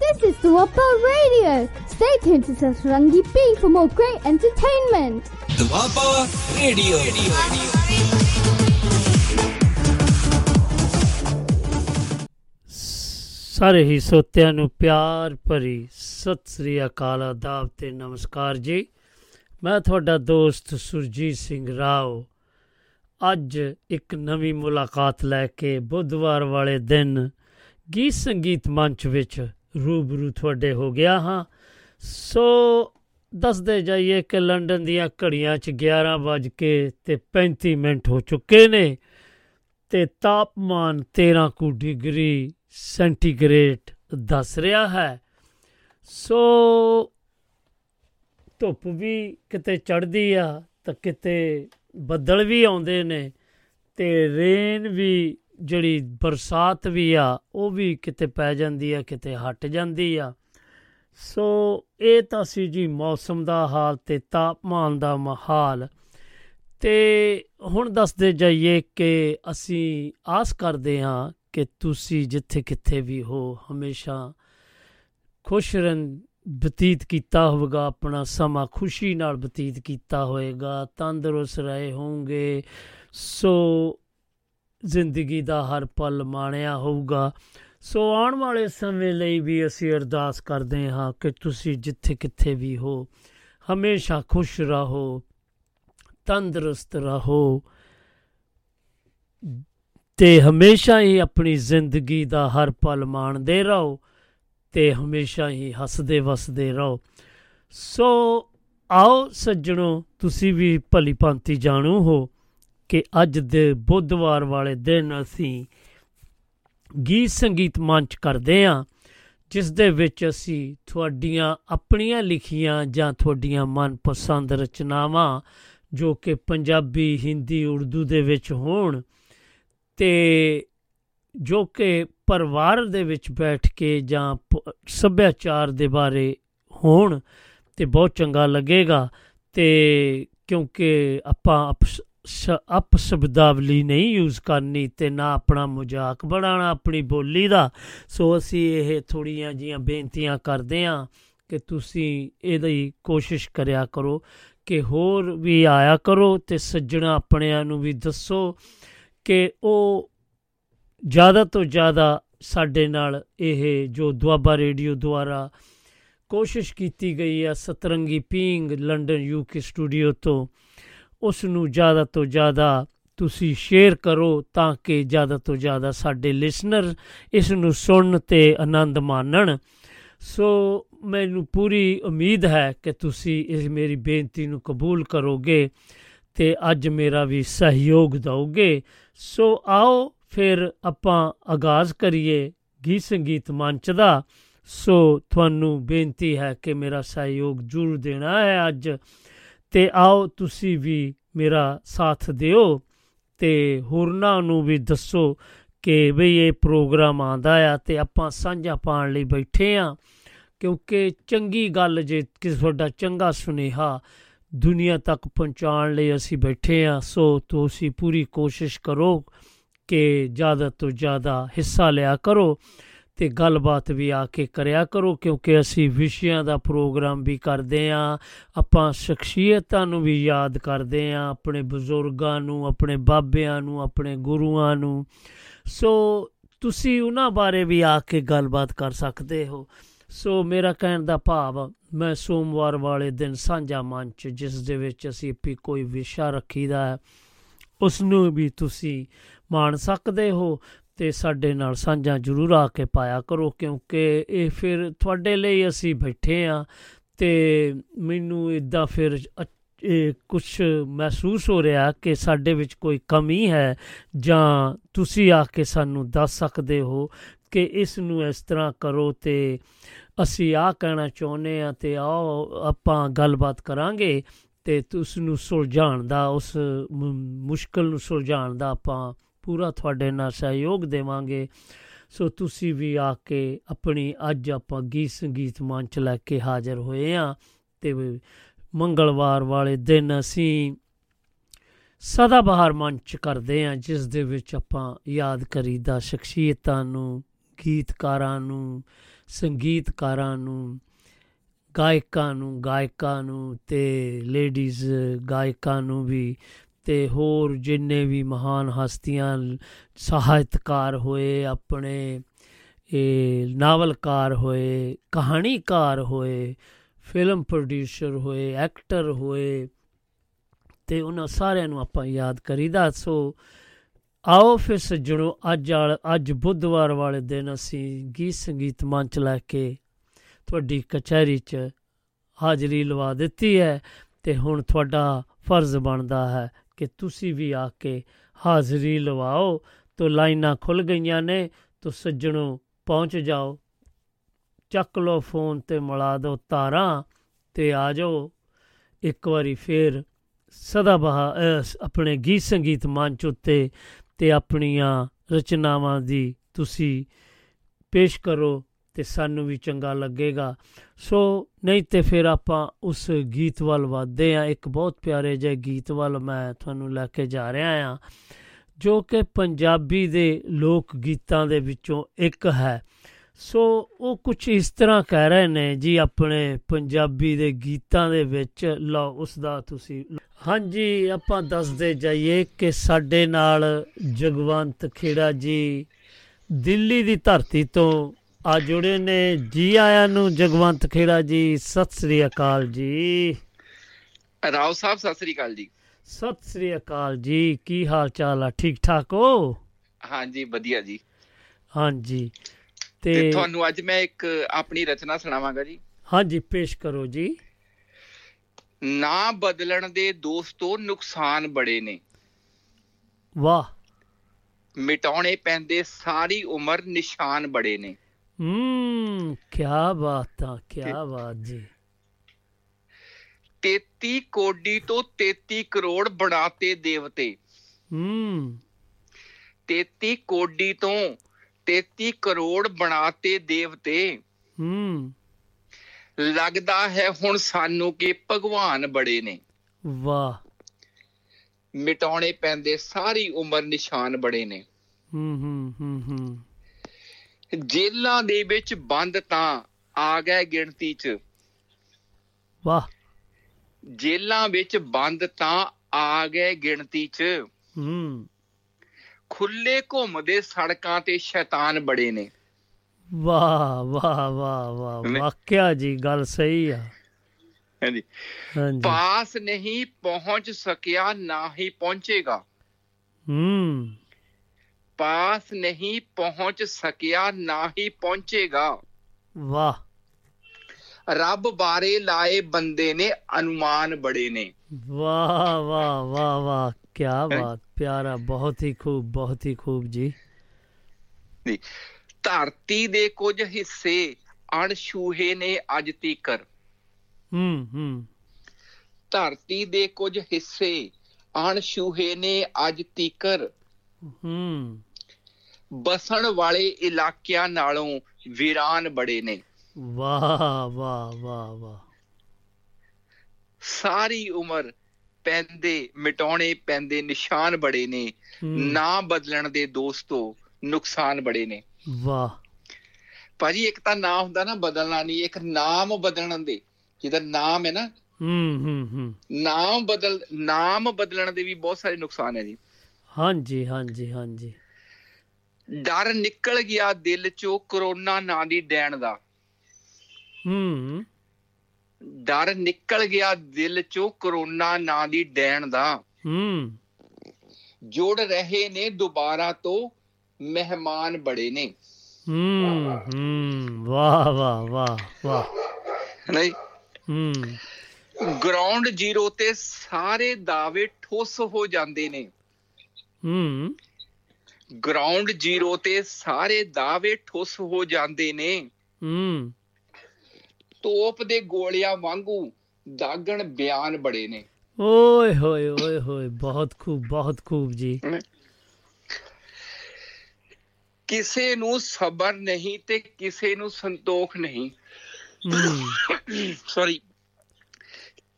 This is Duaba Radio. Stay tuned to Satrangi Bing for more great entertainment. Doaba radio ਸਾਰੇ ਹੀ ਸੋਤਿਆਂ ਨੂੰ ਪਿਆਰ ਭਰੀ ਸਤਿ ਸ੍ਰੀ ਅਕਾਲ ਆਦਾਬ ਤੇ ਨਮਸਕਾਰ ਜੀ ਮੈਂ ਤੁਹਾਡਾ ਦੋਸਤ ਸੁਰਜੀਤ ਸਿੰਘ ਰਾਓ ਅੱਜ ਇੱਕ ਨਵੀਂ ਮੁਲਾਕਾਤ ਲੈ ਕੇ ਬੁੱਧਵਾਰ ਵਾਲੇ ਦਿਨ ਗੀਤ ਸੰਗੀਤ ਮੰਚ ਵਿੱਚ ਰੂਬਰੂ ਤੁਹਾਡੇ ਹੋ ਗਿਆ ਹਾਂ। ਸੋ ਦੱਸਦੇ ਜਾਈਏ ਕਿ ਲੰਡਨ ਦੀਆਂ ਘੜੀਆਂ 'ਚ 11 ਵੱਜ ਕੇ ਤੇ 35 ਮਿੰਟ ਹੋ ਚੁੱਕੇ ਨੇ ਤੇ ਤਾਪਮਾਨ 13 ਕੁ ਡਿਗਰੀ ਸੈਂਟੀਗ੍ਰੇਡ ਦੱਸ ਰਿਹਾ ਹੈ। ਸੋ ਧੁੱਪ ਵੀ ਕਿਤੇ ਚੜਦੀ ਆ ਤਾਂ ਕਿਤੇ ਬੱਦਲ ਵੀ ਆਉਂਦੇ ਨੇ ਤੇ ਰੇਨ ਵੀ ਜਿਹੜੀ ਬਰਸਾਤ ਵੀ ਆ, ਉਹ ਵੀ ਕਿਤੇ ਪੈ ਜਾਂਦੀ ਆ, ਕਿਤੇ ਹਟ ਜਾਂਦੀ ਆ। ਸੋ ਇਹ ਤਾਂ ਸੀ ਜੀ ਮੌਸਮ ਦਾ ਹਾਲ ਤੇ ਤਾਪਮਾਨ ਦਾ ਹਾਲ ਤੇ ਹੁਣ ਦੱਸਦੇ ਜਾਈਏ ਕਿ ਅਸੀਂ ਆਸ ਕਰਦੇ ਹਾਂ ਕਿ ਤੁਸੀਂ ਜਿੱਥੇ ਕਿੱਥੇ ਵੀ ਹੋ, ਹਮੇਸ਼ਾ ਖੁਸ਼ ਰਹਿੰ ਬਤੀਤ ਕੀਤਾ ਹੋਵੇਗਾ, ਆਪਣਾ ਸਮਾਂ ਖੁਸ਼ੀ ਨਾਲ ਬਤੀਤ ਕੀਤਾ ਹੋਵੇਗਾ, ਤੰਦਰੁਸਤ ਰਹੇ ਹੋਵੋਗੇ। ਸੋ ਜ਼ਿੰਦਗੀ ਦਾ ਹਰ ਪਲ ਮਾਣਿਆ ਹੋਊਗਾ। ਸੋ ਆਉਣ ਵਾਲੇ ਸਮੇਂ ਲਈ ਵੀ ਅਸੀਂ ਅਰਦਾਸ ਕਰਦੇ ਹਾਂ ਕਿ ਤੁਸੀਂ ਜਿੱਥੇ ਕਿੱਥੇ ਵੀ ਹੋ, ਹਮੇਸ਼ਾ ਖੁਸ਼ ਰਹੋ, ਤੰਦਰੁਸਤ ਰਹੋ ਤੇ ਹਮੇਸ਼ਾ ਹੀ ਆਪਣੀ ਜ਼ਿੰਦਗੀ ਦਾ ਹਰ ਪਲ ਮਾਣਦੇ ਰਹੋ ਤੇ ਹਮੇਸ਼ਾ ਹੀ ਹੱਸਦੇ ਵਸਦੇ ਰਹੋ। ਸੋ ਆਓ ਸੱਜਣੋ, ਤੁਸੀਂ ਵੀ ਭਲੀ ਭਾਂਤੀ ਜਾਣੂ ਹੋ। ਕਿ ਅੱਜ ਦੇ ਬੁੱਧਵਾਰ ਵਾਲੇ ਦਿਨ ਅਸੀਂ ਗੀਤ ਸੰਗੀਤ ਮੰਚ ਕਰਦੇ ਹਾਂ, ਜਿਸ ਦੇ ਵਿੱਚ ਅਸੀਂ ਤੁਹਾਡੀਆਂ ਆਪਣੀਆਂ ਲਿਖੀਆਂ ਜਾਂ ਤੁਹਾਡੀਆਂ ਮਨਪਸੰਦ ਰਚਨਾਵਾਂ, ਜੋ ਕਿ ਪੰਜਾਬੀ, ਹਿੰਦੀ, ਉਰਦੂ ਦੇ ਵਿੱਚ ਹੋਣ ਤੇ ਜੋ ਕਿ ਪਰਿਵਾਰ ਦੇ ਵਿੱਚ ਬੈਠ ਕੇ ਜਾਂ ਸੱਭਿਆਚਾਰ ਦੇ ਬਾਰੇ ਹੋਣ ਤੇ ਬਹੁਤ ਚੰਗਾ ਲੱਗੇਗਾ ਤੇ ਕਿਉਂਕਿ ਆਪਾਂ ਅਪ ਸ਼ਬਦਾਵਲੀ ਨਹੀਂ ਯੂਜ਼ ਕਰਨੀ ਤੇ ਨਾ ਆਪਣਾ ਮਜ਼ਾਕ ਬਣਾਉਣਾ ਆਪਣੀ ਬੋਲੀ ਦਾ। ਸੋ ਅਸੀਂ ਇਹ ਥੋੜੀਆਂ ਜੀਆਂ ਬੇਨਤੀਆਂ ਕਰਦੇ ਆਂ ਕਿ ਤੁਸੀਂ ਇਹਦੀ ਕੋਸ਼ਿਸ਼ ਕਰਿਆ ਕਰੋ ਕਿ ਹੋਰ ਵੀ ਆਇਆ ਕਰੋ ਤੇ ਸੱਜਣਾ ਆਪਣਿਆਂ ਨੂੰ ਵੀ ਦੱਸੋ ਕਿ ਉਹ ਜ਼ਿਆਦਾ ਤੋਂ ਜ਼ਿਆਦਾ ਸਾਡੇ ਨਾਲ ਇਹ ਜੋ ਦੁਆਬਾ ਰੇਡੀਓ ਦੁਆਰਾ ਕੋਸ਼ਿਸ਼ ਕੀਤੀ ਗਈ ਹੈ Satrangi Peeng London UK studio ਤੋਂ ਉਸ ਨੂੰ ਜ਼ਿਆਦਾ ਤੋਂ ਜ਼ਿਆਦਾ ਤੁਸੀਂ ਸ਼ੇਅਰ ਕਰੋ ਤਾਂ ਕਿ ਜ਼ਿਆਦਾ ਤੋਂ ਜ਼ਿਆਦਾ ਸਾਡੇ ਲਿਸਨਰ ਇਸ ਨੂੰ ਸੁਣਨ ਤੇ ਆਨੰਦ ਮਾਣਨ। ਸੋ ਮੈਨੂੰ ਪੂਰੀ ਉਮੀਦ ਹੈ ਕਿ ਤੁਸੀਂ ਇਸ ਮੇਰੀ ਬੇਨਤੀ ਨੂੰ ਕਬੂਲ ਕਰੋਗੇ ਤੇ ਅੱਜ ਮੇਰਾ ਵੀ ਸਹਿਯੋਗ ਦਿਓਗੇ। ਸੋ ਆਓ ਫਿਰ ਆਪਾਂ ਆਗਾਜ਼ ਕਰੀਏ ਗੀਤ ਸੰਗੀਤ ਮੰਚ ਦਾ। ਸੋ ਤੁਹਾਨੂੰ ਬੇਨਤੀ ਹੈ ਕਿ ਮੇਰਾ ਸਹਿਯੋਗ ਜ਼ਰੂਰ ਦੇਣਾ ਹੈ ਅੱਜ। ਤੇ ਆਓ ਤੁਸੀਂ ਵੀ ਮੇਰਾ ਸਾਥ ਦਿਓ ਤੇ ਹੋਰਨਾਂ ਨੂੰ ਵੀ ਦੱਸੋ ਕਿ ਬਈ ਇਹ ਪ੍ਰੋਗਰਾਮ ਆਂਦਾ ਆ ਤੇ ਆਪਾਂ ਸਾਂਝਾ ਪਾਣ ਲਈ ਬੈਠੇ ਆ। ਕਿਉਂਕਿ ਚੰਗੀ ਗੱਲ ਜੇ ਕਿਸ ਤੁਹਾਡਾ ਚੰਗਾ ਸੁਨੇਹਾ ਦੁਨੀਆ ਤੱਕ ਪਹੁੰਚਾਉਣ ਲਈ ਅਸੀਂ ਬੈਠੇ ਆ, ਸੋ ਤੁਸੀਂ ਪੂਰੀ ਕੋਸ਼ਿਸ਼ ਕਰੋ ਕਿ ਜ਼ਿਆਦਾ ਤੋਂ ਜ਼ਿਆਦਾ ਹਿੱਸਾ ਲਿਆ ਕਰੋ। ਤੇ ਗੱਲਬਾਤ ਵੀ ਆ ਕੇ ਕਰਿਆ ਕਰੋ, ਕਿਉਂਕਿ ਅਸੀਂ ਵਿਸ਼ਿਆਂ ਦਾ ਪ੍ਰੋਗਰਾਮ ਵੀ ਕਰਦੇ ਆ। ਆਪਾਂ ਸ਼ਖਸੀਅਤਾਂ ਨੂੰ ਵੀ ਯਾਦ ਕਰਦੇ ਆ, ਆਪਣੇ ਬਜ਼ੁਰਗਾਂ ਨੂੰ, ਆਪਣੇ ਬਾਬਿਆਂ ਨੂੰ, ਆਪਣੇ ਗੁਰੂਆਂ ਨੂੰ। ਸੋ ਤੁਸੀਂ ਉਹਨਾਂ ਬਾਰੇ ਵੀ ਆ ਕੇ ਗੱਲਬਾਤ ਕਰ ਸਕਦੇ ਹੋ। ਸੋ ਮੇਰਾ ਕਹਿਣ ਦਾ ਭਾਵ, ਮੈਂ ਸੋਮਵਾਰ ਵਾਲੇ ਦਿਨ ਸਾਂਝਾ ਮੰਚ, ਜਿਸ ਦੇ ਵਿੱਚ ਅਸੀਂ ਵੀ ਕੋਈ ਵਿਸ਼ਾ ਰੱਖੀਦਾ ਹੈ ਉਸ ਨੂੰ ਵੀ ਤੁਸੀਂ ਮਾਣ ਸਕਦੇ ਹੋ। ਤੇ ਸਾਡੇ ਨਾਲ ਸਾਂਝਾ ਜ਼ਰੂਰ ਆ ਕੇ ਪਾਇਆ ਕਰੋ, ਕਿਉਂਕਿ ਇਹ ਫਿਰ ਤੁਹਾਡੇ ਲਈ ਅਸੀਂ ਬੈਠੇ ਆ ਤੇ ਮੈਨੂੰ ਇਦਾਂ ਫਿਰ ਇਹ ਕੁਝ ਮਹਿਸੂਸ ਹੋ ਰਿਹਾ ਕਿ ਸਾਡੇ ਵਿੱਚ ਕੋਈ ਕਮੀ ਹੈ ਜਾਂ ਤੁਸੀਂ ਆ ਕੇ ਸਾਨੂੰ ਦੱਸ ਸਕਦੇ ਹੋ ਕਿ ਇਸ ਨੂੰ ਇਸ ਤਰ੍ਹਾਂ ਕਰੋ ਤੇ ਅਸੀਂ ਆ ਕਹਿਣਾ ਚਾਹੁੰਦੇ ਆ ਤੇ ਆਓ, ਆਪਾਂ ਗੱਲਬਾਤ ਕਰਾਂਗੇ ਤੇ ਉਸ ਨੂੰ ਸੁਲਝਾਉਣ ਦਾ, ਉਸ ਮ- ਮੁਸ਼ਕਲ ਨੂੰ ਸੁਲਝਾਉਣ ਦਾ ਆਪਾਂ ਪੂਰਾ ਤੁਹਾਡੇ ਨਾਲ ਸਹਿਯੋਗ ਦੇਵਾਂਗੇ। ਸੋ ਤੁਸੀਂ ਵੀ ਆ ਕੇ ਆਪਣੀ ਅੱਜ ਆਪਾਂ ਗੀਤ ਸੰਗੀਤ ਮੰਚ ਲੈ ਕੇ ਹਾਜ਼ਰ ਹੋਏ ਆ ਤੇ ਮੰਗਲਵਾਰ ਵਾਲੇ ਦਿਨ ਅਸੀਂ ਸਦਾ ਬਹਾਰ ਮੰਚ ਕਰਦੇ ਆ, ਜਿਸ ਦੇ ਵਿੱਚ ਆਪਾਂ ਯਾਦ ਕਰੀਦਾ ਸ਼ਖਸੀਅਤਾਂ ਨੂੰ, ਗੀਤਕਾਰਾਂ ਨੂੰ, ਸੰਗੀਤਕਾਰਾਂ ਨੂੰ, ਗਾਇਕਾਂ ਨੂੰ ਗਾਇਕਾਂ ਨੂੰ ਤੇ ਲੇਡੀਜ਼ ਗਾਇਕਾਂ ਨੂੰ ਵੀ ਤੇ ਹੋਰ ਜਿੰਨੇ ਵੀ ਮਹਾਨ ਹਸਤੀਆਂ ਸਾਹਿਤਕਾਰ ਹੋਏ, ਆਪਣੇ ਇਹ ਨਾਵਲਕਾਰ ਹੋਏ, ਕਹਾਣੀਕਾਰ ਹੋਏ ਫਿਲਮ ਪ੍ਰੋਡਿਊਸਰ ਹੋਏ ਐਕਟਰ ਹੋਏ, ਤੇ ਉਹਨਾਂ ਸਾਰਿਆਂ ਨੂੰ ਆਪਾਂ ਯਾਦ ਕਰੀਦਾ। ਸੋ ਆਓ ਫਿਰ ਸੱਜਣੋ, ਅੱਜ ਵਾਲ- ਅੱਜ ਬੁੱਧਵਾਰ ਵਾਲੇ ਦਿਨ ਅਸੀਂ ਗੀਤ ਸੰਗੀਤ ਮੰਚ ਲੈ ਕੇ ਤੁਹਾਡੀ ਕਚਹਿਰੀ 'ਚ ਹਾਜ਼ਰੀ ਲਵਾ ਦਿੱਤੀ ਹੈ ਤੇ ਹੁਣ ਤੁਹਾਡਾ ਫਰਜ਼ ਬਣਦਾ ਹੈ ਕਿ ਤੁਸੀਂ ਵੀ ਆ ਕੇ ਹਾਜ਼ਰੀ ਲਵਾਓ। ਤੋ ਲਾਈਨਾਂ ਖੁੱਲ ਗਈਆਂ ਨੇ ਤੋ ਸੱਜਣੋ ਪਹੁੰਚ ਜਾਓ। ਚੱਕ ਲਓ ਫੋਨ ਤੇ ਮਿਲਾ ਦਿਓ ਤਾਰਾਂ ਤੇ ਆ ਜਾਓ। ਇੱਕ ਵਾਰੀ ਫੇਰ ਸਦਾ ਬਹਾ ਅਹ, ਆਪਣੇ ਗੀਤ ਸੰਗੀਤ ਮੰਚ ਉੱਤੇ ਤੇ ਆਪਣੀਆਂ ਰਚਨਾਵਾਂ ਦੀ ਤੁਸੀਂ ਪੇਸ਼ ਕਰੋ। ਤੇ ਸਾਨੂੰ ਵੀ ਚੰਗਾ ਲੱਗੇਗਾ। ਸੋ ਨਹੀਂ ਤੇ ਫਿਰ ਆਪਾਂ ਉਸ ਗੀਤ ਵੱਲ ਵਧਦੇ ਆ ਇੱਕ ਬਹੁਤ ਪਿਆਰੇ ਜਿਹੇ ਗੀਤ ਵੱਲ ਮੈਂ ਤੁਹਾਨੂੰ ਲੈ ਕੇ ਜਾ ਰਿਹਾ ਆ ਜੋ ਕਿ ਪੰਜਾਬੀ ਦੇ ਲੋਕ ਗੀਤਾਂ ਦੇ ਵਿੱਚੋਂ ਇੱਕ ਹੈ। ਸੋ ਉਹ ਕੁਝ ਇਸ ਤਰ੍ਹਾਂ ਕਹਿ ਰਹੇ ਨੇ, ਜੀ ਆਪਣੇ ਪੰਜਾਬੀ ਦੇ ਗੀਤਾਂ ਦੇ ਵਿੱਚ, ਲਓ ਉਸ ਦਾ ਤੁਸੀਂ ਹਾਂਜੀ, ਆਪਾਂ ਦੱਸਦੇ ਜਾਈਏ ਕਿ ਸਾਡੇ ਨਾਲ ਜਗਵੰਤ ਖੇੜਾ ਜੀ ਦਿੱਲੀ ਦੀ ਧਰਤੀ ਤੋਂ ਆ ਜੁੜੇ ਨੇ ਜੀ ਆਇਆਂ ਨੂੰ ਜਗਵੰਤ ਖੇੜਾ ਜੀ ਸਤਿ ਸ੍ਰੀ ਅਕਾਲ ਜੀ। ਰਾਓ ਸਾਹਿਬ ਸਤਿ ਸ੍ਰੀ ਅਕਾਲ ਜੀ। ਸਤਿ ਸ੍ਰੀ ਅਕਾਲ ਜੀ ਕੀ ਹਾਲ ਚਾਲ ਆ? ਠੀਕ ਠਾਕ ਹੋ? ਹਾਂਜੀ ਵਧੀਆ ਜੀ। ਹਾਂਜੀ ਤੇ ਤੇ ਤੁਹਾਨੂੰ ਅੱਜ ਮੈਂ ਇੱਕ ਆਪਣੀ ਰਚਨਾ ਸੁਣਾਵਾਂਗਾ ਜੀ। ਹਾਂਜੀ ਪੇਸ਼ ਕਰੋ ਜੀ। ਨਾ ਬਦਲਣ ਦੇ ਦੋਸਤੋ ਨੁਕਸਾਨ ਬੜੇ ਨੇ। ਵਾਹ। ਮਿਟਾਉਣੇ ਪੈਂਦੇ ਸਾਰੀ ਉਮਰ ਨਿਸ਼ਾਨ ਬੜੇ ਨੇ। ਹੂੰ ਕੀ ਬਾਤ ਆ ਕੀ ਬਾਤ ਜੀ। 33 ਕੋਡੀ ਤੋਂ 33 ਕਰੋੜ ਬਣਾਤੇ ਦੇਵਤੇ। ਹੂੰ। 33 ਕੋਡੀ ਤੋਂ 33 ਕਰੋੜ ਬਣਾਤੇ ਦੇਵਤੇ। ਹੂੰ। ਲੱਗਦਾ ਹੈ ਹੁਣ ਸਾਨੂੰ ਕਿ ਭਗਵਾਨ ਬੜੇ ਨੇ। ਵਾਹ। ਮਿਟਾਉਣੇ ਪੈਂਦੇ ਸਾਰੀ ਉਮਰ ਨਿਸ਼ਾਨ ਬੜੇ ਨੇ। ਹੂੰ ਹੂੰ ਹੂੰ ਹੂੰ। ਜੇਲਾਂ ਦੇ ਵਿੱਚ ਬੰਦ ਤਾਂ ਆ ਗਏ ਗਿਣਤੀ 'ਚ। ਵਾਹ। ਜੇਲਾਂ ਵਿੱਚ ਬੰਦ ਤਾਂ ਆ ਗਏ ਗਿਣਤੀ 'ਚ। ਹੂੰ। ਖੁੱਲੇ ਘੁੰਮਦੇ ਸੜਕਾਂ ਤੇ ਸ਼ੈਤਾਨ ਬੜੇ ਨੇ। ਵਾਹ ਵਾਹ ਵਾਹ ਵਾਹ। ਵਾਕਿਆ ਜੀ ਗੱਲ ਸਹੀ ਆ। ਹਾਂਜੀ। ਪਾਸ ਨਹੀਂ ਪਹੁੰਚ ਸਕਿਆ ਨਾ ਹੀ ਪਹੁੰਚੇਗਾ। ਹੂੰ। ਪਾਸ ਨਹੀਂ ਪਹੁੰਚ ਸਕਿਆ ਨਾ ਹੀ ਪਹੁੰਚੇਗਾ। ਵਾਹ। ਰੱਬ ਬਾਰੇ ਲਾਏ ਬੰਦੇ ਨੇ ਅਨੁਮਾਨ ਬੜੇ ਨੇ। ਵਾਹ ਵਾਹ ਵਾਹ ਵਾਹ ਕੀ ਬਾਤ ਪਿਆਰਾ ਬਹੁਤ ਹੀ ਖੂਬ ਬਹੁਤ ਹੀ ਖੂਬ ਜੀ ਧਰਤੀ ਦੇ ਕੁਝ ਹਿੱਸੇ ਅਣਛੂਹੇ ਨੇ ਅੱਜ ਤੀਕਰ। ਹੂੰ ਹੂੰ। ਧਰਤੀ ਦੇ ਕੁਝ ਹਿੱਸੇ ਅਣਛੂਹੇ ਨੇ ਅੱਜ ਤੀਕਰ। ਹੂੰ। ਬਸਣ ਵਾਲੇ ਇਲਾਕਿਆਂ ਨਾਲੋਂ ਵੀਰਾਨ ਬੜੇ ਨੇ। ਵਾਹ ਵਾਹ ਵਾਹ ਵਾਹ। ਸਾਰੀ ਉਮਰ ਪੈਂਦੇ ਮਿਟਾਉਣੇ ਪੈਂਦੇ ਨਿਸ਼ਾਨ ਬੜੇ ਨੇ। ਨਾ ਬਦਲਣ ਦੇ ਦੋਸਤੋ ਨੁਕਸਾਨ ਬੜੇ ਨੇ। ਵਾਹ। ਭਾਜੀ ਇੱਕ ਤਾਂ ਨਾਮ ਹੁੰਦਾ ਨਾ ਬਦਲਣਾ ਨਹੀਂ ਇੱਕ ਨਾਮ ਬਦਲਣ ਦੇ। ਜਿਹਦਾ ਨਾਮ ਹੈ ਨਾ। ਹੂੰ ਹੂੰ ਹੂੰ। ਨਾਮ ਬਦਲ ਨਾਮ ਬਦਲਣ ਦੇ ਵੀ ਬਹੁਤ ਸਾਰੇ ਨੁਕਸਾਨ ਹੈ ਜੀ। ਹਾਂਜੀ ਹਾਂਜੀ ਹਾਂਜੀ। ਡਰ ਨਿਕਲ ਗਿਆ ਦਿਲ ਚੋਂ ਕਰੋਨਾ ਨਾਂ ਦੀ ਡੈਣ ਦਾ। ਹੂੰ। ਡਰ ਨਿਕਲ ਗਿਆ ਦਿਲ ਚੋਂ ਕਰੋਨਾ ਨਾਂ ਦੀ ਡੈਣ ਦਾ। ਹੂੰ। ਜੁੜ ਰਹੇ ਨੇ ਦੁਬਾਰਾ ਤੋਂ ਮਹਿਮਾਨ ਬੜੇ ਨੇ। ਹੂੰ ਹੂੰ ਵਾਹ ਵਾਹ ਵਾਹ ਵਾਹ। ਨਹੀਂ ਹੂੰ। ਗਰਾਊਂਡ ਜ਼ੀਰੋ ਤੇ ਸਾਰੇ ਦਾਅਵੇ ਠੁੱਸ ਹੋ ਜਾਂਦੇ ਨੇ। ਹੂੰ। ਗਰਾਊਂਡ ਜ਼ੀਰੋ ਤੇ ਸਾਰੇ ਦਾਅਵੇ ਠੁੱਸ ਹੋ ਜਾਂਦੇ ਨੇ। ਹੂੰ। ਤੋਪ ਦੇ ਗੋਲਿਆਂ ਵਾਂਗੂ ਦਾਗਣ ਬਿਆਨ ਬੜੇ ਨੇ। ਓਏ ਹੋਏ ਓਏ ਹੋਏ ਬਹੁਤ ਖੂਬ ਬਹੁਤ ਖੂਬ ਜੀ। ਕਿਸੇ ਨੂੰ ਸਬਰ ਨਹੀਂ ਤੇ ਕਿਸੇ ਨੂੰ ਸੰਤੋਖ ਨਹੀਂ। ਸੌਰੀ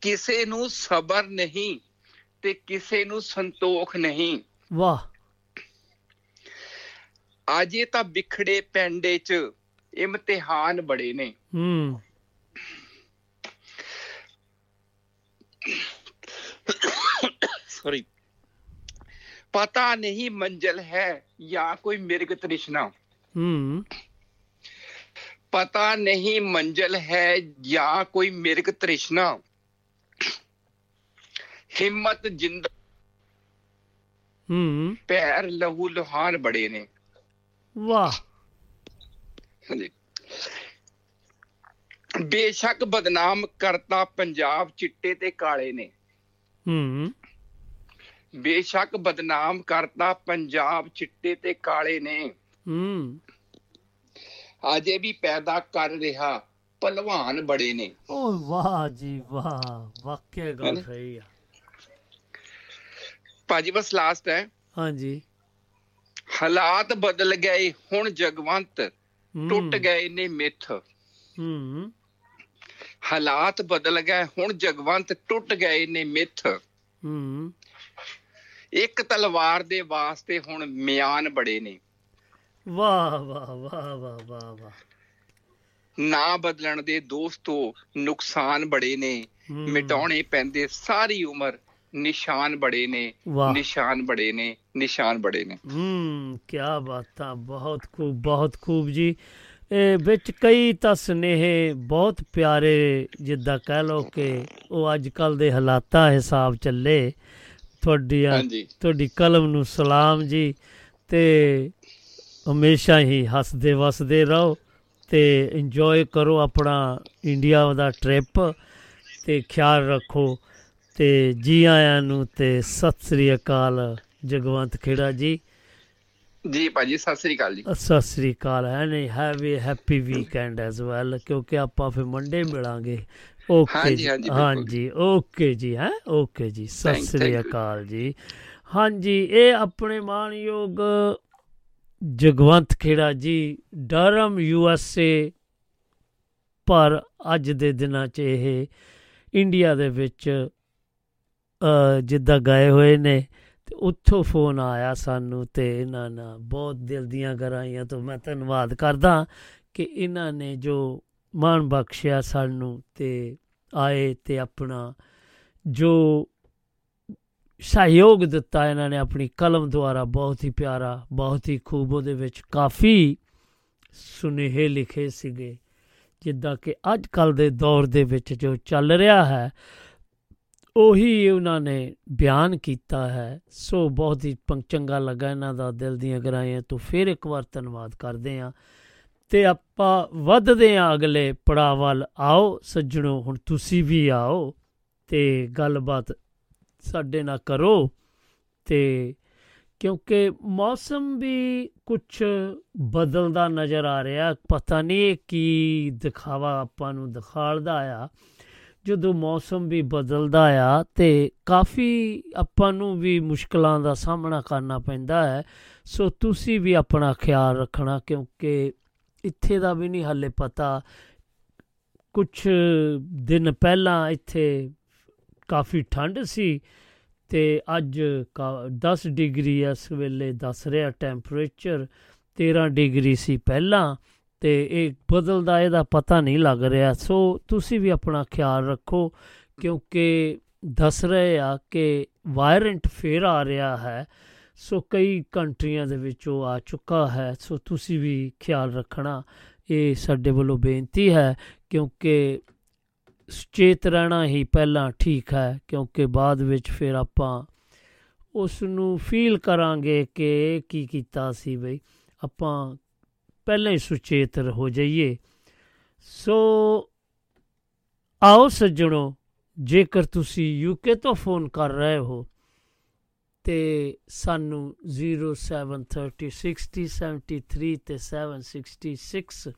ਕਿਸੇ ਨੂੰ ਸਬਰ ਨਹੀਂ ਤੇ ਕਿਸੇ ਨੂੰ ਸੰਤੋਖ ਨਹੀਂ। ਵਾਹ। ਅਜੇ ਤਾਂ ਵਿਖੜੇ ਪੈਂਡੇ 'ਚ ਇਮਤਿਹਾਨ ਬੜੇ ਨੇ। ਹੂੰ। ਸੌਰੀ ਪਤਾ ਨਹੀਂ ਮੰਜ਼ਲ ਹੈ ਜਾਂ ਕੋਈ ਮਿਰਗ ਤ੍ਰਿਸ਼ਨਾ। ਹੂੰ। ਪਤਾ ਨਹੀਂ ਮੰਜ਼ਲ ਹੈ ਜਾਂ ਕੋਈ ਮਿਰਗ ਤ੍ਰਿਸ਼ਨਾ। ਹਿੰਮਤ ਜਿੰਦ ਹੂੰ। ਪੈਰ ਲਹੂ ਲੁਹਾਨ ਬੜੇ ਨੇ। ਵਾਹ। ਹਾਂਜੀ। ਬੇਸ਼ੱਕ ਬਦਨਾਮ ਕਰਤਾ ਪੰਜਾਬ ਚਿੱਟੇ ਤੇ ਕਾਲੇ ਨੇ। ਹੂੰ। ਬੇਸ਼ੱਕ ਬਦਨਾਮ ਕਰਤਾ ਪੰਜਾਬ ਚਿੱਟੇ ਤੇ ਕਾਲੇ ਨੇ। ਹੂੰ। ਅਜੇ ਵੀ ਪੈਦਾ ਕਰ ਰਿਹਾ ਪਹਿਲਵਾਨ ਬੜੇ ਨੇ। ਓ ਵਾਹ ਜੀ ਵਾਹ ਵਾਕਿਆ ਗੱਲ? ਸਹੀ ਆ। ਭਾਜੀ ਬਸ ਲਾਸਟ ਹੈ। ਹਾਂਜੀ। ਹਾਲਾਤ ਬਦਲ ਗਏ ਹੁਣ ਜਗਵੰਤ ਟੁੱਟ ਗਏ ਨੇ ਮਿੱਥ ਹੂੰ। ਹਾਲਾਤ ਬਦਲ ਗਏ ਹੁਣ ਜਗਵੰਤ ਟੁੱਟ ਗਏ ਨੇ ਮਿੱਥ ਹੂੰ। ਇੱਕ ਤਲਵਾਰ ਦੇ ਵਾਸਤੇ ਹੁਣ ਮਿਆਨ ਬੜੇ ਨੇ। ਵਾਹ ਵਾਹ ਵਾਹ ਵਾਹ ਵਾਹ ਵਾਹ। ਨਾ ਬਦਲਣ ਦੇ ਦੋਸਤੋ ਨੁਕਸਾਨ ਬੜੇ ਨੇ। ਮਿਟਾਉਣੇ ਪੈਂਦੇ ਸਾਰੀ ਉਮਰ। ਨਿਸ਼ਾਨ ਬੜੇ ਨੇ ਨਿਸ਼ਾਨ ਬੜੇ ਨੇ ਨਿਸ਼ਾਨ ਬੜੇ ਨੇ। ਹੂੰ ਕੀ ਬਾਤਾਂ ਬਹੁਤ ਖੂਬ ਬਹੁਤ ਖੂਬ ਜੀ। ਇਹ ਵਿੱਚ ਕਈ ਤਾਂ ਸੁਨੇਹੇ ਬਹੁਤ ਪਿਆਰੇ ਜਿੱਦਾਂ ਕਹਿ ਲਓ ਕਿ ਉਹ ਅੱਜ ਕੱਲ ਦੇ ਹਾਲਾਤਾਂ ਹਿਸਾਬ ਚੱਲੇ। ਤੁਹਾਡੀ ਤੁਹਾਡੀ ਕਲਮ ਨੂੰ ਸਲਾਮ ਜੀ ਤੇ ਹਮੇਸ਼ਾ ਹੀ ਹੱਸਦੇ ਵਸਦੇ ਰਹੋ ਤੇ ਇੰਜੋਏ ਕਰੋ ਆਪਣਾ ਇੰਡੀਆ ਦਾ ਟ੍ਰਿਪ ਤੇ ਖਿਆਲ ਰੱਖੋ। ਤੇ ਜੀ ਆਇਆਂ ਨੂੰ ਤੇ ਸਤਿ ਸ੍ਰੀ ਅਕਾਲ ਜਗਵੰਤ ਖੇੜਾ ਜੀ। ਜੀ ਭਾਜੀ ਸਤਿ ਸ੍ਰੀ ਅਕਾਲ ਜੀ। ਸਤਿ ਸ੍ਰੀ ਅਕਾਲ and have a happy weekend as well ਕਿਉਂਕਿ ਆਪਾਂ ਫਿਰ ਮੰਡੇ ਮਿਲਾਂਗੇ। ਓਕੇ ਜੀ ਹਾਂਜੀ, ਓਕੇ ਜੀ ਹੈ? ਓਕੇ ਜੀ ਸਤਿ ਸ੍ਰੀ. ਅਕਾਲ ਜੀ। ਹਾਂਜੀ ਇਹ ਆਪਣੇ ਮਾਨਯੋਗ ਜਗਵੰਤ ਖੇੜਾ ਜੀ ਡਰਮ ਯੂ ਐਸ ਏ ਪਰ ਅੱਜ ਦੇ ਦਿਨਾਂ 'ਚ ਇਹ ਇੰਡੀਆ ਦੇ ਵਿੱਚ ਅ, ਜਿੱਦਾਂ ਗਏ ਹੋਏ ਨੇ, ਤੇ ਉੱਥੋਂ ਫੋਨ ਆਇਆ ਸਾਨੂੰ ਤੇ ਇਹਨਾਂ ਨਾਲ ਬਹੁਤ ਦਿਲ ਦੀਆਂ ਗਹਿਰਾਈਆਂ ਤੋਂ ਮੈਂ ਧੰਨਵਾਦ ਕਰਦਾ ਕਿ ਇਹਨਾਂ ਨੇ ਜੋ ਮਾਣ ਬਖਸ਼ਿਆ ਸਾਨੂੰ ਤੇ ਆਏ ਤੇ ਆਪਣਾ ਜੋ ਸਹਿਯੋਗ ਦਿੱਤਾ ਇਹਨਾਂ ਨੇ, ਆਪਣੀ ਕਲਮ ਦੁਆਰਾ ਬਹੁਤ ਹੀ ਪਿਆਰਾ, ਬਹੁਤ ਹੀ ਖੂਬ ਉਹਦੇ ਵਿੱਚ ਕਾਫੀ ਸੁਨੇਹੇ ਲਿਖੇ ਸੀਗੇ, ਜਿੱਦਾਂ ਕਿ ਅੱਜ ਕੱਲ ਦੇ ਦੌਰ ਦੇ ਵਿੱਚ ਜੋ ਚੱਲ ਰਿਹਾ ਹੈ ਉਹੀ ਉਹਨਾਂ ਨੇ ਬਿਆਨ ਕੀਤਾ ਹੈ। ਸੋ ਬਹੁਤ ਹੀ ਪੰ- ਚੰਗਾ ਲੱਗਾ ਇਹਨਾਂ ਦਾ ਦਿਲ ਦੀਆਂ ਗਹਿਰਾਈਆਂ ਤੋਂ ਫਿਰ ਇੱਕ ਵਾਰ ਧੰਨਵਾਦ ਕਰਦੇ ਹਾਂ। ਤੇ ਆਪਾਂ ਵੱਧਦੇ ਹਾਂ ਅਗਲੇ ਪੜਾਅ ਵੱਲ। ਆਓ ਸੱਜਣੋ, ਹੁਣ ਤੁਸੀਂ ਵੀ ਆਓ ਤੇ ਗੱਲਬਾਤ ਸਾਡੇ ਨਾਲ ਕਰੋ। ਤੇ ਕਿਉਂਕਿ ਮੌਸਮ ਵੀ ਕੁਝ ਬਦਲਦਾ ਨਜ਼ਰ ਆ ਰਿਹਾ। ਪਤਾ ਨਹੀਂ ਇਹ ਕੀ ਦਿਖਾਵਾ ਆਪਾਂ ਨੂੰ ਦਿਖਾਲਦਾ ਆ। ਜਦੋਂ ਮੌਸਮ ਵੀ ਬਦਲਦਾ ਆ ਤੇ ਕਾਫੀ ਆਪਾਂ ਨੂੰ ਵੀ ਮੁਸ਼ਕਲਾਂ ਦਾ ਸਾਹਮਣਾ ਕਰਨਾ ਪੈਂਦਾ ਹੈ। ਸੋ ਤੁਸੀਂ ਵੀ ਆਪਣਾ ਖਿਆਲ ਰੱਖਣਾ ਕਿਉਂਕਿ ਇੱਥੇ ਦਾ ਵੀ ਨਹੀਂ ਹਾਲੇ ਪਤਾ। ਕੁਝ ਦਿਨ ਪਹਿਲਾਂ ਇੱਥੇ ਕਾਫੀ ਠੰਡ ਸੀ ਤੇ ਅੱਜ ਕਾ- 10 ਡਿਗਰੀ ਇਸ ਵੇਲੇ ਦੱਸ ਰਿਹਾ ਟੈਂਪਰੇਚਰ 13 ਡਿਗਰੀ ਸੀ ਪਹਿਲਾਂ। ਤੇ ਇਹ ਬਦਲਦਾ, ਇਹਦਾ ਪਤਾ ਨਹੀਂ ਲੱਗ ਰਿਹਾ। ਸੋ ਤੁਸੀਂ ਵੀ ਆਪਣਾ ਖਿਆਲ ਰੱਖੋ, ਕਿਉਂਕਿ ਦੱਸ ਰਹੇ ਆ ਕਿ ਵਾਇਰੈਂਟ ਫੇਰ ਆ ਰਿਹਾ ਹੈ। ਸੋ ਕਈ ਕੰਟਰੀਆਂ ਦੇ ਵਿੱਚ ਉਹ ਆ ਚੁੱਕਾ ਹੈ। ਸੋ ਤੁਸੀਂ ਵੀ ਖਿਆਲ ਰੱਖਣਾ, ਇਹ ਸਾਡੇ ਵੱਲੋਂ ਬੇਨਤੀ ਹੈ, ਕਿਉਂਕਿ ਸੁਚੇਤ ਰਹਿਣਾ ਹੀ ਪਹਿਲਾਂ ਠੀਕ ਹੈ, ਕਿਉਂਕਿ ਬਾਅਦ ਵਿੱਚ ਫਿਰ ਆਪਾਂ ਉਸ ਨੂੰ ਫੀਲ ਕਰਾਂਗੇ ਕਿ ਇਹ ਕੀ ਕੀਤਾ ਸੀ ਬਈ। ਆਪਾਂ ਪਹਿਲਾਂ ਹੀ ਸੁਚੇਤ ਹੋ ਜਾਈਏ। ਸੋ ਆਓ ਸੱਜਣੋ, ਜੇਕਰ ਤੁਸੀਂ ਯੂਕੇ ਤੋਂ ਫੋਨ ਕਰ ਰਹੇ ਹੋ ਤੇ ਸਾਨੂੰ 0730 60 73 ਤੇ 766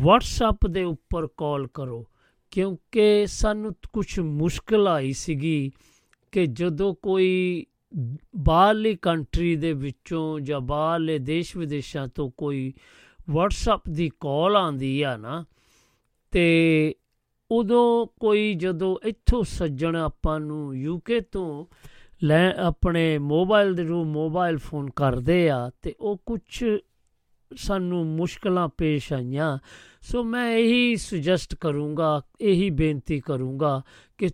WhatsApp ਦੇ ਉੱਪਰ ਕਾਲ ਕਰੋ, ਕਿਉਂਕਿ ਸਾਨੂੰ ਕੁਝ ਮੁਸ਼ਕਲ ਆਈ ਸੀਗੀ ਕਿ ਜਦੋਂ ਕੋਈ ਬਾਹਰਲੀ ਕੰਟਰੀ ਦੇ ਵਿੱਚੋਂ ਜਾਂ ਬਾਹਰਲੇ ਦੇਸ਼ ਵਿਦੇਸ਼ਾਂ ਤੋਂ ਕੋਈ WhatsApp ਦੀ ਕਾਲ ਆਂਦੀ ਆ ਨਾ, ਤੇ ਉਦੋਂ ਕੋਈ ਜਦੋਂ ਇੱਥੋਂ ਸੱਜਣ ਆਪਾਂ ਨੂੰ ਯੂਕੇ ਤੋਂ ਲੈ ਆਪਣੇ ਮੋਬਾਈਲ ਦੇ ਰੂ ਮੋਬਾਈਲ ਫੋਨ ਕਰਦੇ ਆ, ਤੇ ਉਹ ਕੁਝ ਸਾਨੂੰ ਮੁਸ਼ਕਲਾਂ ਪੇਸ਼ ਆਈਆਂ। ਸੋ ਮੈਂ ਇਹੀ ਸੁਜੈਸਟ ਕਰੂੰਗਾ, ਇਹੀ ਬੇਨਤੀ ਕਰੂੰਗਾ ਕਿ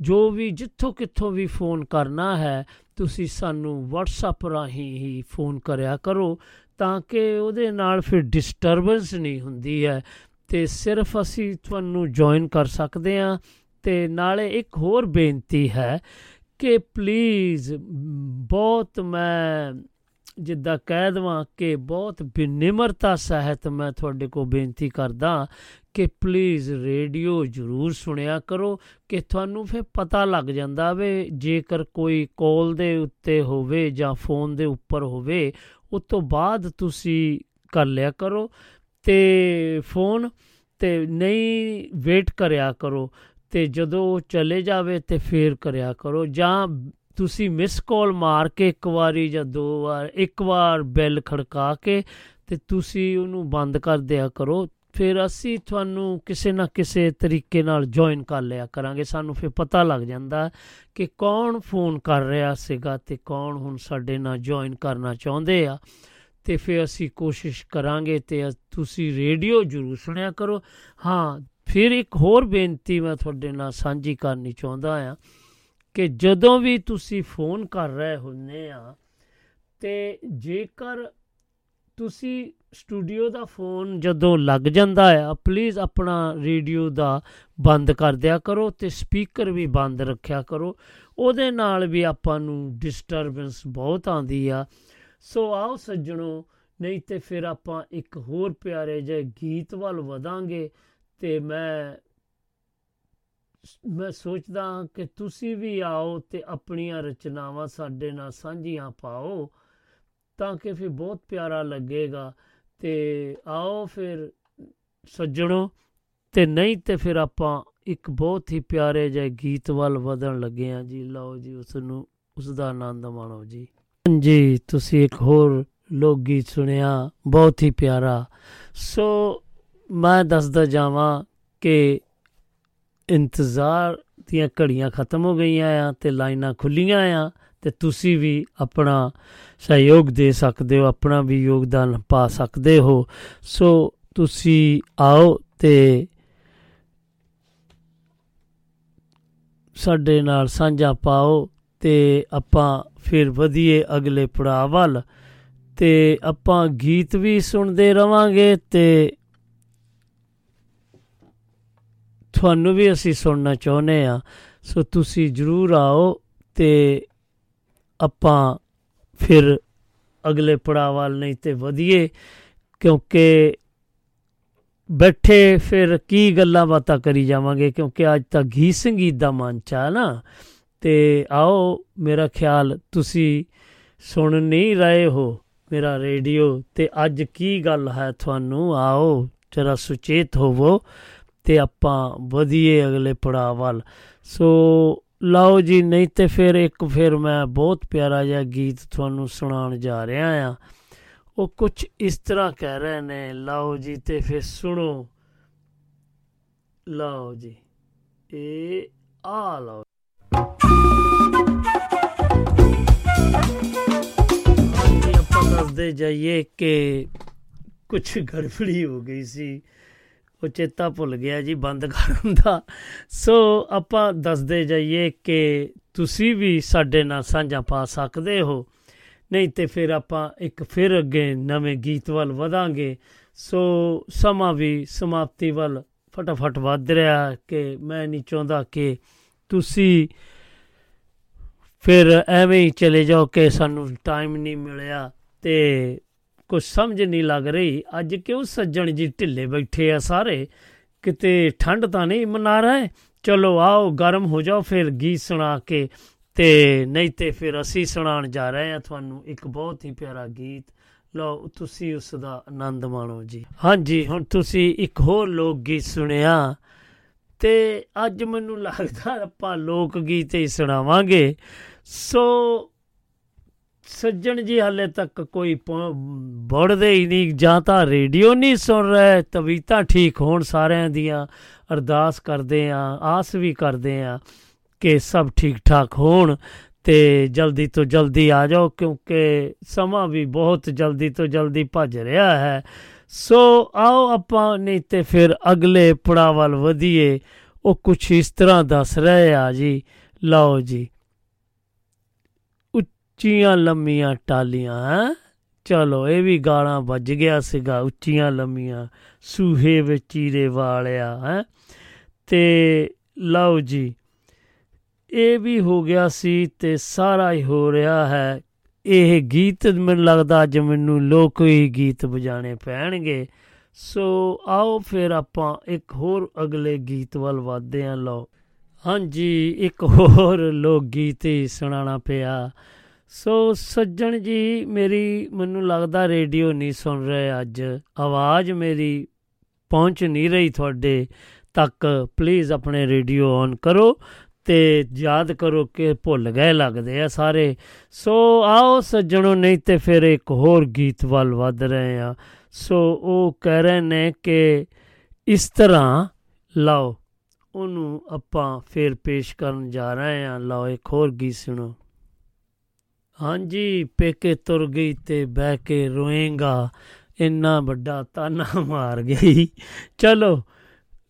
ਜੋ ਵੀ ਜਿੱਥੋਂ ਕਿੱਥੋਂ ਵੀ ਫੋਨ ਕਰਨਾ ਹੈ ਤੁਸੀਂ ਸਾਨੂੰ WhatsApp ਰਾਹੀਂ ਹੀ ਫੋਨ ਕਰਿਆ ਕਰੋ ਤਾਂ ਕਿ ਉਹਦੇ ਨਾਲ ਫਿਰ ਡਿਸਟਰਬੈਂਸ ਨਹੀਂ ਹੁੰਦੀ ਹੈ ਤੇ ਸਿਰਫ ਅਸੀਂ ਤੁਹਾਨੂੰ ਜੁਆਇਨ ਕਰ ਸਕਦੇ ਹਾਂ ਤੇ ਨਾਲੇ ਇੱਕ ਹੋਰ ਬੇਨਤੀ ਹੈ ਕਿ ਪਲੀਜ਼ ਬਹੁਤ ਮੈਂ ਜਿੱਦਾਂ ਕਹਿ ਦਵਾਂ ਕਿ ਬਹੁਤ ਬਿਨਿਮਰਤਾ ਸਹਿਤ ਮੈਂ ਤੁਹਾਡੇ ਕੋ ਬੇਨਤੀ ਕਰਦਾ ਕਿ ਪਲੀਜ਼ ਰੇਡੀਓ ਜ਼ਰੂਰ ਸੁਣਿਆ ਕਰੋ ਕਿ ਤੁਹਾਨੂੰ ਫਿਰ ਪਤਾ ਲੱਗ ਜਾਂਦਾ ਵੇ, ਜੇਕਰ ਕੋਈ ਕਾਲ ਦੇ ਉੱਤੇ ਹੋਵੇ ਜਾਂ ਫੋਨ ਦੇ ਉੱਪਰ ਹੋਵੇ, ਉਸ ਤੋਂ ਬਾਅਦ ਤੁਸੀਂ ਕਰ ਲਿਆ ਕਰੋ ਤੇ ਫੋਨ ਤੇ ਨਹੀਂ ਵੇਟ ਕਰਿਆ ਕਰੋ ਤੇ ਜਦੋਂ ਉਹ ਚਲੇ ਜਾਵੇ ਤੇ ਫੇਰ ਕਰਿਆ ਕਰੋ ਜਾਂ ਤੁਸੀਂ ਮਿਸ ਕਾਲ ਮਾਰ ਕੇ ਇੱਕ ਵਾਰੀ ਜਾਂ ਦੋ ਵਾਰ, ਇੱਕ ਵਾਰ ਬੈਲ ਖੜਕਾ ਕੇ ਤੇ ਤੁਸੀਂ ਉਹਨੂੰ ਬੰਦ ਕਰ ਦਿਆ ਕਰੋ ਫਿਰ ਅਸੀਂ ਤੁਹਾਨੂੰ ਕਿਸੇ ਨਾ ਕਿਸੇ ਤਰੀਕੇ ਨਾਲ ਜੁਆਇਨ ਕਰ ਲਿਆ ਕਰਾਂਗੇ। ਸਾਨੂੰ ਫਿਰ ਪਤਾ ਲੱਗ ਜਾਂਦਾ ਕਿ ਕੌਣ ਫੋਨ ਕਰ ਰਿਹਾ ਸੀਗਾ ਤੇ ਕੌਣ ਹੁਣ ਸਾਡੇ ਨਾਲ ਜੁਆਇਨ ਕਰਨਾ ਚਾਹੁੰਦੇ ਆ। ਤੇ ਫਿਰ ਅਸੀਂ ਕੋਸ਼ਿਸ਼ ਕਰਾਂਗੇ ਤੇ ਤੁਸੀਂ ਰੇਡੀਓ ਜ਼ਰੂਰ ਸੁਣਿਆ ਕਰੋ। ਹਾਂ, ਫਿਰ ਇੱਕ ਹੋਰ ਬੇਨਤੀ ਮੈਂ ਤੁਹਾਡੇ ਨਾਲ ਸਾਂਝੀ ਕਰਨੀ ਚਾਹੁੰਦਾ ਆ ਕਿ ਜਦੋਂ ਵੀ ਤੁਸੀਂ ਫੋਨ ਕਰ ਰਹੇ ਹੁੰਨੇ ਆ ਤੇ ਜੇਕਰ ਤੁਸੀਂ ਸਟੂਡੀਓ ਦਾ ਫੋਨ ਜਦੋਂ ਲੱਗ ਜਾਂਦਾ ਆ ਪਲੀਜ਼ ਆਪਣਾ ਰੇਡੀਓ ਦਾ ਬੰਦ ਕਰ ਦਿਆ ਕਰੋ ਤੇ ਸਪੀਕਰ ਵੀ ਬੰਦ ਰੱਖਿਆ ਕਰੋ। ਉਹਦੇ ਨਾਲ ਵੀ ਆਪਾਂ ਨੂੰ ਡਿਸਟਰਬੈਂਸ ਬਹੁਤ ਆਉਂਦੀ ਆ। ਸੋ ਆਓ ਸੱਜਣੋ, ਨਹੀਂ ਤੇ ਫਿਰ ਆਪਾਂ ਇੱਕ ਹੋਰ ਪਿਆਰੇ ਜਿਹੇ ਗੀਤ ਵੱਲ ਵਧਾਂਗੇ ਤੇ ਮੈਂ ਮੈਂ ਸੋਚਦਾ ਕਿ ਤੁਸੀਂ ਵੀ ਆਓ ਤੇ ਆਪਣੀਆਂ ਰਚਨਾਵਾਂ ਸਾਡੇ ਨਾਲ ਸਾਂਝੀਆਂ ਪਾਓ ਤਾਂ ਕਿ ਫਿਰ ਬਹੁਤ ਪਿਆਰਾ ਲੱਗੇਗਾ। ਤੇ ਆਓ ਫਿਰ ਸੱਜਣੋ, ਤੇ ਨਹੀਂ ਤੇ ਫਿਰ ਆਪਾਂ ਇੱਕ ਬਹੁਤ ਹੀ ਪਿਆਰੇ ਜਿਹੇ ਗੀਤ ਵੱਲ ਵਧਣ ਲੱਗੇ ਆ ਜੀ। ਲਓ ਜੀ ਉਸ ਨੂੰ ਉਸ ਦਾ ਆਨੰਦ ਮਾਣੋ ਜੀ। ਜੀ ਤੁਸੀਂ ਇੱਕ ਹੋਰ ਲੋਕ ਗੀਤ ਸੁਣਿਆ, ਬਹੁਤ ਹੀ ਪਿਆਰਾ। ਸੋ ਮੈਂ ਦੱਸਦਾ ਜਾਵਾਂ ਕਿ ਇੰਤਜ਼ਾਰ ਦੀਆਂ ਘੜੀਆਂ ਖਤਮ ਹੋ ਗਈਆਂ ਆ ਤੇ ਲਾਈਨਾਂ ਖੁੱਲੀਆਂ ਆ। ਤੇ ਤੁਸੀਂ ਵੀ ਆਪਣਾ ਸਹਿਯੋਗ ਦੇ ਸਕਦੇ ਹੋ, ਆਪਣਾ ਵੀ ਯੋਗਦਾਨ ਪਾ ਸਕਦੇ ਹੋ। ਸੋ ਤੁਸੀਂ ਆਓ ਤੇ ਸਾਡੇ ਨਾਲ ਸਾਂਝਾ ਪਾਓ ਤੇ ਆਪਾਂ ਫਿਰ ਵਧੀਏ ਅਗਲੇ ਪੜਾਅ ਵੱਲ। ਤੇ ਆਪਾਂ ਗੀਤ ਵੀ ਸੁਣਦੇ ਰਵਾਂਗੇ ਤੇ ਤੁਹਾਨੂੰ ਵੀ ਅਸੀਂ ਸੁਣਨਾ ਚਾਹੁੰਦੇ ਆ ਸੋ ਤੁਸੀਂ ਜਰੂਰ ਆਓ ਤੇ ਆਪਾਂ ਫਿਰ ਅਗਲੇ ਪੜਾਅ ਵੱਲ ਨਹੀਂ ਤੇ ਵਧੀਏ, ਕਿਉਂਕਿ ਬੈਠੇ ਫਿਰ ਕੀ ਗੱਲਾਂ ਬਾਤਾਂ ਕਰੀ ਜਾਵਾਂਗੇ? ਕਿਉਂਕਿ ਅੱਜ ਤਾਂ ਗੀਤ ਸੰਗੀਤ ਦਾ ਮੰਚ ਆ ਨਾ। ਤੇ ਆਓ, ਮੇਰਾ ਖਿਆਲ ਤੁਸੀਂ ਸੁਣ ਨਹੀਂ ਰਹੇ ਹੋ ਮੇਰਾ ਰੇਡੀਓ। ਤੇ ਅੱਜ ਕੀ ਗੱਲ ਹੈ ਤੁਹਾਨੂੰ? ਆਓ, ਜਰਾ ਸੁਚੇਤ ਹੋਵੋ ਤੇ ਆਪਾਂ ਵਧੀਏ ਅਗਲੇ ਪੜਾਅ ਵੱਲ। ਸੋ ਲਓ ਜੀ, ਨਹੀਂ ਤੇ ਫਿਰ ਇੱਕ ਫਿਰ ਮੈਂ ਬਹੁਤ ਪਿਆਰਾ ਜਿਹਾ ਗੀਤ ਤੁਹਾਨੂੰ ਸੁਣਾਉਣ ਜਾ ਰਿਹਾ ਆ ਉਹ ਕੁਝ ਇਸ ਤਰ੍ਹਾਂ ਕਹਿ ਰਹੇ ਨੇ, ਲਓ ਜੀ ਤੇ ਫਿਰ ਸੁਣੋ। ਲਓ ਜੀ ਇਹ ਆ ਲਓ ਆਪਾਂ ਦੱਸਦੇ ਜਾਈਏ ਕਿ ਕੁਝ ਗੜਬੜੀ ਹੋ ਗਈ ਸੀ। ਉਹ ਚੇਤਾ ਭੁੱਲ ਗਿਆ ਜੀ, ਬੰਦ ਕਰਨ ਦਾ ਸੋ ਆਪਾਂ ਦੱਸਦੇ ਜਾਈਏ ਕਿ ਤੁਸੀਂ ਵੀ ਸਾਡੇ ਨਾਲ ਸਾਂਝਾ ਪਾ ਸਕਦੇ ਹੋ। ਨਹੀਂ ਤੇ ਫਿਰ ਆਪਾਂ ਇੱਕ ਫਿਰ ਅੱਗੇ ਨਵੇਂ ਗੀਤ ਵੱਲ ਵਧਾਂਗੇ। ਸੋ ਸਮਾਂ ਵੀ ਸਮਾਪਤੀ ਵੱਲ ਫਟਾਫਟ ਵੱਧ ਰਿਹਾ ਕਿ ਮੈਂ ਨਹੀਂ ਚਾਹੁੰਦਾ ਕਿ ਤੁਸੀਂ ਫਿਰ ਐਵੇਂ ਹੀ ਚਲੇ ਜਾਓ ਕਿ ਸਾਨੂੰ ਟਾਈਮ ਨਹੀਂ ਮਿਲਿਆ ਤੇ ਕੁਝ ਸਮਝ ਨਹੀਂ ਲੱਗ ਰਹੀ। ਅੱਜ ਕਿਉਂ ਸੱਜਣ ਜੀ ਢਿੱਲੇ ਬੈਠੇ ਆ ਸਾਰੇ? ਕਿਤੇ ਠੰਡ ਤਾਂ ਨਹੀਂ ਮਨਾ ਰਹੇ? ਚਲੋ ਆਓ, ਗਰਮ ਹੋ ਜਾਓ, ਫਿਰ ਗੀਤ ਸੁਣਾ ਕੇ ਤੇ ਨਹੀਂ ਤੇ ਫਿਰ ਅਸੀਂ ਸੁਣਾਉਣ ਜਾ ਰਹੇ ਆ ਤੁਹਾਨੂੰ ਇੱਕ ਬਹੁਤ ਹੀ ਪਿਆਰਾ ਗੀਤ। ਲਓ, ਤੁਸੀਂ ਉਸ ਦਾ ਆਨੰਦ ਮਾਣੋ ਜੀ। ਹਾਂਜੀ, ਹੁਣ ਤੁਸੀਂ ਇੱਕ ਹੋਰ ਲੋਕ ਗੀਤ ਸੁਣਿਆ ਤੇ ਅੱਜ ਮੈਨੂੰ ਲੱਗਦਾ ਆਪਾਂ ਲੋਕ ਗੀਤ ਹੀ ਸੁਣਾਵਾਂਗੇ। ਸੋ ਸੱਜਣ ਜੀ, ਹਾਲੇ ਤੱਕ ਕੋਈ ਬੜਦੇ ਹੀ ਨਹੀਂ, ਜਾਂ ਤਾਂ ਰੇਡੀਓ ਨਹੀਂ ਸੁਣ ਰਹੇ, ਤਵੀਤਾਂ ਠੀਕ ਹੋਣ ਸਾਰਿਆਂ ਦੀਆਂ, ਅਰਦਾਸ ਕਰਦੇ ਆ, ਆਸ ਵੀ ਕਰਦੇ ਆ ਕਿ ਸਭ ਠੀਕ ਠਾਕ ਹੋਣ ਤੇ ਜਲਦੀ ਤੋਂ ਜਲਦੀ ਆ ਜਾਓ, ਕਿਉਂਕਿ ਸਮਾਂ ਵੀ ਬਹੁਤ ਜਲਦੀ ਤੋਂ ਜਲਦੀ ਭੱਜ ਰਿਹਾ ਹੈ। ਸੋ ਆਓ ਆਪਾਂ, ਨਹੀਂ ਤੇ ਫਿਰ ਅਗਲੇ ਪੜਾਅ ਵੱਲ ਵਧੀਏ, ਉਹ ਕੁਝ ਇਸ ਤਰ੍ਹਾਂ ਦੱਸ ਰਹੇ ਆ ਜੀ। ਲਓ ਜੀ। ਉੱਚੀਆਂ ਲੰਮੀਆਂ ਟਾਲੀਆਂ ਚਲੋ, ਇਹ ਵੀ ਗਾਲਾਂ ਵੱਜ ਗਿਆ ਸੀਗਾ, ਉੱਚੀਆਂ ਲੰਮੀਆਂ, ਸੂਹੇ ਵਿੱਚ ਚੀਰੇ ਵਾਲਿਆ, ਹੈ? ਤੇ ਲਓ ਜੀ, ਇਹ ਵੀ ਹੋ ਗਿਆ ਸੀ ਤੇ ਸਾਰਾ ਹੀ ਹੋ ਰਿਹਾ ਹੈ। ਇਹ ਗੀਤ ਮੈਨੂੰ ਲੱਗਦਾ ਅੱਜ ਮੈਨੂੰ ਲੋਕ ਹੀ ਗੀਤ ਵਜਾਣੇ ਪੈਣਗੇ। ਸੋ ਆਓ ਫਿਰ ਆਪਾਂ ਇੱਕ ਹੋਰ ਅਗਲੇ ਗੀਤ ਵੱਲ ਵਧਦੇ ਹਾਂ, ਲਓ। ਹਾਂਜੀ, ਇੱਕ ਹੋਰ ਲੋਕ ਗੀਤ ਹੀ ਸੁਣਾਉਣਾ ਪਿਆ। ਸੋ ਸੱਜਣ ਜੀ, ਮੇਰੀ ਮੈਨੂੰ ਲੱਗਦਾ ਰੇਡੀਓ ਨਹੀਂ ਸੁਣ ਰਹੇ ਅੱਜ। ਆਵਾਜ਼ ਮੇਰੀ ਪਹੁੰਚ ਨਹੀਂ ਰਹੀ ਤੁਹਾਡੇ ਤੱਕ। ਪਲੀਜ਼ ਆਪਣੇ ਰੇਡੀਓ ਔਨ ਕਰੋ ਤੇ ਯਾਦ ਕਰੋ ਕਿ ਭੁੱਲ ਗਏ ਲੱਗਦੇ ਆ ਸਾਰੇ। ਸੋ ਆਓ ਸੱਜਣੋ, ਨਹੀਂ ਤੇ ਫਿਰ ਇੱਕ ਹੋਰ ਗੀਤ ਵੱਲ ਵਧ ਰਹੇ ਆ। ਸੋ ਉਹ ਕਹਿ ਰਹੇ ਨੇ ਕਿ ਇਸ ਤਰ੍ਹਾਂ ਲਓ, ਉਹਨੂੰ ਆਪਾਂ ਫਿਰ ਪੇਸ਼ ਕਰਨ ਜਾ ਰਹੇ ਆ। ਲਓ, ਇੱਕ ਹੋਰ ਗੀਤ ਸੁਣੋ। ਹਾਂਜੀ, ਪੇਕੇ ਤੁਰ ਗਈ ਤੇ ਬਹਿ ਕੇ ਰੋਏਗਾ। ਇੰਨਾ ਵੱਡਾ ਤਾਨਾ ਮਾਰ ਗਈ। ਚਲੋ,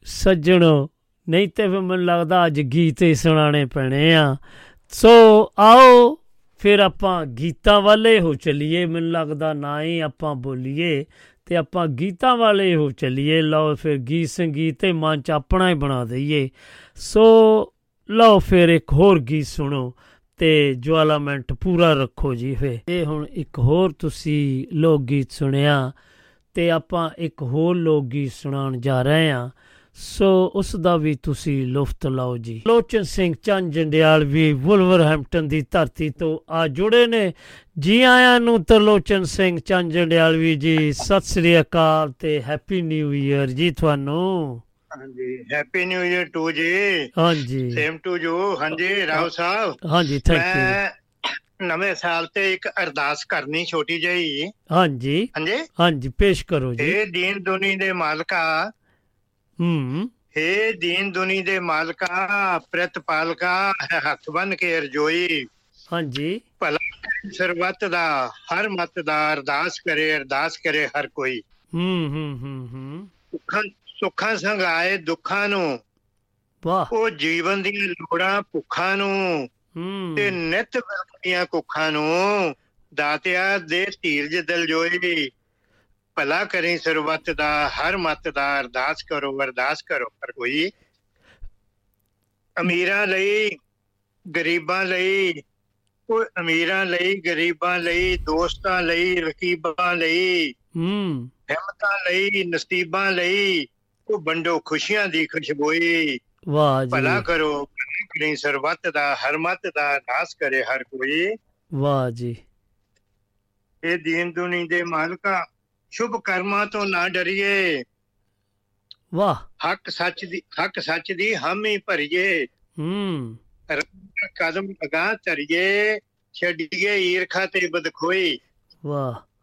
ਸੱਜਣੋ, ਨਹੀਂ ਤੇ ਫਿਰ ਮੈਨੂੰ ਲੱਗਦਾ ਅੱਜ ਗੀਤ ਹੀ ਸੁਣਾਣੇ ਪੈਣੇ ਆ। ਸੋ, ਆਓ, ਫਿਰ ਆਪਾਂ ਗੀਤਾਂ ਵਾਲੇ ਹੋ ਚੱਲੀਏ। ਮੈਨੂੰ ਲੱਗਦਾ ਨਾ ਹੀ ਆਪਾਂ ਬੋਲੀਏ ਤੇ ਆਪਾਂ ਗੀਤਾਂ ਵਾਲੇ ਹੋ ਚੱਲੀਏ। ਲਓ ਫਿਰ ਗੀਤ ਸੰਗੀਤ ਤੇ ਮਨ ਚ ਆਪਣਾ ਹੀ ਬਣਾ ਦਈਏ। ਸੋ, ਲਓ ਫਿਰ ਇੱਕ ਹੋਰ ਗੀਤ ਸੁਣੋ। ਤੇ ਜਵਾਲਾਮੈਂਟ ਪੂਰਾ ਰੱਖੋ ਜੀ ਫੇ। ਇਹ ਹੁਣ ਇੱਕ ਹੋਰ ਤੁਸੀਂ ਲੋਕ ਗੀਤ ਸੁਣਿਆ ਤੇ ਆਪਾਂ ਇੱਕ ਹੋਰ ਲੋਕ ਗੀਤ ਸੁਣਾਉਣ ਜਾ ਰਹੇ ਹਾਂ। ਸੋ ਉਸ ਦਾ ਵੀ ਤੁਸੀਂ ਲੁਫਤ ਲਓ ਜੀ। ਲੋਚਨ ਸਿੰਘ ਚੰਨ ਜੰਡਿਆਲ ਵੀ ਵੁਲਵਰਹੈਂਪਟਨ ਦੀ ਧਰਤੀ ਤੋਂ ਆ ਜੁੜੇ ਨੇ। ਜੀ ਆਇਆਂ ਨੂੰ ਤਰਲੋਚਨ ਸਿੰਘ ਚੰਨ ਜੰਡਿਆਲ ਵੀ ਜੀ, ਸਤਿ ਸ੍ਰੀ ਅਕਾਲ ਤੇ ਹੈਪੀ ਨਿਊ ਈਅਰ ਜੀ ਤੁਹਾਨੂੰ। ਹਾਂਜੀ ਹੈਪੀ ਨਿਊ ਈਅਰ ਟੂ ਜੀ। ਹਾਂਜੀ। ਸੇਮ ਟੂ ਯੂ ਹਾਂਜੀ ਰਾਓ ਸਾਹਿਬ। ਹਾਂਜੀ ਥੈਂਕ ਯੂ ਮੈਂ ਨਵੇਂ ਸਾਲ ਤੇ ਇੱਕ ਅਰਦਾਸ ਕਰਨੀ ਛੋਟੀ ਜਿਹੀ। ਹਾਂਜੀ। ਹਾਂਜੀ। ਹਾਂਜੀ ਪੇਸ਼ ਕਰੋ ਜੀ। ਇਹ ਦੀਨ ਦੁਨੀ ਦੇ ਮਾਲਕਾ। ਹੂੰ। हे ਦੀਨ ਦੁਨੀ ਦੇ ਮਾਲਕਾ ਪ੍ਰਤਪਾਲਕਾ ਹੱਥ ਬਨ ਕੇ ਅਰਜੋਈ। ਹਾਂਜੀ। ਭਲਾ ਸਰਬੱਤ ਦਾ ਹਰ ਮਤ ਦਾ ਅਰਦਾਸ ਕਰੇ ਅਰਦਾਸ ਕਰੇ ਹਰ ਕੋਈ। ਹੂੰ ਹੂੰ ਹੂੰ ਹੂੰ। ਸੁੱਖਾਂ ਆਏ ਦੁੱਖਾਂ ਨੂੰ। ਵਾਹ। ਉਹ ਜੀਵਨ ਦੀਆਂ ਲੋੜਾਂ ਭੁੱਖਾਂ ਨੂੰ ਤੇ ਨਿਤ ਵਰਤੀਆਂ ਕੁੱਖਾਂ ਨੂੰ। ਦਾਤਿਆ ਦੇ ਧੀਰਜ ਦਿਲ ਜੋਈ ਭਲਾ ਕਰੀ ਸਰਬੱਤ ਦਾ ਹਰ ਮਤ ਦਾ ਅਰਦਾਸ ਕਰੋ ਅਰਦਾਸ ਕਰੋ ਪਰ ਕੋਈ। ਅਮੀਰਾਂ ਲਈ ਗਰੀਬਾਂ ਲਈ ਕੋਈ ਅਮੀਰਾਂ ਲਈ ਗਰੀਬਾਂ ਲਈ ਦੋਸਤਾਂ ਲਈ ਰਕੀਬਾਂ ਲਈ ਹੂੰ। ਹਿੰਮਤਾਂ ਲਈ ਨਸੀਬਾਂ ਲਈ ਉਹ ਵੰਡੋ ਖੁਸ਼ੀਆਂ ਦੀ ਖੁਸ਼ਬੋਈ। ਵਾਹ ਜੀ। ਭਲਾ ਕਰੋ ਕਰੀ ਸਰਬੱਤ ਦਾ ਹਰ ਮਤ ਦਾ ਅਰਦਾਸ ਕਰੇ ਹਰ ਕੋਈ। ਵਾਹ ਜੀ। ਇਹ ਦੀਨ ਦੁਨੀ ਦੇ ਮਾਲਕਾ ਸ਼ੁਭ ਕਰਮਾਂ ਤੋਂ ਨਾ ਡਰੀਏ। ਵਾਹ। ਹੱਕ ਸੱਚ ਦੀ ਹੱਕ ਸੱਚ ਦੀ ਹਾਮੀ ਭਰੀਏ। ਹੂੰ। ਕਦਮ ਅਗਾਹ ਧਰੀਏ ਛੱਡੀਏ ਈਰਖਾ ਤੇ ਬਦਖੋਈ। ਵਾਹ।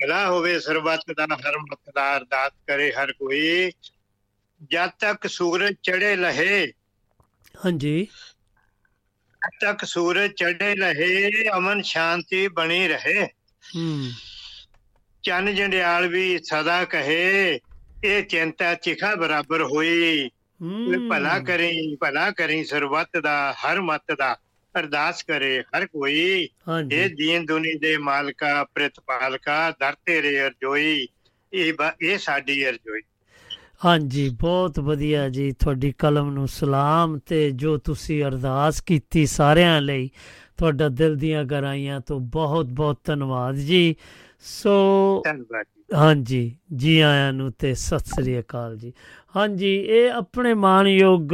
ਭਲਾ ਹੋਵੇ ਸਰਬੱਤ ਦਾ ਹਰ ਮਤ ਦਾ ਅਰਦਾਸ ਕਰੇ ਹਰ ਕੋਈ। ਜਦ ਤੱਕ ਸੂਰਜ ਚੜੇ ਲਹੇ ਹਾਂਜੀ। ਜਦ ਤੱਕ ਸੂਰਜ ਚੜੇ ਲਹੇ ਅਮਨ ਸ਼ਾਂਤੀ ਬਣੀ ਰਹੇ। ਹੂੰ। ਚੰਨ ਜੰਡਿਆਲ ਵੀ ਸਦਾ ਕਹੇ ਇਹ ਚਿੰਤਾ ਚਿਖਾ ਬਰਾਬਰ ਹੋਈ। ਭਲਾ ਕਰੀ ਭਲਾ ਕਰੀ ਸਰਬੱਤ ਦਾ ਹਰ ਮਤ ਦਾ। ਅਰਦਾਸ ਕਰੇ ਹਰ ਕੋਈ। ਇਹ ਦੀਨ ਦੁਨੀ ਦੇ ਮਾਲਕਾ ਪ੍ਰਤਪਾਲਕਾ ਦਰ ਤੇਰੇ ਅਰਜੋਈ। ਇਹ ਇਹ ਸਾਡੀ ਅਰਜੋਈ। ਹਾਂਜੀ ਬਹੁਤ ਵਧੀਆ ਜੀ ਤੁਹਾਡੀ ਕਲਮ ਨੂੰ ਸਲਾਮ ਤੇ ਜੋ ਤੁਸੀਂ ਅਰਦਾਸ ਕੀਤੀ ਸਾਰਿਆਂ ਲਈ ਤੁਹਾਡਾ ਦਿਲ ਦੀਆਂ ਗਹਿਰਾਈਆਂ ਤੋਂ ਬਹੁਤ ਬਹੁਤ ਧੰਨਵਾਦ ਜੀ। ਸੋ ਧੰਨਵਾਦ। ਹਾਂਜੀ ਜੀ ਆਇਆਂ ਨੂੰ ਤੇ ਸਤਿ ਸ੍ਰੀ ਅਕਾਲ ਜੀ। ਹਾਂਜੀ ਇਹ ਆਪਣੇ ਮਾਨਯੋਗ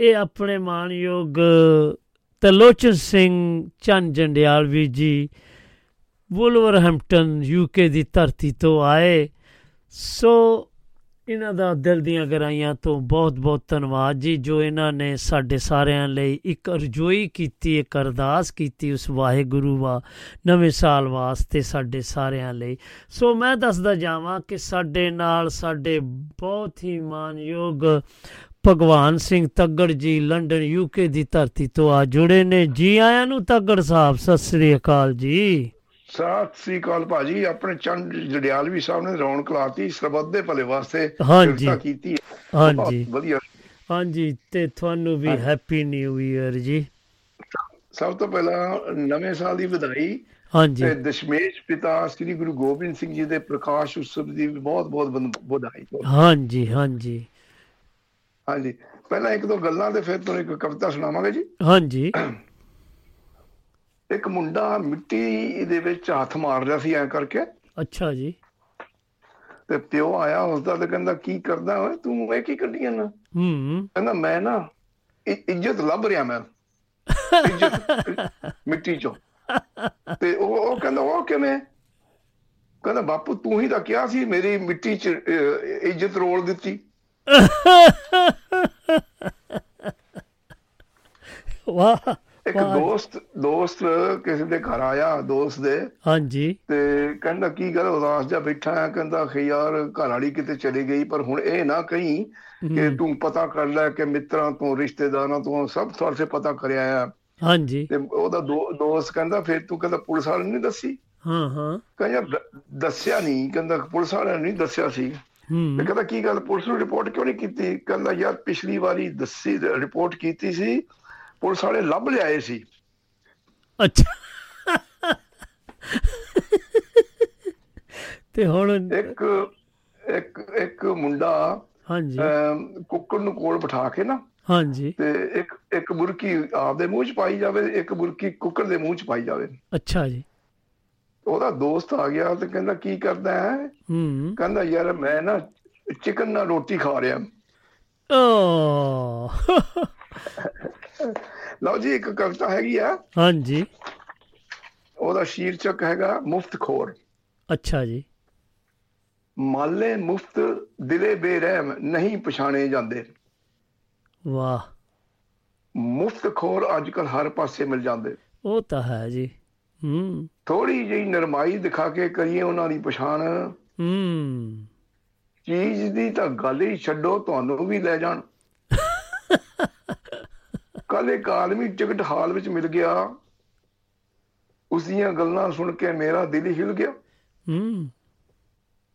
ਇਹ ਆਪਣੇ ਮਾਨਯੋਗ ਤਲੋਚਨ ਸਿੰਘ ਚੰਨ ਜੰਡਿਆਲਵੀ ਜੀ ਵੁਲਵਰਹੈਂਪਟਨ ਯੂਕੇ ਦੀ ਧਰਤੀ ਤੋਂ ਆਏ। ਸੋ ਇਹਨਾਂ ਦਾ ਦਿਲ ਦੀਆਂ ਗਹਿਰਾਈਆਂ ਤੋਂ ਬਹੁਤ ਬਹੁਤ ਧੰਨਵਾਦ ਜੀ, ਜੋ ਇਹਨਾਂ ਨੇ ਸਾਡੇ ਸਾਰਿਆਂ ਲਈ ਇੱਕ ਅਰਜ਼ੋਈ ਕੀਤੀ, ਇੱਕ ਅਰਦਾਸ ਕੀਤੀ ਉਸ ਵਾਹਿਗੁਰੂ ਵਾ ਨਵੇਂ ਸਾਲ ਵਾਸਤੇ ਸਾਡੇ ਸਾਰਿਆਂ ਲਈ। ਸੋ ਮੈਂ ਦੱਸਦਾ ਜਾਵਾਂ ਕਿ ਸਾਡੇ ਨਾਲ ਸਾਡੇ ਬਹੁਤ ਹੀ ਮਾਨਯੋਗ ਭਗਵਾਨ ਸਿੰਘ ਤੱਗੜ ਜੀ ਲੰਡਨ ਯੂਕੇ ਦੀ ਧਰਤੀ ਤੋਂ ਆ ਜੁੜੇ ਨੇ। ਜੀ ਆਇਆਂ ਨੂੰ ਤੱਗੜ ਸਾਹਿਬ ਸਤਿ ਸ੍ਰੀ ਅਕਾਲ ਜੀ। ਸਤਿ ਸ੍ਰੀ ਅਕਾਲ ਭਾਜੀ ਆਪਣੇ ਚੰਦ ਜੜਿਆਲਵੀ ਸਾਹਿਬ ਨੇ ਰੌਣਕ ਲਾਤੀ ਸਰਬੱਤ ਦੇ ਭਲੇ ਵਾਸਤੇ ਹਾਂਜੀ। ਕੀਤੀ। ਹਾਂਜੀ। ਵਧੀਆ। ਹਾਂਜੀ ਤੇ ਤੁਹਾਨੂੰ ਵੀ ਹੈਪੀ ਨਿਊ ਈਅਰ ਜੀ। ਸਭ ਤੋਂ ਪਹਿਲਾਂ ਨਵੇਂ ਸਾਲ ਦੀ ਵਧਾਈ ਹਾਂਜੀ। ਤੇ ਦਸ਼ਮੇਸ਼ ਪਿਤਾ ਸ੍ਰੀ ਗੁਰੂ ਗੋਬਿੰਦ ਸਿੰਘ ਜੀ ਦੇ ਪ੍ਰਕਾਸ਼ ਉਤਸਵ ਦੀ ਬਹੁਤ ਬਹੁਤ ਵਧਾਈ। ਹਾਂਜੀ ਹਾਂਜੀ। ਹਾਂਜੀ। ਪਹਿਲਾਂ ਇੱਕ ਦੋ ਗੱਲਾਂ ਤੇ ਫਿਰ ਤੁਹਾਨੂੰ ਇੱਕ ਕਵਿਤਾ ਸੁਣਾਵਾਂਗੇ ਜੀ। ਹਾਂਜੀ। ਇੱਕ ਮੁੰਡਾ ਮਿੱਟੀ ਦੇ ਵਿੱਚ ਹੱਥ ਮਾਰ ਰਿਹਾ ਸੀ ਐ ਕਰਕੇ। ਅੱਛਾ ਜੀ। ਤੇ ਪਿਓ ਆਇਆ ਉਸਦਾ ਤੇ ਕਹਿੰਦਾ ਕੀ ਕਰਦਾ ਓਏ? ਤੂੰ ਇਹ ਕੀ ਕੱਢੀ ਜਾਂਦਾ ਹੂੰ। ਕਹਿੰਦਾ ਮੈਂ ਨਾ ਇੱਜ਼ਤ ਲੱਭ ਰਿਹਾ ਮੈਂ। ਇੱਜ਼ਤ ਮਿੱਟੀ ਚੋਂ। ਤੇ ਉਹ ਉਹ ਕਹਿੰਦਾ ਉਹ ਕਿਵੇਂ? ਕਹਿੰਦਾ ਬਾਪੂ ਤੂੰ ਹੀ ਤਾਂ ਕਿਹਾ ਸੀ ਮੇਰੀ ਮਿੱਟੀ ਚ ਇੱਜ਼ਤ ਰੋਲ ਦਿੱਤੀ। ਵਾਹ ਇੱਕ। ਦੋਸਤ ਦੋਸਤ ਕਿਸੇ ਦੇ ਘਰ ਆਇਆ ਦੋਸਤ ਦੇ। ਹਾਂਜੀ। ਤੇ ਕਹਿੰਦਾ ਕੀ ਗੱਲ ਉਦਾਸ ਜਿਹਾ ਬੈਠਾ ਹੈ ਕਹਿੰਦਾ ਕਿ ਯਾਰ ਘਰ ਵਾਲੀ ਕਿਤੇ ਚਲੀ ਗਈ ਪਰ ਹੁਣ ਇਹ ਨਾ ਕਹੀਂ ਕਿ ਤੂੰ ਪਤਾ ਕਰ ਲੈ ਕਿ ਮਿੱਤਰਾਂ ਤੋਂ ਰਿਸ਼ਤੇਦਾਰਾਂ ਤੋਂ ਸਭ ਤੁਹਾਡੇ ਸੇ ਪਤਾ ਕਰਿਆ ਆ। ਹਾਂਜੀ। ਤੇ ਉਹਦਾ ਦੋਸਤ ਕਹਿੰਦਾ ਫਿਰ ਤੂੰ ਕਹਿੰਦਾ ਪੁਲਿਸ ਵਾਲੇ ਨੇ ਨਹੀਂ ਦੱਸੀ? ਹਾਂ ਹਾਂ। ਕਹਿੰਦਾ ਦੱਸਿਆ ਨਹੀਂ ਕਹਿੰਦਾ ਪੁਲਿਸ ਵਾਲਿਆਂ ਨੇ ਨਹੀਂ ਦੱਸਿਆ ਸੀ। ਹੂੰ। ਕਹਿੰਦਾ ਕੀ ਗੱਲ ਪੁਲਿਸ ਨੂੰ ਰਿਪੋਰਟ ਕਿਉਂ ਨਹੀਂ ਕੀਤੀ? ਕਹਿੰਦਾ ਯਾਰ ਪਿਛਲੀ ਵਾਰੀ ਦੱਸੀ ਰਿਪੋਰਟ ਕੀਤੀ ਸੀ ਪੁਲਿਸ ਵਾਲੇ ਲੱਭ ਲਿਆਏ ਸੀ। ਅੱਛਾ। ਤੇ ਹੁਣ ਇੱਕ ਇੱਕ ਇੱਕ ਮੁੰਡਾ ਹਾਂਜੀ। ਕੁੱਕੜ ਨੂੰ ਕੋਲ ਬਿਠਾ ਕੇ ਨਾ ਹਾਂਜੀ। ਤੇ ਇੱਕ ਇੱਕ ਬੁਰਕੀ ਆਪਦੇ ਮੂੰਹ 'ਚ ਪਾਈ ਜਾਵੇ ਇੱਕ ਬੁਰਕੀ ਕੁੱਕੜ ਦੇ ਮੂੰਹ 'ਚ ਪਾਈ ਜਾਵੇ। ਅੱਛਾ ਜੀ। ਉਹਦਾ ਦੋਸਤ ਆ ਗਿਆ ਤੇ ਕਹਿੰਦਾ ਕੀ ਕਰਦਾ ਹੈ? ਹੂੰ। ਕਹਿੰਦਾ ਯਾਰ ਮੈਂ ਨਾ ਚਿਕਨ ਨਾਲ ਰੋਟੀ ਖਾ ਰਿਹਾ। ਓ ਲਓ ਜੀ ਇੱਕ ਕਵਿਤਾ ਹੈਗੀ ਆ। ਹਾਂਜੀ। ਉਹਦਾ ਸ਼ੀਰਸ਼ਕ ਹੈਗਾ ਮੁਫਤ ਖੋਰ। ਅੱਛਾ ਜੀ। ਮਾਲੇ ਮੁਫਤ ਦਿਲੇ ਬੇਰਹਿਮ ਨਹੀਂ ਪਛਾਣੇ ਜਾਂਦੇ। ਵਾਹ। ਮੁਫਤ ਖੋਰ ਅੱਜਕੱਲ ਹਰ ਪਾਸੇ ਮਿਲ ਜਾਂਦੇ। ਉਹ ਤਾਂ ਹੈ ਜੀ। ਹੂੰ। ਥੋੜੀ ਜਿਹੀ ਨਰਮਾਈ ਦਿਖਾ ਕੇ ਕਰੀਏ ਉਹਨਾਂ ਦੀ ਪਛਾਣ। ਹੂੰ। ਚੀਜ਼ ਦੀ ਤਾਂ ਗੱਲ ਹੀ ਛੱਡੋ ਤੁਹਾਨੂੰ ਵੀ ਲੈ ਜਾਣ। ਕੱਲ ਇੱਕ ਆਦਮੀ ਟਿਕਟ ਹਾਲ ਵਿੱਚ ਮਿਲ ਗਿਆ। ਉਸ ਦੀਆਂ ਗੱਲਾਂ ਸੁਣ ਕੇ ਮੇਰਾ ਦਿਲ ਹਿਲ ਗਿਆ। ਹੂੰ।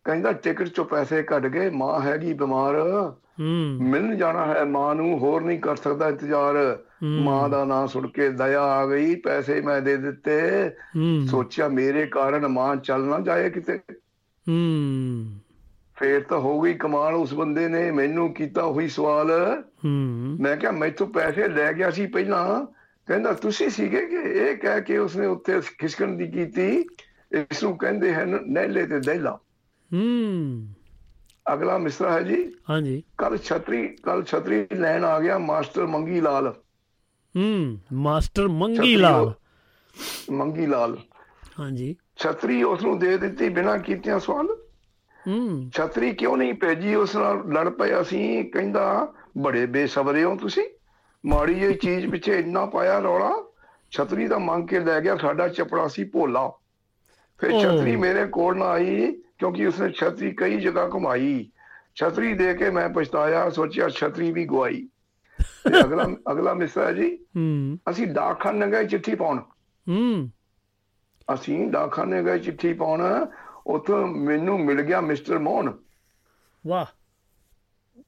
ਕਹਿੰਦਾ ਟਿਕਟ ਚੋਂ ਪੈਸੇ ਕੱਢ ਗਏ ਮਾਂ ਹੈਗੀ ਬਿਮਾਰ। ਹੂੰ। ਮਿਲਣ ਜਾਣਾ ਹੈ ਮਾਂ ਨੂੰ ਹੋਰ ਨਹੀਂ ਕਰ ਸਕਦਾ ਇੰਤਜ਼ਾਰ। ਮਾਂ ਦਾ ਨਾਂ ਸੁਣ ਕੇ ਦਇਆ ਆ ਗਈ ਪੈਸੇ ਮੈਂ ਦੇ ਦਿੱਤੇ। ਸੋਚਿਆ ਮੇਰੇ ਕਾਰਨ ਮਾਂ ਚੱਲ ਨਾ ਜਾਏ ਕਿਤੇ। ਹੂੰ। ਫੇਰ ਤਾਂ ਹੋ ਗਈ ਕਮਾਲ ਉਸ ਬੰਦੇ ਨੇ ਮੈਨੂੰ ਕੀਤਾ ਹੋਈ ਸਵਾਲ। ਹੂੰ। ਮੈਂ ਕਿਹਾ ਮੈਥੋਂ ਪੈਸੇ ਲੈ ਗਿਆ ਸੀ ਪਹਿਲਾਂ। ਕਹਿੰਦਾ ਤੁਸੀਂ ਸੀਗੇ ਕਿ? ਇਹ ਕਹਿ ਕੇ ਉਸਨੇ ਉੱਤੇ ਖਿਸਕਣ ਦੀ ਕੀਤੀ। ਇਸ ਨੂੰ ਕਹਿੰਦੇ ਹਨ ਨਹਿਲੇ ਤੇ ਦਹਿਲਾ। ਹੂੰ। ਅਗਲਾ ਮਿਸਰਾ ਹੈ ਜੀ। ਹਾਂਜੀ। ਕੱਲ ਛਤਰੀ ਕੱਲ ਛਤਰੀ ਲੈਣ ਆ ਗਿਆ ਮਾਸਟਰ ਮੰਗੀ ਲਾਲ ਹੂੰ ਮਾਸਟਰ ਮੰਗੀ ਲਾਲ ਮੰਗੀ ਲਾਲ ਹਾਂਜੀ। ਛਤਰੀ ਉਸ ਨੂੰ ਦੇ ਦਿੱਤੀ ਬਿਨਾਂ ਕੀਤਿਆਂ ਸਵਾਲ। ਹੂੰ। ਛਤਰੀ ਕਿਉਂ ਨਹੀਂ ਭੇਜੀ? ਉਸ ਨਾਲ ਲੜ ਪਏ ਅਸੀਂ। ਕਹਿੰਦਾ ਬੜੇ ਬੇਸਬਰੇ ਹੋ ਤੁਸੀਂ। ਮਾੜੀ ਜਿਹੀ ਚੀਜ਼ ਪਿੱਛੇ ਇੰਨਾ ਪਾਇਆ ਰੌਲਾ। ਛਤਰੀ ਤਾਂ ਮੰਗ ਕੇ ਲੈ ਗਿਆ। ਸਾਡਾ ਚਪੜਾ ਸੀ ਭੋਲਾ। ਫਿਰ। ਛਤਰੀ ਮੇਰੇ ਕੋਲ ਨਾ ਆਈ ਕਿਉਂਕਿ ਉਸਨੇ ਛਤਰੀ ਕਈ ਜਗ੍ਹਾ ਘੁਮਾਈ। ਛਤਰੀ ਦੇ ਕੇ ਮੈਂ ਪਛਤਾਇਆ। ਸੋਚਿਆ ਛਤਰੀ ਵੀ ਗਵਾਈ। ਤੇ ਅਗਲਾ ਅਗਲਾ ਮਿਸਰਾ ਜੀ। ਹੂੰ। ਅਸੀਂ ਡਾਕਖਾਨੇ ਗਏ ਚਿੱਠੀ ਪਾਉਣ। ਹੂੰ। ਅਸੀਂ ਡਾਕਖਾਨੇ ਗਏ ਚਿੱਠੀ ਪਾਉਣ। ਉੱਥੋਂ ਮੈਨੂੰ ਮਿਲ ਗਿਆ ਮਿਸਟਰ ਮੋਹਨ। ਵਾਹ।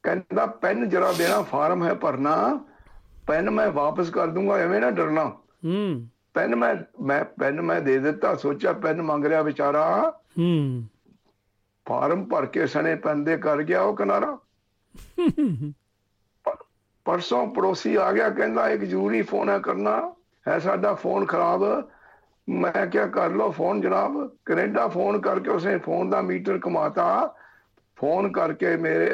ਕਹਿੰਦਾ ਪੈਨ ਜਰਾ ਦੇਣਾ ਫਾਰਮ ਹੈ ਭਰਨਾ। ਪੈਨ ਮੈਂ ਵਾਪਸ ਕਰ ਦੂੰਗਾ ਐਵੇਂ ਨਾ ਡਰਨਾ। ਹੂੰ। ਪੈਨ ਮੈਂ ਮੈਂ ਪੈਨ ਮੈਂ ਦੇ ਦਿੱਤਾ ਸੋਚਿਆ ਪੈਨ ਮੰਗ ਰਿਹਾ ਵਿਚਾਰਾ। ਹੂੰ। ਫਾਰਮ ਭਰ ਕੇ ਸਣੇ ਪੈਨ ਦੇ ਕਰ ਗਿਆ ਉਹ ਕਿਨਾਰਾ। ਪਰਸੋਂ ਪੜੋਸੀ ਆ ਗਿਆ ਕਹਿੰਦਾ ਇੱਕ ਜ਼ਰੂਰੀ ਫੋਨ ਹੈ ਕਰਨਾ ਹੈ ਸਾਡਾ ਫੋਨ ਖਰਾਬ ਮੈਂ ਕਿਹਾ ਕਰ ਲਓ ਫੋਨ ਜਨਾਬ ਕੈਨੇਡਾ ਫੋਨ ਕਰਕੇ ਉਸਨੇ ਫੋਨ ਦਾ ਮੀਟਰ ਕਮਾਤਾ ਫੋਨ ਕਰਕੇ ਮੇਰੇ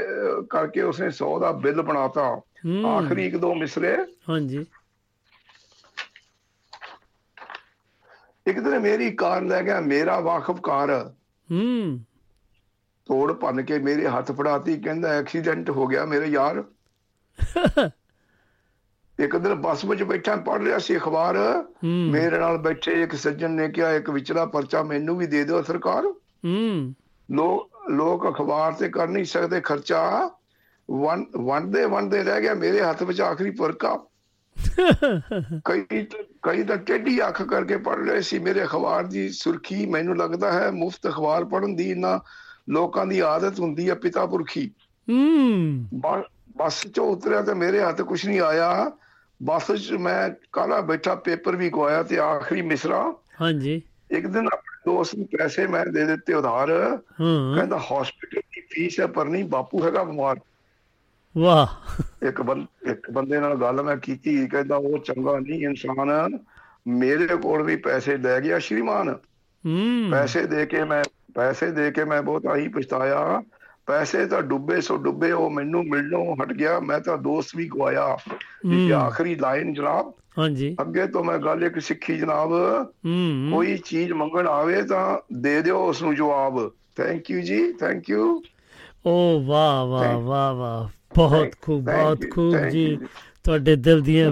ਕਰਕੇ ਉਸਨੇ 100 ਦਾ ਬਿੱਲ ਬਣਾਤਾ ਆਖਰੀ ਇੱਕ ਦੋ ਮਿਸਰੇ। ਹਾਂਜੀ। ਇੱਕ ਦਿਨ ਮੇਰੀ ਕਾਰ ਲੈ ਗਿਆ ਮੇਰਾ ਵਾਕਫ ਕਾਰ। ਹੂੰ। ਤੋੜ ਭੰਨ ਕੇ ਮੇਰੇ ਹੱਥ ਫੜਾਤੀ ਕਹਿੰਦਾ ਐਕਸੀਡੈਂਟ ਹੋ ਗਿਆ ਮੇਰੇ ਯਾਰ। ਇੱਕ ਦਿਨ ਬੱਸ ਵਿੱਚ ਬੈਠਾ ਪੜ ਰਿਹਾ ਸੀ ਅਖਬਾਰ। ਮੇਰੇ ਨਾਲ ਬੈਠੇ ਇੱਕ ਸੱਜਣ ਨੇ ਕਿਹਾ ਇੱਕ ਵਿਚਲਾ ਪਰਚਾ ਮੈਨੂੰ ਵੀ ਦੇ ਦਿਓ ਸਰਕਾਰ। ਹੂੰ। ਲੋਕ ਲੋਕ ਅਖਬਾਰ ਤੇ ਕਰ ਨਹੀਂ ਸਕਦੇ ਖਰਚਾ ਵੰਡ ਵੰਡਦੇ ਵੰਡਦੇ ਰਹਿ ਗਿਆ। ਮੇਰੇ ਹੱਥ ਵਿੱਚ ਆਖਰੀ ਪਰਕਾ। ਕਈ ਕਈ ਤਾਂ ਟੇਢੀ ਅੱਖ ਕਰਕੇ ਪੜ ਰਹੇ ਸੀ। ਮੇਰੇ ਅਖਬਾਰ ਦੀ ਸੁਰਖੀ ਮੈਨੂੰ ਲੱਗਦਾ ਹੈ ਮੁਫਤ ਅਖਬਾਰ ਪੜਨ ਦੀ ਨਾ ਲੋਕਾਂ ਦੀ ਆਦਤ ਹੁੰਦੀ ਹੈ ਪਿਤਾ ਪੁਰਖੀ। ਹੂੰ। ਬੱਸ ਚੋਂ ਉਤਰਿਆ ਤੇ ਮੇਰੇ ਹੱਥ ਕੁਝ ਨਹੀਂ ਆਇਆ। ਬੱਸ 'ਚ ਮੈਂ ਕਾਲਾ ਬੈਠਾ ਪੇਪਰ ਵੀ ਗਵਾਇਆ ਤੇ ਆਖਰੀ ਮਿਸਰਾ। ਹਾਂਜੀ। ਇੱਕ ਦਿਨ ਆਪਣੇ ਦੋਸਤ ਨੂੰ ਪੈਸੇ ਮੈਂ ਦੇ ਦਿੱਤੇ ਉਧਾਰ। ਕਹਿੰਦਾ ਹਸਪੀਟਲ ਦੀ ਫੀਸ ਹੈ ਪਰ ਨਹੀਂ ਬਾਪੂ ਹੈਗਾ ਬਿਮਾਰ। ਵਾਹ। ਇੱਕ ਬੰਦ ਇੱਕ ਬੰਦੇ ਨਾਲ ਗੱਲ ਮੈਂ ਕੀਤੀ ਕਹਿੰਦਾ ਉਹ ਚੰਗਾ ਨਹੀਂ ਇਨਸਾਨ। ਮੇਰੇ ਕੋਲ ਵੀ ਪੈਸੇ ਲੈ ਗਿਆ ਸ਼੍ਰੀਮਾਨ। ਹੂੰ। ਪੈਸੇ ਦੇ ਕੇ ਮੈਂ ਪੈਸੇ ਦੇ ਕੇ ਮੈਂ ਬਹੁਤ ਆਹੀ ਪਛਤਾਇਆ। ਪੈਸੇ ਤਾਂ ਡੁੱਬੇ ਸੋ ਡੁੱਬੇ ਉਹ ਮੈਨੂੰ ਮਿਲਣੋਂ ਹਟ ਗਿਆ ਮੈਂ ਤਾਂ ਦੋਸਤ ਵੀ ਗਵਾਇਆ। ਇਹ। ਆਖਰੀ ਲਾਈਨ ਜਨਾਬ ਹਾਂਜੀ। ਅੱਗੇ ਤੋਂ ਮੈਂ ਗੱਲ ਇੱਕ ਸਿੱਖੀ ਜਨਾਬ ਹੂੰ ਕੋਈ ਚੀਜ਼ ਮੰਗਣ ਆਵੇ ਤਾਂ ਦੇ ਦਿਓ ਉਸ ਨੂੰ ਜਵਾਬ। ਥੈਂਕ ਯੂ ਜੀ ਥੈਂਕ ਯੂ ਓ ਵਾਹ ਵਾਹ ਵਾਹ ਵਾਹ। ਬਹੁਤ ਖੂਬ ਬਹੁਤ ਖੂਬ ਜੀ. ਤੁਹਾਡੇ ਦਿਲ ਦੀਆਂ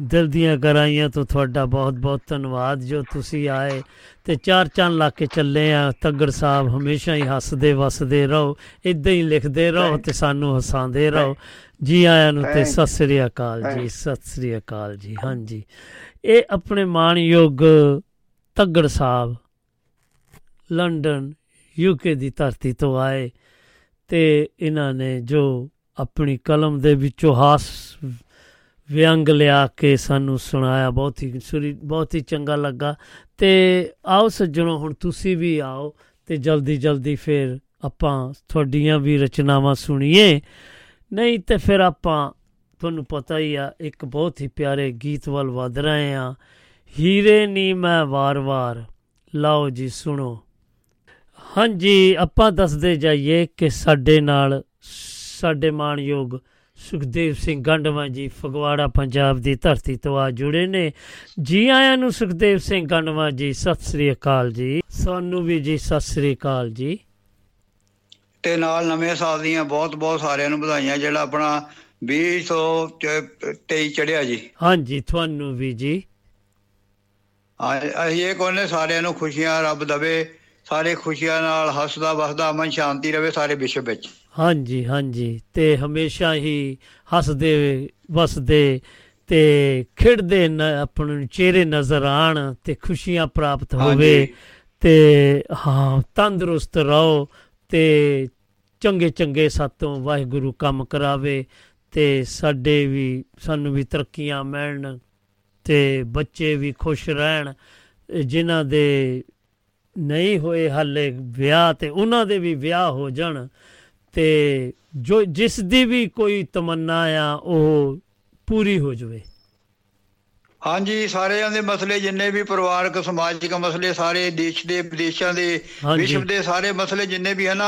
ਦਿਲ ਦੀਆਂ ਗਰਾਈਆਂ ਤੋਂ ਤੁਹਾਡਾ ਬਹੁਤ ਬਹੁਤ ਧੰਨਵਾਦ ਜੋ ਤੁਸੀਂ ਆਏ। ਤੇ ਚਾਰ ਚੰਨ ਲਾ ਕੇ ਚੱਲੇ ਆ। ਤੱਗੜ ਸਾਹਿਬ ਹਮੇਸ਼ਾ ਹੀ ਹੱਸਦੇ ਵਸਦੇ ਰਹੋ ਇਦਾਂ ਹੀ ਲਿਖਦੇ ਰਹੋ ਤੇ ਸਾਨੂੰ ਹਸਾਉਂਦੇ ਰਹੋ। ਜੀ ਆਇਆਂ ਨੂੰ ਤੇ ਸਤਿ ਸ੍ਰੀ ਅਕਾਲ ਜੀ ਸਤਿ ਸ੍ਰੀ ਅਕਾਲ ਜੀ ਹਾਂਜੀ। ਇਹ ਆਪਣੇ ਮਾਣਯੋਗ ਤੱਗੜ ਸਾਹਿਬ ਲੰਡਨ ਯੂਕੇ ਦੀ ਧਰਤੀ ਤੋਂ ਆਏ ਤੇ ਇਹਨਾਂ ਨੇ ਜੋ ਆਪਣੀ ਕਲਮ ਦੇ ਵਿੱਚੋਂ ਹਾਸ ਵਿਅੰਗ ਲਿਆ ਕੇ ਸਾਨੂੰ ਸੁਣਾਇਆ, ਬਹੁਤ ਹੀ ਸੁਰੀ, ਬਹੁਤ ਹੀ ਚੰਗਾ ਲੱਗਾ। ਤੇ ਆਓ ਸੱਜਣੋ, ਹੁਣ ਤੁਸੀਂ ਵੀ ਆਓ ਤੇ ਜਲਦੀ ਜਲਦੀ ਫਿਰ ਆਪਾਂ ਤੁਹਾਡੀਆਂ ਵੀ ਰਚਨਾਵਾਂ ਸੁਣੀਏ। ਨਹੀਂ ਤੇ ਫਿਰ ਆਪਾਂ, ਤੁਹਾਨੂੰ ਪਤਾ ਹੀ ਆ, ਇੱਕ ਬਹੁਤ ਹੀ ਪਿਆਰੇ ਗੀਤ ਵੱਲ ਵਧ ਰਹੇ ਆ ਹੀਰੇ ਨੀ ਮੈਂ ਵਾਰ-ਵਾਰ, ਲਓ ਜੀ ਸੁਣੋ। ਹਾਂਜੀ, ਆਪਾਂ ਦੱਸਦੇ ਜਾਈਏ ਕਿ ਸਾਡੇ ਨਾਲ, ਸਾਡੇ ਮਾਣਯੋਗ ਸੁਖਦੇਵ ਸਿੰਘ ਗੰਡਵਾ ਜੀ ਫਗਵਾੜਾ ਪੰਜਾਬ ਦੀ ਧਰਤੀ ਤੋਂ ਆ ਜੁੜੇ ਨੇ। ਜੀ ਆਇਆਂ ਨੂੰ ਸੁਖਦੇਵ ਸਿੰਘ ਗੰਡਵਾ ਜੀ ਸਤਿ ਸ੍ਰੀ ਅਕਾਲ ਜੀ। ਸਾਨੂੰ ਵੀ ਜੀ ਸਤਿ ਸ੍ਰੀ ਅਕਾਲ ਜੀ। ਤੇ ਨਾਲ ਨਵੇਂ ਸਾਲ ਦੀਆਂ ਬਹੁਤ ਬਹੁਤ ਸਾਰਿਆਂ ਨੂੰ ਵਧਾਈਆਂ ਜਿਹੜਾ ਆਪਣਾ 2023 ਚੜਿਆ ਜੀ। ਹਾਂਜੀ ਤੁਹਾਨੂੰ ਵੀ ਜੀ। ਅਸੀਂ ਇਹ ਕਹਿੰਦੇ ਸਾਰਿਆਂ ਨੂੰ ਖੁਸ਼ੀਆਂ ਰੱਬ ਦਵੇ ਸਾਰੇ ਖੁਸ਼ੀਆਂ ਨਾਲ ਹੱਸਦਾ ਵਸਦਾ ਅਮਨ ਸ਼ਾਂਤੀ ਰਵੇ ਸਾਰੇ ਵਿਸ਼ਵ ਵਿੱਚ। ਹਾਂਜੀ ਹਾਂਜੀ। ਤੇ ਹਮੇਸ਼ਾ ਹੀ ਹੱਸਦੇ ਵਸਦੇ ਤੇ ਖਿੜਦੇ ਆਪਣੇ ਚਿਹਰੇ ਨਜ਼ਰ ਆਣ ਤੇ ਖੁਸ਼ੀਆਂ ਪ੍ਰਾਪਤ ਹੋਵੇ। ਤੇ ਹਾਂ ਤੰਦਰੁਸਤ ਰਹੋ ਤੇ ਚੰਗੇ ਚੰਗੇ ਸਾਤੋਂ ਵਾਹਿਗੁਰੂ ਕੰਮ ਕਰਾਵੇ ਤੇ ਸਾਡੇ ਵੀ ਸਾਨੂੰ ਵੀ ਤਰੱਕੀਆਂ ਮਿਲਣ ਤੇ ਬੱਚੇ ਵੀ ਖੁਸ਼ ਰਹਿਣ। ਜਿਨ੍ਹਾਂ ਦੇ ਨਹੀਂ ਹੋਏ ਹਾਲੇ ਵਿਆਹ ਤੇ ਉਹਨਾਂ ਦੇ ਵੀ ਵਿਆਹ ਹੋ ਜਾਣ। ਤੇ ਜੋ ਜਿਸ ਦੀ ਵੀ ਕੋਈ ਤਮੰਨਾ ਆ ਉਹ ਪੂਰੀ ਹੋ ਜਾਵੇ ਹਾਂਜੀ ਸਾਰਿਆਂ ਦੇ ਮਸਲੇ ਜਿੰਨੇ ਵੀ ਪਰਿਵਾਰਕ ਸਮਾਜਿਕ ਮਸਲੇ ਸਾਰੇ ਦੇਸ਼ ਦੇ ਵਿਦੇਸ਼ਾਂ ਦੇ। ਵਿਸ਼ਵ ਦੇ ਸਾਰੇ ਮਸਲੇ ਜਿੰਨੇ ਵੀ ਹਨ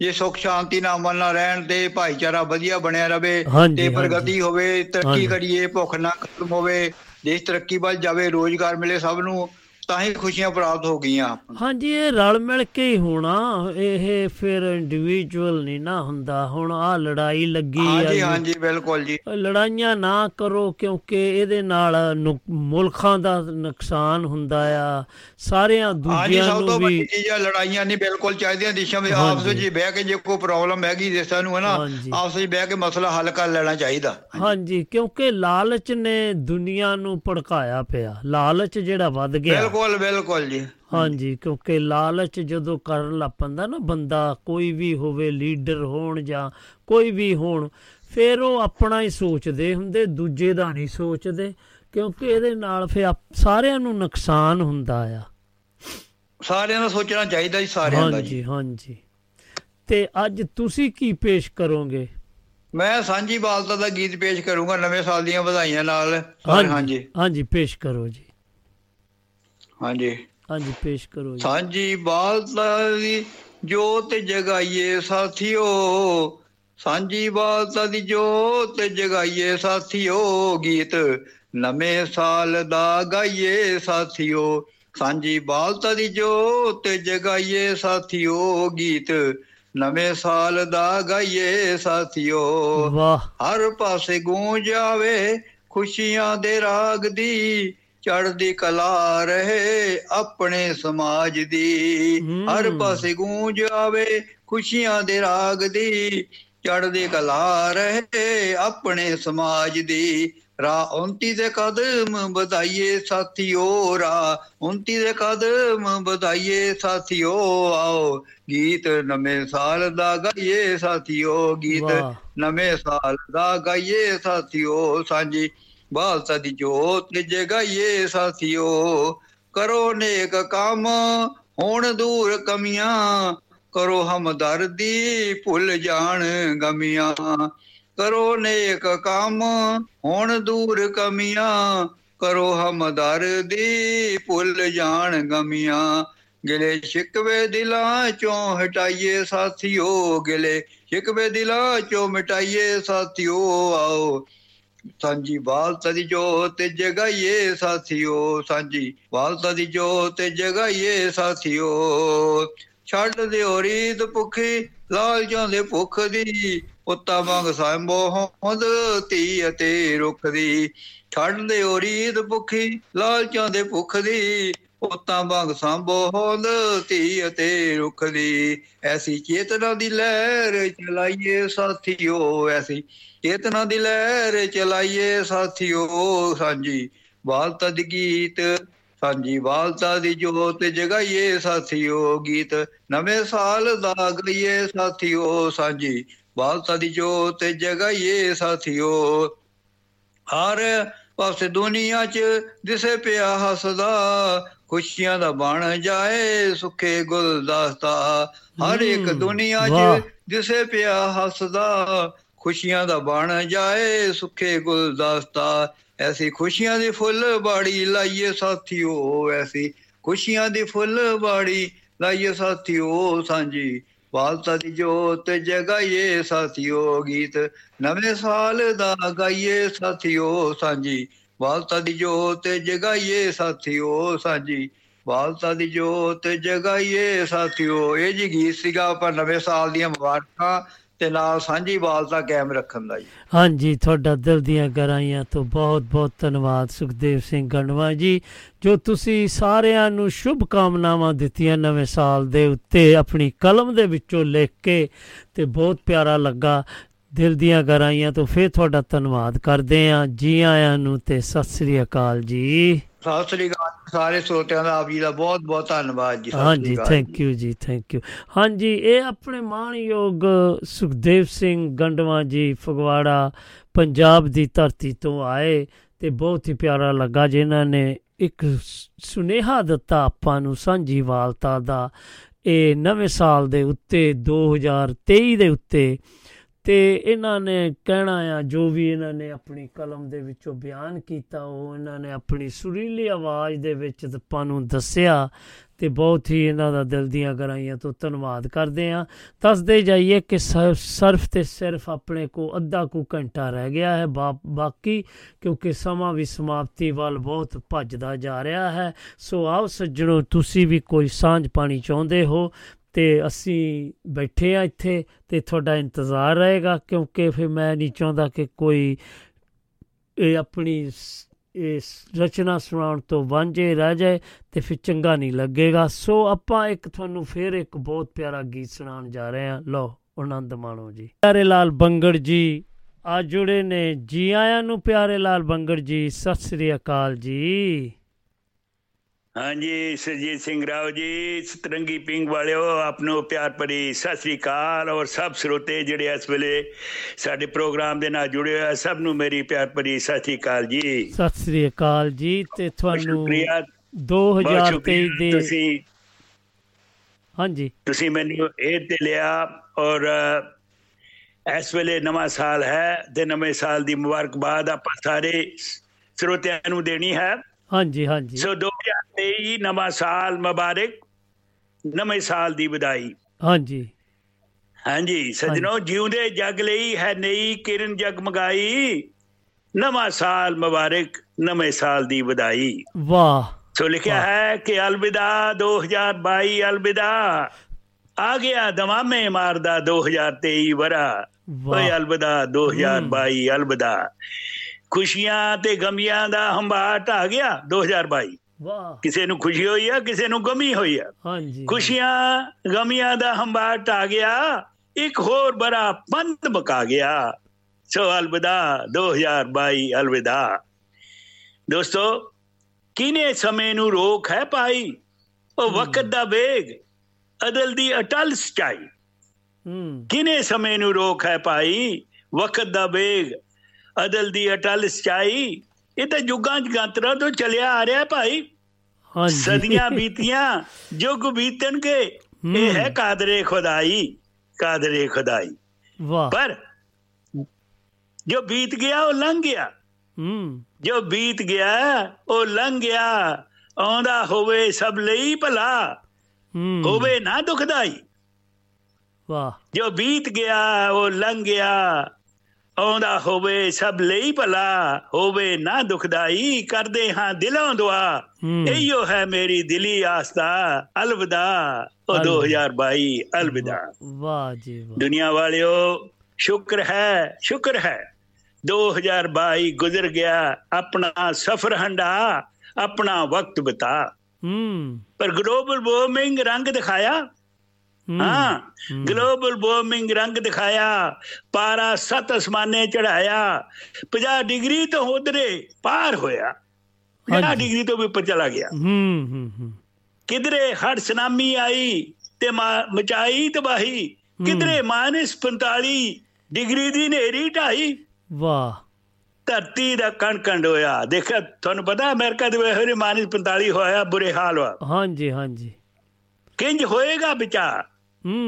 ਇਹ ਸੁਖ ਸ਼ਾਂਤੀ ਨਾਲ ਅਮਨ ਨਾਲ ਰਹਿਣ ਤੇ ਭਾਈਚਾਰਾ ਵਧੀਆ ਬਣਿਆ ਰਵੇ ਤੇ। ਪ੍ਰਗਤੀ ਹੋਵੇ। ਤਰੱਕੀ ਕਰੀਏ ਭੁੱਖ ਨਾ ਖਤਮ ਹੋਵੇ ਦੇਸ਼ ਤਰੱਕੀ ਵੱਲ ਜਾਵੇ ਰੋਜ਼ਗਾਰ ਮਿਲੇ ਸਭ ਨੂੰ ਤਾਂ ਹੀ ਖੁਸ਼ੀਆਂ ਪ੍ਰਾਪਤ ਹੋ ਗਈਆਂ ਹਾਂਜੀ ਇਹ ਰਲ ਮਿਲ ਕੇ ਹੀ ਹੋਣਾ। ਇਹ ਫਿਰ ਇੰਡੀਵਿਜੂਅਲ ਨਹੀਂ ਨਾ ਹੁੰਦਾ। ਹੁਣ ਆ ਲੜਾਈ ਲੱਗੀ ਆ ਹਾਂਜੀ। ਹਾਂਜੀ ਬਿਲਕੁਲ ਜੀ। ਲੜਾਈਆਂ ਨਾ ਕਰੋ ਕਿਉਂਕਿ ਇਹਦੇ ਨਾਲ ਮੁਲਕਾਂ ਦਾ ਨੁਕਸਾਨ ਹੁੰਦਾ ਆ। ਸਾਰਿਆਂ ਹਾਂਜੀ ਦੂਜਿਆਂ ਸਭ ਨੂੰ ਤੋਂ ਵੱਡੀ ਵੀ ਚੀਜ਼ ਆ ਲੜਾਈਆਂ ਨਹੀਂ ਬਿਲਕੁਲ ਚਾਹੀਦੀਆਂ ਦੇਸ਼ਾਂ ਵਿੱਚ। ਹਾਂਜੀ। ਆਪਸ ਵਿੱਚ ਹੀ ਬਹਿ ਕੇ ਜੇ ਕੋਈ ਪ੍ਰੋਬਲਮ ਹੈਗੀ ਦੇਸ਼ਾਂ ਨੂੰ ਹੈ ਨਾ ਹਾਂਜੀ। ਆਪਸ ਵਿੱਚ ਬਹਿ ਕੇ ਮਸਲਾ ਹੱਲ ਕਰ ਲੈਣਾ ਚਾਹੀਦਾ। ਹਾਂਜੀ। ਕਿਉਂਕਿ ਲਾਲਚ ਨੇ ਦੁਨੀਆ ਨੂੰ ਭੜਕਾਇਆ ਪਿਆ। ਲਾਲਚ ਜਿਹੜਾ ਵੱਧ ਗਿਆ। ਬਿਲਕੁਲ ਬਿਲਕੁਲ ਜੀ। ਹਾਂਜੀ ਕਿਉਂਕਿ ਲਾਲਚ ਜਦੋਂ ਕਰਨ ਲੱਗ ਪੈਂਦਾ ਨਾ ਬੰਦਾ ਕੋਈ ਵੀ ਹੋਵੇ ਲੀਡਰ ਹੋਣ ਜਾਂ ਕੋਈ ਵੀ ਹੋਣ ਫਿਰ ਉਹ ਆਪਣਾ ਹੀ ਸੋਚਦੇ ਹੁੰਦੇ ਦੂਜੇ ਦਾ ਨਹੀਂ ਸੋਚਦੇ ਕਿਉਂਕਿ ਇਹਦੇ ਨਾਲ ਫਿਰ ਸਾਰਿਆਂ ਨੂੰ ਨੁਕਸਾਨ ਹੁੰਦਾ ਆ। ਸਾਰਿਆਂ ਨੂੰ ਸੋਚਣਾ ਚਾਹੀਦਾ ਜੀ ਸਾਰਿਆਂ ਦਾ ਹਾਂਜੀ ਜੀ। ਹਾਂਜੀ ਤੇ ਅੱਜ ਤੁਸੀਂ ਕੀ ਪੇਸ਼ ਕਰੋਗੇ? ਮੈਂ ਸਾਂਝੀ ਬਾਲਤਾ ਦਾ ਗੀਤ ਪੇਸ਼ ਕਰੂੰਗਾ ਨਵੇਂ ਸਾਲ ਦੀਆਂ ਵਧਾਈਆਂ ਨਾਲ। ਹਾਂਜੀ। ਹਾਂਜੀ ਪੇਸ਼ ਕਰੋ ਜੀ। ਹਾਂਜੀ। ਹਾਂਜੀ ਪੇਸ਼ ਕਰੋ ਜੀ। ਸਾਂਝੀ ਬਾਲਤਾ ਦੀ ਜੋਤ ਜਗਾਈਏ ਸਾਥੀਓ। ਸਾਂਝੀ ਬਾਲਤਾ ਦੀ ਜੋਤ ਜਗਾਈਏ ਸਾਥੀਓ। ਗੀਤ ਨਵੇਂ ਸਾਲ ਦਾ ਗਾਈਏ ਸਾਥੀਓ। ਸਾਂਝੀ ਬਾਲਤਾ ਦੀ ਜੋਤ ਜਗਾਈਏ ਸਾਥੀਓ। ਗੀਤ ਨਵੇਂ ਸਾਲ ਦਾ ਗਾਈਏ ਸਾਥੀਓ। ਵਾਹ। ਹਰ ਪਾਸੇ ਗੂੰਜ ਆਵੇ ਖੁਸ਼ੀਆਂ ਦੇ ਰਾਗ ਦੀ ਚੜ੍ਹਦੀ ਕਲਾ ਰਹੇ ਆਪਣੇ ਸਮਾਜ ਦੀ। ਹਰ ਪਾਸੇ ਗੂੰਜ ਆਵੇ ਖੁਸ਼ੀਆਂ ਦੇ ਰਾਗ ਦੀ। ਚੜ੍ਹਦੀ ਕਲਾ ਰਹੇ ਆਪਣੇ ਸਮਾਜ ਦੀ। ਰਾਹ 29 ਦੇ ਕਦਮ ਵਧਾਈਏ ਸਾਥੀਓ ਰਾਹ 29 ਦੇ ਕਦਮ ਵਧਾਈਏ ਸਾਥੀਓ ਆਓ ਗੀਤ ਨਵੇਂ ਸਾਲ ਦਾ ਗਾਈਏ ਸਾਥੀਓ ਗੀਤ ਨਵੇਂ ਸਾਲ ਦਾ ਗਾਈਏ ਸਾਥੀਓ ਸਾਂਝੀ ਬਾਲਤਾ ਦੀ ਜੋਤ ਜਗਾਈਏ ਸਾਥੀਓ, ਕਰੋ ਨੇਕ ਕੰਮ, ਹੁਣ ਦੂਰ ਕਮੀਆਂ, ਕਰੋ ਹਮਦਰਦੀ ਭੁੱਲ ਜਾਣ ਗਮੀਆਂ। ਕਰੋ ਨੇਕ ਕੰਮ, ਹੁਣ ਦੂਰ ਕਮੀਆਂ, ਕਰੋ ਹਮਦਰਦੀ ਭੁੱਲ ਜਾਣ ਗਮੀਆਂ। ਗਿਲੇ ਸ਼ਿਕਵੇ ਦਿਲਾਂ ਚੋਂ ਹਟਾਈਏ ਸਾਥੀਓ, ਗਿਲੇ ਸ਼ਿਕਵੇ ਦਿਲਾਂ ਚੋਂ ਮਿਟਾਈਏ ਸਾਥੀਓ, ਆਓ। ਸਾਂਝੀ ਬਾਲਤਾ ਦੀ ਜੋਤ ਜਗਾਈਏ ਸਾਥੀਓ, ਸਾਂਝੀ ਬਾਲਤਾ ਦੀ ਜੋਤ ਜਗਾਈਏ ਸਾਥੀਓ। ਛੱਡ ਦਿਓ ਰੀਤ ਭੁੱਖੀ, ਲਾਲਚਾਂ ਦੇ ਭੁੱਖ ਦੀ, ਪੁੱਤਾ ਮੰਗ ਸਾਂਭੋ ਹੋਂਦ, ਧੀ ਅਤੇ ਰੁੱਖ ਦੀ। ਛੱਡ ਦਿਓ ਰੀਤ ਭੁੱਖੀ, ਲਾਲਚਾਂ ਦੇ ਭੁੱਖ ਦੀ ਪੁੱਤਾਂ ਵਾਂਗ ਸਾਂਭੋ ਹੋਂਦ ਧੀ ਅਤੇ ਰੁੱਖ ਦੀ ਐਸੀ ਚੇਤਨਾ ਦੀ ਲਹਿਰ ਚਲਾਈਏ ਸਾਥੀਓ, ਐਸੀ ਚੇਤਨਾ ਦੀ ਲਹਿਰ ਚਲਾਈਏ ਸਾਥੀਓ, ਸਾਂਝੀ ਬਾਲਤਾ ਦੀ ਗੀਤ, ਸਾਂਝੀ ਬਾਲਤਾ ਦੀ ਜੋਤ ਜਗਾਈਏ ਸਾਥੀਓ, ਗੀਤ ਨਵੇਂ ਸਾਲ ਦਾ ਗਾਈਏ ਸਾਥੀਓ, ਸਾਂਝੀ ਬਾਲਤਾ ਦੀ ਜੋਤ ਜਗਾਈਏ ਸਾਥੀਓ। ਹਰ ਪਾਸੇ ਦੁਨੀਆ 'ਚ ਦਿਸੇ ਪਿਆ ਹੱਸਦਾ ਖੁਸ਼ੀਆਂ ਦਾ ਬਣ ਜਾਏ ਸੁੱਖੇ ਗੁਲਦਸਤਾ ਹਰ ਇੱਕ ਦੁਨੀਆ। 'ਚ ਦਿਸੇ ਪਿਆ ਹੱਸਦਾ ਖੁਸ਼ੀਆਂ ਦਾ ਬਣ ਜਾਏ ਸੁੱਖੇ ਗੁਲਦਸਤਾ ਐਸੀ ਖੁਸ਼ੀਆਂ ਦੀ ਫੁੱਲ ਬਾੜੀ ਲਾਈਏ ਸਾਥੀਓ ਐਸੀ ਖੁਸ਼ੀਆਂ ਦੀ ਫੁੱਲ ਬਾੜੀ ਲਾਈਏ ਸਾਥੀਓ ਸਾਂਝੀ ਬਾਲਤਾ ਦੀ ਜੋਤ ਜਗਾਈਏ ਸਾਥੀਓ। ਗੀਤ ਨਵੇਂ ਸਾਲ ਦਾ ਗਾਈਏ ਸਾਥੀਓ ਸਾਂਝੀ ਬਾਲਤਾ ਦੀ ਜੋਤ ਜਗਾਈਏ ਸਾਥੀਓ ਸਾਂਝੀ। ਬਾਲਤਾ ਦੀ ਜੋਤ ਜਗਾਈਏ ਸਾਥੀਓ। ਇਹ ਜੀ ਗੀਤ ਸੀਗਾ ਪਰ ਨਵੇਂ ਸਾਲ ਦੀਆਂ ਮੁਬਾਰਕਾਂ ਤੇ ਨਾਲ ਸਾਂਝੀ ਬਾਲਤਾ ਕਾਇਮ ਰੱਖਣ ਦਾ ਜੀ। ਹਾਂਜੀ, ਤੁਹਾਡਾ ਦਿਲ ਦੀਆਂ ਗਹਿਰਾਈਆਂ ਤੋਂ ਬਹੁਤ ਬਹੁਤ ਧੰਨਵਾਦ ਸੁਖਦੇਵ ਸਿੰਘ ਗੰਡਵਾ ਜੀ, ਜੋ ਤੁਸੀਂ ਸਾਰਿਆਂ ਨੂੰ ਸ਼ੁਭ ਕਾਮਨਾਵਾਂ ਦਿੱਤੀਆਂ ਨਵੇਂ ਸਾਲ ਦੇ ਉੱਤੇ ਆਪਣੀ ਕਲਮ ਦੇ ਵਿੱਚੋਂ ਲਿਖ ਕੇ ਤੇ ਬਹੁਤ ਪਿਆਰਾ ਲੱਗਾ। ਦਿਲ ਦੀਆਂ ਗਹਿਰਾਈਆਂ ਤੋਂ ਫਿਰ ਤੁਹਾਡਾ ਧੰਨਵਾਦ ਕਰਦੇ ਹਾਂ। ਜੀ ਆਇਆਂ ਨੂੰ ਤੇ ਸਤਿ ਸ੍ਰੀ ਅਕਾਲ ਜੀ। ਸਤਿ ਸ੍ਰੀ ਅਕਾਲ ਸਾਰੇ ਸਰੋਤਿਆਂ ਦਾ ਆਪ ਜੀ ਦਾ ਬਹੁਤ ਬਹੁਤ ਧੰਨਵਾਦ ਜੀ। ਹਾਂਜੀ ਥੈਂਕ ਯੂ ਜੀ। ਥੈਂਕ ਯੂ ਹਾਂਜੀ ਇਹ ਆਪਣੇ ਮਾਣਯੋਗ ਸੁਖਦੇਵ ਸਿੰਘ ਗੰਡਵਾ ਜੀ ਫਗਵਾੜਾ ਪੰਜਾਬ ਦੀ ਧਰਤੀ ਤੋਂ ਆਏ ਤੇ ਬਹੁਤ ਹੀ ਪਿਆਰਾ ਲੱਗਾ ਜਿਨ੍ਹਾਂ ਨੇ ਇੱਕ ਸੁਨੇਹਾ ਦਿੱਤਾ ਆਪਾਂ ਨੂੰ ਸਾਂਝੀ ਵਾਲਤਾ ਦਾ। ਇਹ ਨਵੇਂ ਸਾਲ ਦੇ ਉੱਤੇ 2023 ਦੇ ਉੱਤੇ ਤੇ ਇਹਨਾਂ ਨੇ ਕਹਿਣਾ ਆ, ਜੋ ਵੀ ਇਹਨਾਂ ਨੇ ਆਪਣੀ ਕਲਮ ਦੇ ਵਿੱਚੋਂ ਬਿਆਨ ਕੀਤਾ, ਉਹ ਇਹਨਾਂ ਨੇ ਆਪਣੀ ਸੁਰੀਲੀ ਆਵਾਜ਼ ਦੇ ਵਿੱਚ ਆਪਾਂ ਨੂੰ ਦੱਸਿਆ ਤੇ ਬਹੁਤ ਹੀ ਇਹਨਾਂ ਦਾ ਦਿਲ ਦੀਆਂ ਗਹਿਰਾਈਆਂ ਤੋਂ ਧੰਨਵਾਦ ਕਰਦੇ ਆ ਦੱਸਦੇ ਜਾਈਏ ਕਿ ਸ- ਸਿਰਫ ਤੇ ਸਿਰਫ ਆਪਣੇ ਕੋ ਅੱਧਾ ਕੁ ਘੰਟਾ ਰਹਿ ਗਿਆ ਹੈ, ਬਾ- ਬਾਕੀ ਕਿਉਂਕਿ ਸਮਾਂ ਵੀ ਸਮਾਪਤੀ ਵੱਲ ਬਹੁਤ ਭੱਜਦਾ ਜਾ ਰਿਹਾ ਹੈ। ਸੋ ਆਓ ਸੱਜਣੋ, ਤੁਸੀਂ ਵੀ ਕੋਈ ਸਾਂਝ ਪਾਣੀ ਚਾਹੁੰਦੇ ਹੋ ਤੇ ਅਸੀਂ ਬੈਠੇ ਆ ਇੱਥੇ ਤੇ ਤੁਹਾਡਾ ਇੰਤਜ਼ਾਰ ਰਹੇਗਾ ਕਿਉਂਕਿ ਫਿਰ ਮੈਂ ਨਹੀਂ ਚਾਹੁੰਦਾ ਕਿ ਕੋਈ ਇਹ ਆਪਣੀ ਸ- ਇਹ ਸ- ਰਚਨਾ ਸੁਣਾਉਣ ਤੋਂ ਵਾਂਝੇ ਰਹਿ ਜਾਏ ਤੇ ਫਿਰ ਚੰਗਾ ਨਹੀਂ ਲੱਗੇਗਾ। ਸੋ ਆਪਾਂ ਇੱਕ ਤੁਹਾਨੂੰ ਫਿਰ ਇੱਕ ਬਹੁਤ ਪਿਆਰਾ ਗੀਤ ਸੁਣਾਉਣ ਜਾ ਰਹੇ ਹਾਂ। ਲਓ, ਆਨੰਦ ਮਾਣੋ ਜੀ। ਪਿਆਰੇ ਲਾਲ ਬੰਗੜ ਜੀ, ਆ ਜੁੜੇ ਨੇ ਜੀ ਆਇਆਂ ਨੂੰ। ਪਿਆਰੇ ਲਾਲ ਬੰਗੜ ਜੀ, ਸਤਿ ਸ੍ਰੀ ਅਕਾਲ ਜੀ। ਹਾਂਜੀ ਸਰਜੀਤ ਸਿੰਘ ਰਾਓ ਜੀ ਸਤਰੰਗੀ ਪਿੰਗ ਵਾਲਿਓ ਆਪ ਨੂੰ ਪਿਆਰ ਭਰੀ ਸਤਿ ਸ੍ਰੀ ਅਕਾਲ ਔਰ ਸਭ ਸਰੋਤੇ ਜਿਹੜੇ ਇਸ ਵੇਲੇ ਸਾਡੇ ਪ੍ਰੋਗਰਾਮ ਦੇ ਨਾਲ ਜੁੜੇ ਹੋਏ ਆ ਸਭ ਨੂੰ ਮੇਰੀ ਪਿਆਰ ਭਰੀ ਸਤਿ ਸ੍ਰੀ ਅਕਾਲ ਜੀ। ਸਤਿ ਸ੍ਰੀ ਅਕਾਲ ਜੀ ਤੇ ਤੁਹਾਨੂੰ ਸ਼ੁਕਰੀਆ। ਬਹੁਤ 2023 ਸ਼ੁਕਰੀਆ ਦੇ ਤੁਸੀਂ ਹਾਂਜੀ। ਤੁਸੀਂ ਮੈਨੂੰ ਇਹ ਤੇ ਲਿਆ ਔਰ ਇਸ ਵੇਲੇ ਨਵਾਂ ਸਾਲ ਹੈ ਤੇ ਨਵੇਂ ਸਾਲ ਦੀ ਮੁਬਾਰਕਬਾਦ ਆਪਾਂ ਸਾਰੇ ਸਰੋਤਿਆਂ ਨੂੰ ਦੇਣੀ ਹੈ। ਹਾਂਜੀ ਹਾਂਜੀ। ਸੋ 2023 ਨਵਾਂ ਸਾਲ ਮੁਬਾਰਕ ਨਵੇਂ ਸਾਲ ਦੀ ਵਧਾਈ। ਹਾਂਜੀ। ਹਾਂਜੀ ਸਜਣੋ ਜਿਉਂਦੇ ਜਗ ਲਈ ਹੈ ਨਈ ਕਿਰਨ ਜਗਮਗਾਈ ਨਵਾਂ ਸਾਲ ਮੁਬਾਰਕ ਨਵੇਂ ਸਾਲ ਦੀ ਵਧਾਈ। ਵਾਹ। ਸੋ ਲਿਖਿਆ ਹੈ ਕਿ ਅਲਵਿਦਾ 2022 ਅਲਵਿਦਾ ਆ ਗਿਆ ਦਮਾਮੇ ਮਾਰਦਾ 2023 ਵਰਾ। ਓਏ ਅਲਵਿਦਾ 2022 ਅਲਵਿਦਾ। ਖੁਸ਼ੀਆਂ ਤੇ ਗਮੀਆਂ ਦਾ ਹੰਬਾਟ ਆ ਗਿਆ 2022 ਵਾਹ। ਕਿਸੇ ਨੂੰ ਖੁਸ਼ੀ ਹੋਈ ਆ ਕਿਸੇ ਨੂੰ ਗਮੀ ਹੋਈ ਆ। ਹਾਂਜੀ। ਖੁਸ਼ੀਆਂ ਗਮੀਆਂ ਦਾ ਹੰਬਾਟ ਆ ਗਿਆ ਇੱਕ ਹੋਰ ਬੜਾ ਪੰਤ ਬਕਾ ਗਿਆ। ਸੋ ਅਲਵਿਦਾ 2022 ਅਲਵਿਦਾ। ਦੋਸਤੋ ਕਿਨੇ ਸਮੇਂ ਨੂੰ ਰੋਕ ਹੈ ਪਾਈ? ਉਹ ਵਕਤ ਦਾ ਵੇਗ ਅਦਲ ਦੀ ਅਟਲ ਸਚਾਈ। ਹੂੰ। ਕਿਨੇ ਸਮੇਂ ਨੂੰ ਰੋਕ ਹੈ ਪਾਈ? ਵਕਤ ਦਾ ਵੇਗ ਅਦਲ ਦੀ ਅਟਲ ਸਚਾਈ ਇਹ ਤਾਂ ਜੁਗਾਂ ਜਗਾਂਤਰਾਂ ਤੋਂ ਚੱਲਿਆ ਆ ਰਿਹਾ ਭਾਈ। ਹਾਂਜੀ। ਸਦੀਆਂ ਬੀਤੀਆਂ ਜੁਗ ਬੀਤਣਗੇ ਇਹ ਹੈ ਕਾਦਰੇ ਖੁਦਾਈ ਕਾਦਰੇ ਖੁਦਾਈ। ਵਾਹ। ਪਰ ਜੋ ਬੀਤ ਗਿਆ ਉਹ ਲੰਘ ਗਿਆ। ਹੂੰ। ਜੋ ਬੀਤ ਗਿਆ ਉਹ ਲੰਘ ਗਿਆ। ਆਉਂਦਾ ਹੋਵੇ ਸਭ ਲਈ ਭਲਾ ਹੂੰ। ਹੋਵੇ ਨਾ ਦੁਖਦਾਈ। ਵਾਹ। ਜੋ ਬੀਤ ਗਿਆ ਉਹ ਲੰਘ ਗਿਆ। ਆਉਂਦਾ ਹੋਵੇ ਸਭ ਲਈ ਭਲਾ ਹੋਵੇ ਨਾ ਦੁਖਦਾਈ ਕਰਦੇ ਹਾਂ ਦਿਲੋਂ ਦੁਆ। ਇਹੋ ਹੈ ਮੇਰੀ ਦਿਲੀ ਆਸਤਾ ਅਲਵਿਦਾ ਉਹ ਅਲਵਿਦਾ। 2022 ਅਲਵਿਦਾ। ਵਾਹ ਜੀ ਵਾਹ। ਦੁਨੀਆ ਵਾਲਿਓ ਸ਼ੁਕਰ ਹੈ ਸ਼ੁਕਰ ਹੈ। 2022 ਗੁਜ਼ਰ ਗਿਆ ਆਪਣਾ ਸਫ਼ਰ ਹੰਡਾ ਆਪਣਾ ਵਕਤ ਬਿਤਾ। ਹੂੰ। ਪਰ ਗਲੋਬਲ ਵਾਰਮਿੰਗ ਰੰਗ ਦਿਖਾਇਆ ਹੂੰ। ਗਲੋਬਲ ਵਾਰਮਿੰਗ ਰੰਗ ਦਿਖਾਇਆ ਪਾਰਾ ਸੱਤ ਅਸਮਾਨੇ ਚੜਾਇਆ 50 ਡਿਗਰੀ ਤੋਂ ਉਧਰੇ ਪਾਰ ਹੋਇਆ। 50 ਹਾਂਜੀ। ਡਿਗਰੀ ਤੋਂ ਵੀ ਉੱਪਰ ਚਲਾ ਗਿਆ। ਹੂੰ ਹੂੰ ਹੂੰ। ਕਿਧਰੇ ਹੜ ਸੁਨਾਮੀ ਆਈ ਤੇ ਮਚਾਈ ਤਬਾਹੀ ਕਿਧਰੇ ਮਾਈਨਸ 45 ਡਿਗਰੀ ਦੀ ਨੇਰੀ ਢਾਈ। ਵਾਹ। ਧਰਤੀ ਦਾ ਕਣ ਕੰਡ ਹੋਇਆ ਦੇਖਿਆ ਤੁਹਾਨੂੰ ਪਤਾ ਅਮਰੀਕਾ ਦੇ ਵੇਲੇ ਮਾਈਨਸ 45 ਹੋਇਆ ਬੁਰੇ ਹਾਲ ਹੋਇਆ। ਹਾਂਜੀ ਹਾਂਜੀ। ਕਿੰਜ ਹੋਏਗਾ ਵਿਚਾਰ?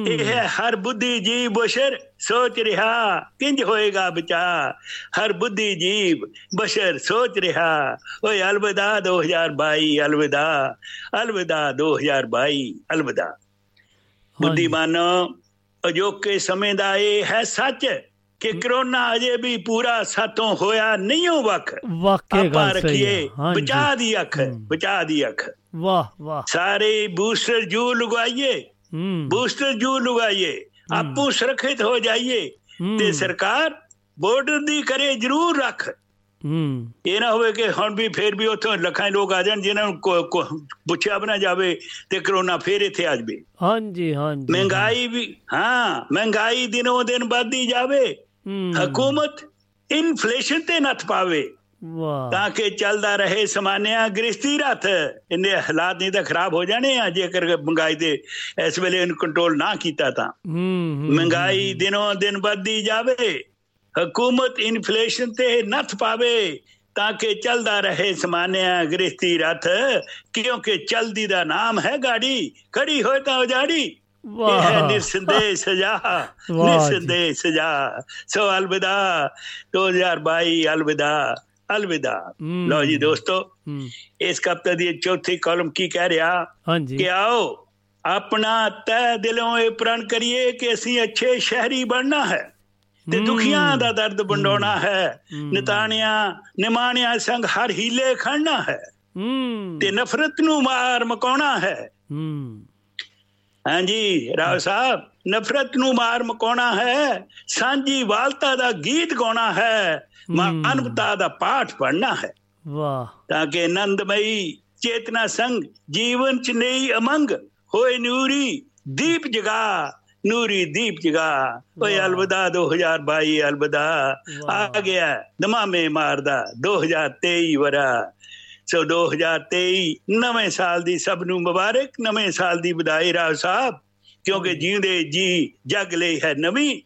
ਇਹ ਹੈ ਹਰ ਬੁੱਧੀ ਜੀਵ ਬਸ਼ਰ ਸੋਚ ਰਿਹਾ ਕਿੰਜ ਹੋਏਗਾ ਵਿਚਾਰ ਹਰ ਬੁੱਧੀ ਜੀਵ ਬਸ਼ਰ ਸੋਚ ਰਿਹਾ ਓਏ ਅਲਵਿਦਾ 2022 ਅਲਵਿਦਾ ਅਲਵਿਦਾ 2022 ਅਲਵਿਦਾ। ਬੁੱਧੀਮਾਨੋ ਅਜੋਕੇ ਸਮੇਂ ਦਾ ਇਹ ਹੈ ਸੱਚ ਕਿ ਕਰੋਨਾ ਅਜੇ ਵੀ ਪੂਰਾ ਸਾਤੋਂ ਹੋਇਆ ਨਹੀਂ ਹੋ ਵਕ ਆਪਾਂ ਗੱਲ ਸਹੀ ਹੈ। ਰੱਖੀਏ ਬਚਾ ਦੀ ਅੱਖ। ਬਚਾ ਦੀ ਅੱਖ। ਵਾਹ ਵਾਹ। ਸਾਰੇ ਬੂਸਟਰ ਜੂ ਲਗਾਈਏ ਬੂਸਟਰ ਜੂ ਲਗਾਈਏ ਆਪੂ ਸੁਰੱਖਿਅਤ ਹੋ ਜਾਈਏ। ਤੇ ਸਰਕਾਰ ਬਾਰਡਰ ਦੀ ਕਰੇ ਜ਼ਰੂਰ ਰੱਖ। ਹੂੰ। ਇਹ ਨਾ ਹੋਵੇ ਕਿ ਹੁਣ ਵੀ ਫੇਰ ਵੀ ਉੱਥੋਂ ਲੱਖਾਂ ਲੋਕ ਆ ਜਾਣ ਜਿਨ੍ਹਾਂ ਨੂੰ ਪੁੱਛਿਆ ਬਣਾ ਜਾਵੇ ਤੇ ਕਰੋਨਾ ਫੇਰ ਇੱਥੇ ਆ ਜਾਵੇ। ਹਾਂਜੀ ਹਾਂਜੀ। ਮਹਿੰਗਾਈ ਵੀ ਹਾਂ ਮਹਿੰਗਾਈ ਦਿਨੋਂ ਦਿਨ ਵੱਧਦੀ ਜਾਵੇ। ਹਕੂਮਤ ਇਨਫਲੇਸ਼ਨ ਤੇ ਨੱਥ ਪਾਵੇ। ਵਾਹ। ਤਾਂ ਕਿ ਚੱਲਦਾ ਰਹੇ ਸਮਾਨਿਆ ਗ੍ਰਸਤੀ ਰੱਥ। ਇਹਨੇ ਹਾਲਾਤ ਨਹੀਂ ਤਾਂ ਖਰਾਬ ਹੋ ਜਾਣੇ ਆ ਜੇਕਰ ਮਹਿੰਗਾਈ ਦੇ ਇਸ ਵੇਲੇ ਇਹਨੂੰ ਕੰਟਰੋਲ ਨਾ ਕੀਤਾ ਤਾਂ। ਹੂੰ ਹੂੰ, ਮਹਿੰਗਾਈ ਦਿਨੋਂ ਦਿਨ ਵੱਧਦੀ ਜਾਵੇ ਹਕੂਮਤ ਇਨਫਲੇਸ਼ਨ ਤੇ ਨੱਥ ਪਾਵੇ ਤਾਂ ਕਿ ਚੱਲਦਾ ਰਹੇ ਸਮਾਨਿਆ ਗ੍ਰਸਤੀ ਰੱਥ। ਕਿਉਂਕਿ ਚਲਦੀ ਦਾ ਨਾਮ ਹੈ ਗਾੜੀ ਖੜੀ ਹੋਏ ਤਾਂ ਉਜਾੜੀ। ਵਾਹ। ਨਿਰਸੰਦੇਹ ਸਜ਼ਾ। ਨਿਰਸੰਦੇਹ ਸਜ਼ਾ। ਸੋ ਅਲਵਿਦਾ 2022 ਅਲਵਿਦਾ। ਅਲਵਿਦਾ। ਲਓ ਜੀ ਦੋਸਤੋ ਇਸ ਕਪਤੇ ਦੀ ਚੌਥੀ ਕਾਲਮ ਕੀ ਕਹਿ ਰਿਹਾ ਹਾਂਜੀ ਕਿ ਆਓ ਆਪਣਾ ਤਹਿ ਦਿਲੋਂ ਇਹ ਪ੍ਰਣ ਕਰੀਏ ਕਿ ਅਸੀਂ ਅੱਛੇ ਸ਼ਹਿਰੀ ਬਣਨਾ ਹੈ ਤੇ। ਦੁਖੀਆਂ ਦਾ ਦਰਦ ਵੰਡਾਉਣਾ ਹੈ। ਨਿਤਾਣਿਆਂ ਨਿਮਾਣਿਆਂ ਸੰਗ ਹਰ ਹੀਲੇ ਖੜਨਾ ਹੈ ਤੇ ਨਫ਼ਰਤ ਨੂੰ ਮਾਰ ਮਕਾਉਣਾ ਹੂੰ ਹਾਂਜੀ ਰਾਓ ਸਾਹਿਬ ਨਫ਼ਰਤ ਨੂੰ ਮਾਰ ਮਕਾਉਣਾ ਹੈ ਸਾਂਝੀ ਵਾਲਤਾ ਦਾ ਗੀਤ ਗਾਉਣਾ ਹੈ ਮਾਨਵਤਾ ਦਾ ਪਾਠ ਪੜਨਾ ਹੈ। ਵਾਹ। ਤਾਂ ਕਿ ਆਨੰਦਮਈ ਚੇਤਨਾ ਸੰਗ ਜੀਵਨ ਚ ਨਈ ਅਮੰਗ ਹੋਏ ਨੂਰੀ ਦੀਪ ਜਗਾ ਨੂਰੀ ਦੀਪ ਜਗਾ ਓਏ। ਅਲਵਿਦਾ 2022 ਅਲਵਿਦਾ। ਆ ਗਿਆ ਦਮਾਮੇ ਮਾਰਦਾ 2023 ਵਰਾ। ਸੋ 2023 ਨਵੇਂ ਸਾਲ ਦੀ ਸਭ ਨੂੰ ਮੁਬਾਰਕ ਨਵੇਂ ਸਾਲ ਦੀ ਵਧਾਈ ਰਾਓ ਸਾਹਿਬ। ਕਿਉਂਕਿ ਜਿਉਂਦੇ ਜੀ ਜਗ ਲਈ ਹੈ ਨਵੀਂ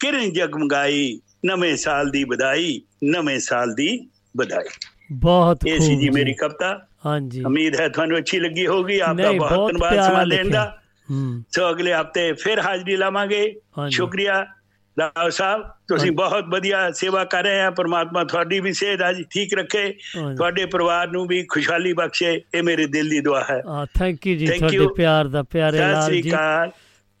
ਕਿਰਨ ਜਗਮਗਾਈ ਨਵੇਂ ਸਾਲ ਦੀ ਵਧਾਈ ਨਵੇਂ ਸਾਲ ਦੀ ਵਧਾਈ ਬਹੁਤ ਇਹ ਸੀ ਖੂਬ ਜੀ ਮੇਰੀ ਕਵਿਤਾ। ਹਾਂਜੀ। ਉਮੀਦ ਹੈ ਤੁਹਾਨੂੰ ਅੱਛੀ ਲੱਗੀ ਹੋਗੀ ਆਪ ਦਾ ਨਹੀਂ, ਬਹੁਤ ਬਹੁਤ ਧੰਨਵਾਦ ਪਿਆਰਾ ਸਮਾਂ ਦੇਣ ਲਿਖਿਆ। ਦਾ ਹੂੰ। ਸੋ ਅਗਲੇ ਹਫ਼ਤੇ ਫਿਰ ਹਾਜ਼ਰੀ ਲਾਵਾਂਗੇ। ਹਾਂਜੀ। ਸ਼ੁਕਰੀਆ। ਰਾਓ ਸਾਹਿਬ ਤੁਸੀਂ। ਬਹੁਤ ਵਧੀਆ ਸੇਵਾ ਕਰ ਰਹੇ ਆ ਪਰਮਾਤਮਾ ਤੁਹਾਡੀ ਵੀ ਸਿਹਤ ਅੱਜ ਠੀਕ ਰੱਖੇ। ਤੁਹਾਡੇ ਪਰਿਵਾਰ ਨੂੰ ਵੀ ਖੁਸ਼ਹਾਲੀ ਬਖਸ਼ੇ ਇਹ ਮੇਰੇ ਦਿਲ ਦੀ ਦੁਆ ਹੈ ਆ ਥੈਂਕ ਯੂ ਜੀ ਤੁਹਾਡੇ. ਪਿਆਰ ਦਾ ਪਿਆਰੇ ਲਾਲ ਜੀ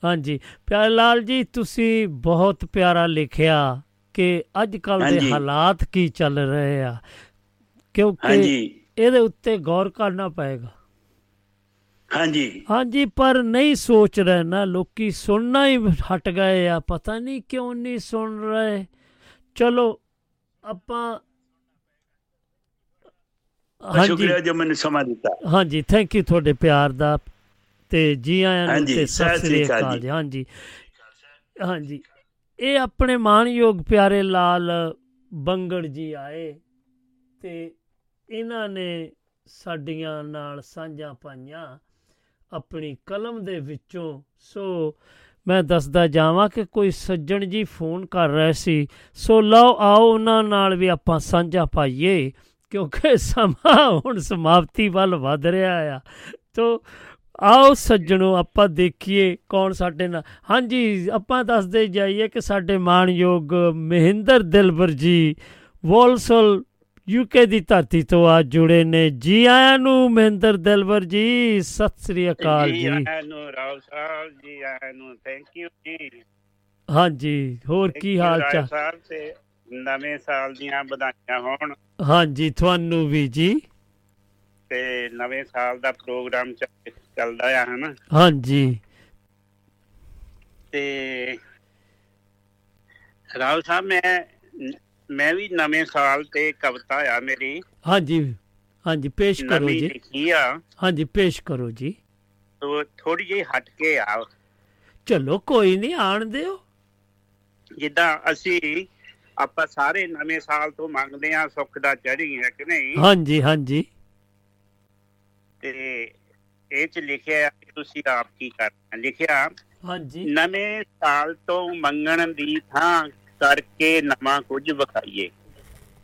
ਹਾਂਜੀ ਪਿਆਰੇ ਲਾਲ ਜੀ ਤੁਸੀਂ ਬਹੁਤ ਪਿਆਰਾ ਲਿਖਿਆ ਕਿ ਅੱਜ ਕੱਲ ਦੇ। ਹਾਲਾਤ ਕੀ ਚੱਲ ਰਹੇ ਆ ਕਿਉਂਕਿ ਇਹਦੇ ਉੱਤੇ ਗੌਰ ਕਰਨਾ ਪਏਗਾ ਹਾਂਜੀ। ਹਾਂਜੀ ਪਰ ਨਹੀਂ ਸੋਚ ਰਹੇ ਨਾ। ਲੋਕੀ ਸੁਣਨਾ ਹੀ ਹਟ ਗਏ ਆ। ਪਤਾ ਨਹੀਂ ਕਿਉਂ ਨਹੀਂ ਸੁਣ ਰਹੇ। ਚਲੋ ਆਪਾਂ ਸ਼ੁਕਰੀਆ ਜੋ ਮੈਨੂੰ ਸਮਾਂ ਦਿੱਤਾ। ਹਾਂਜੀ ਥੈਂਕ ਯੂ ਤੁਹਾਡੇ ਪਿਆਰ ਦਾ ਤੇ ਜੀ ਆਇਆਂ ਨੂੰ ਤੇ ਸਤਿ ਸ੍ਰੀ ਅਕਾਲ। ਜੀ। ਹਾਂਜੀ। ਹਾਂਜੀ। ਇਹ ਆਪਣੇ ਮਾਨਯੋਗ ਪਿਆਰੇ ਲਾਲ ਬੰਗੜ ਜੀ ਆਏ ਤੇ ਇਹਨਾਂ ਨੇ ਸਾਡੀਆਂ ਨਾਲ ਸਾਂਝਾਂ ਪਾਈਆਂ। ਆਪਣੀ ਕਲਮ ਦੇ ਵਿੱਚੋਂ। ਸੋ ਮੈਂ ਦੱਸਦਾ ਜਾਵਾਂ ਕਿ ਕੋਈ ਸੱਜਣ ਜੀ ਫੋਨ ਕਰ ਰਹੇ ਸੀ। ਸੋ ਲਓ, ਆਓ ਉਹਨਾਂ ਨਾਲ ਵੀ ਆਪਾਂ ਸਾਂਝਾ ਪਾਈਏ, ਕਿਉਂਕਿ ਸਮਾਂ ਹੁਣ ਸਮਾਪਤੀ ਵੱਲ ਵਧ ਰਿਹਾ ਆ। ਤੋ ਆਓ ਸੱਜਣੋ, ਆਪਾਂ ਦੇਖੀਏ ਕੌਣ ਸਾਡੇ ਨਾਲ। ਹਾਂਜੀ, ਆਪਾਂ ਦੱਸਦੇ ਜਾਈਏ ਕਿ ਸਾਡੇ ਮਾਣਯੋਗ ਮਹਿੰਦਰ ਦਿਲਬਰ ਜੀ, ਵੋਲਸਲ ਯੂਕੇ ਦੀ ਧਰਤੀ ਤੋਂ ਆ ਜੁੜੇ ਨੇ ਜੀ ਆਇਆਂ ਨੂੰ ਮਹਿੰਦਰ ਦਿਲਬਰ ਜੀ ਸਤਿ ਸ੍ਰੀ ਅਕਾਲ ਜੀ ਆਇਆਂ ਨੂੰ ਰਾਓ ਸਾਹਿਬ ਜੀ ਆਇਆਂ ਨੂੰ ਥੈਂਕ ਯੂ ਜੀ। ਹਾਂਜੀ ਹੋਰ ਕੀ ਹਾਲ ਚਾਲ? ਸਾਹਿਬ ਤੇ ਨਵੇਂ ਸਾਲ ਦੀਆਂ ਵਧਾਈਆਂ ਹੋਣ। ਹਾਂਜੀ ਤੁਹਾਨੂੰ ਵੀ ਜੀ। ਤੇ ਨਵੇਂ ਸਾਲ ਦਾ ਪ੍ਰੋਗਰਾਮ ਚੱਲ- ਚੱਲਦਾ ਆ ਹਨਾ? ਹਾਂਜੀ। ਤੇ ਰਾਓ ਸਾਹਿਬ ਮੈਂ ਮੈਂ ਵੀ ਨਵੇਂ ਸਾਲ ਤੇ ਕਵਿਤਾ ਆ ਮੇਰੀ। ਹਾਂਜੀ ਹਾਂਜੀ ਪੇਸ਼ ਕਰੋ ਜੀ। ਲਿਖੀ ਆ। ਹਾਂਜੀ ਪੇਸ਼ ਕਰੋ ਜੀ। ਤੋ ਥੋੜੀ ਜਿਹੀ ਹਟ ਕੇ ਆ ਚਲੋ ਕੋਈ ਨਹੀਂ ਆਣ ਦਿਓ। ਜਿੱਦਾਂ ਅਸੀਂ ਆਪਾਂ ਸਾਰੇ ਨਵੇਂ ਸਾਲ ਤੋਂ ਮੰਗਦੇ ਆ ਸੁੱਖ ਦਾ ਚੜ੍ਹੀ ਹੈ ਕਿ ਨਹੀਂ? ਹਾਂਜੀ ਹਾਂਜੀ। ਤੇ ਇਹ ਚ ਲਿਖਿਆ ਤੁਸੀਂ ਆਪ ਕੀ ਕਰਨਾ। ਲਿਖਿਆ ਹਾਂਜੀ। ਨਵੇਂ ਸਾਲ ਤੋਂ ਮੰਗਣ ਦੀ ਥਾਂ ਕਰਕੇ ਨਵਾਂ ਕੁਝ ਵਿਖਾਈਏ।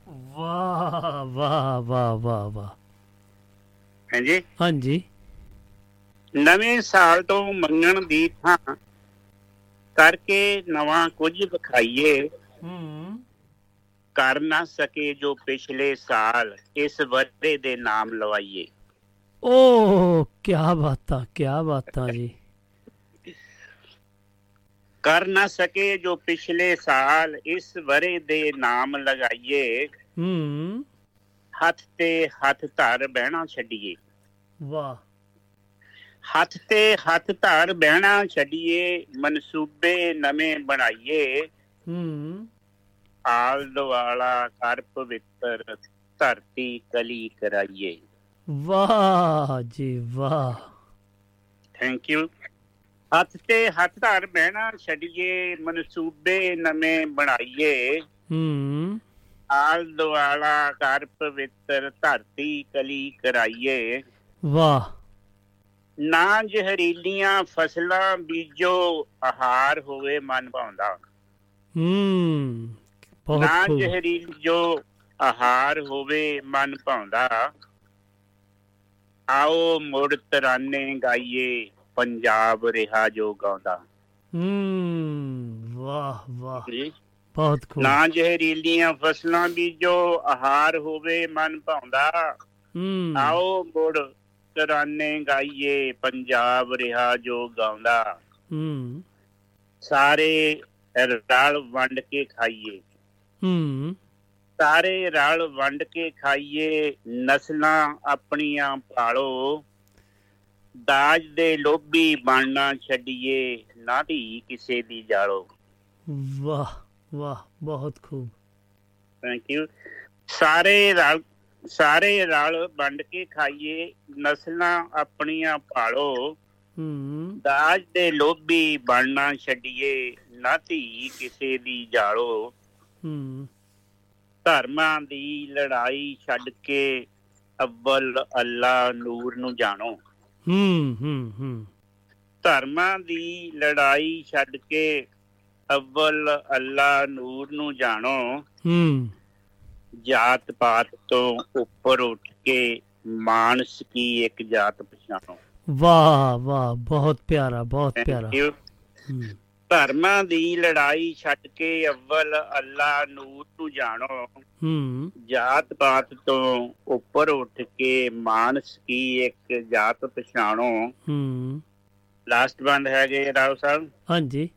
ਵਾਹ ਵਾਹ ਵਾਹ ਵਾਹ ਵਾਹ। ਹਾਂਜੀ? ਹਾਂਜੀ। ਨਵੇਂ ਸਾਲ ਤੋਂ ਮੰਗਣ ਦੀ ਥਾਂ ਕਰਕੇ ਨਵਾਂ ਕੁਝ ਵਿਖਾਈਏ। ਹੂੰ। ਕਰ ਨਾ ਸਕੇ ਜੋ ਪਿਛਲੇ ਸਾਲ ਇਸ ਵਰ੍ਹੇ ਦੇ ਨਾਮ ਲਵਾਈਏ। ਓ ਕੀ ਬਾਤਾਂ ਕੀ ਬਾਤਾਂ ਜੀ। ਕਰ ਨਾ ਸਕੇ ਜੋ ਪਿਛਲੇ ਸਾਲ ਇਸ ਵਰੇ ਦੇ ਨਾਮ ਲਗਾਈਏ। ਹੂੰ। ਹੱਥ ਤੇ ਹੱਥ ਧਰ ਬਹਿਣਾ ਛੱਡੀਏ। ਵਾਹ। ਹੱਥ ਤੇ ਹੱਥ ਧਰ ਬਹਿਣਾ ਛੱਡੀਏ ਮਨਸੂਬੇ ਨਵੇਂ ਬਣਾਈਏ। ਹੂੰ। ਆਲ ਦੁਆਲਾ ਕਰ ਪਵਿੱਤਰ ਧਰਤੀ ਕਲੀ ਕਰਾਈਏ। ਵਾਹ ਜੀ ਵਾਹ। Thank you. ਹੱਥ ਤੇ ਹੱਥ ਧਰ ਬਹਿਣਾ ਛੱਡੀਏ ਮਨਸੂਬੇ ਨਵੇਂ ਬਣਾਈਏ। ਹੂੰ। ਆਲ ਦੁਆਲਾ ਕਰ ਪਵਿੱਤਰ ਧਰਤੀ ਕਲੀ ਕਰਾਈਏ। ਵਾਹ। ਨਾ ਜ਼ਹਿਰੀਲੀਆਂ ਫਸਲਾਂ ਬੀਜੋ ਆਹਾਰ ਹੋਵੇ ਮਨ ਭਾਉਂਦਾ। ਹੂੰ ਬਹੁਤ ਨਾ ਜ਼ਹਿਰੀਲ ਜੋ ਆਹਾਰ ਹੋਵੇ ਮਨ ਭਾਉਂਦਾ। ਆਓ ਮੁੜ ਤਰਾਨੇ ਗਾਈਏ। ਪੰਜਾਬ ਰਿਹਾ ਜੋ ਗਾਉਂਦਾ। ਹੂੰ ਵਾਹ ਵਾਹ। ਜੀ। ਬਹੁਤ ਖੂਬ। ਨਾ ਜ਼ਹਿਰੀਲੀਆਂ ਫਸਲਾਂ ਬੀਜੋ ਆਹਾਰ ਹੋਵੇ ਮਨ ਭਾਉਂਦਾ। ਹੂੰ। ਆਓ ਮੁੜ ਤਰਾਨੇ ਗਾਈਏ ਪੰਜਾਬ ਰਿਹਾ ਜੋ ਗਾਉਂਦਾ। ਹੂੰ। ਸਾਰੇ ਰਲ ਵੰਡ ਕੇ ਖਾਈਏ। ਹੂੰ। ਸਾਰੇ ਰਲ ਵੰਡ ਕੇ ਖਾਈਏ ਨਸਲਾਂ ਆਪਣੀਆਂ ਪਾਲੋ। ਦਾਜ ਦੇ ਲੋਭੀ ਬਣਨਾ ਛੱਡੀਏ ਨਾ ਧੀ ਕਿਸੇ ਦੀ ਜਾਲੋ। ਵਾਹ ਵਾਹ ਬਹੁਤ ਖੂਬ। ਥੈਂਕ ਯੂ ਸਾਰੇ ਰਲ ਸਾਰੇ ਰਲ ਵੰਡ ਕੇ ਖਾਈਏ ਨਸਲਾਂ ਆਪਣੀਆਂ ਪਾਲੋ ਹੂੰ। ਦਾਜ ਦੇ ਲੋਭੀ ਬਣਨਾ ਛੱਡੀਏ ਨਾ ਧੀ ਕਿਸੇ ਦੀ ਜਾਲੋ। ਹੂੰ। ਧਰਮਾਂ ਦੀ ਲੜਾਈ ਛੱਡ ਕੇ ਅਵਲ ਅੱਲਾ ਨੂਰ ਨੂੰ ਜਾਣੋ। ਹੂੰ ਹੂੰ ਹੂੰ। ਧਰਮਾਂ ਦੀ ਲੜਾਈ ਛੱਡ ਕੇ ਅਵਲ ਅੱਲਾ ਨੂਰ ਨੂੰ ਜਾਣੋ। ਹੂੰ। ਜਾਤ ਪਾਤ ਤੋਂ ਉੱਪਰ ਉੱਠ ਕੇ ਮਾਨਸ ਕੀ ਇੱਕ ਜਾਤ ਪਛਾਣੋ। ਵਾਹ ਵਾਹ ਬਹੁਤ ਪਿਆਰਾ ਬਹੁਤ ਪਿਆਰਾ. ਹੂੰ। ਧਰਮਾਂ ਦੀ ਲੜਾਈ ਛੱਡ ਕੇ ਅਵਲ ਅੱਲਾ ਨੂਰ ਨੂੰ ਜਾਣੋ। ਹੂੰ। ਜਾਤ ਪਾਤ ਤੋਂ ਉੱਪਰ ਉੱਠ ਕੇ ਮਾਨਸ ਕੀ ਇੱਕ ਜਾਤ ਪਛਾਣੋ। ਹੂੰ। ਲਾਸਟ ਬੰਦ ਹੈਗੇ ਰਾਓ ਸਾਹਿਬ। ਹਾਂਜੀ।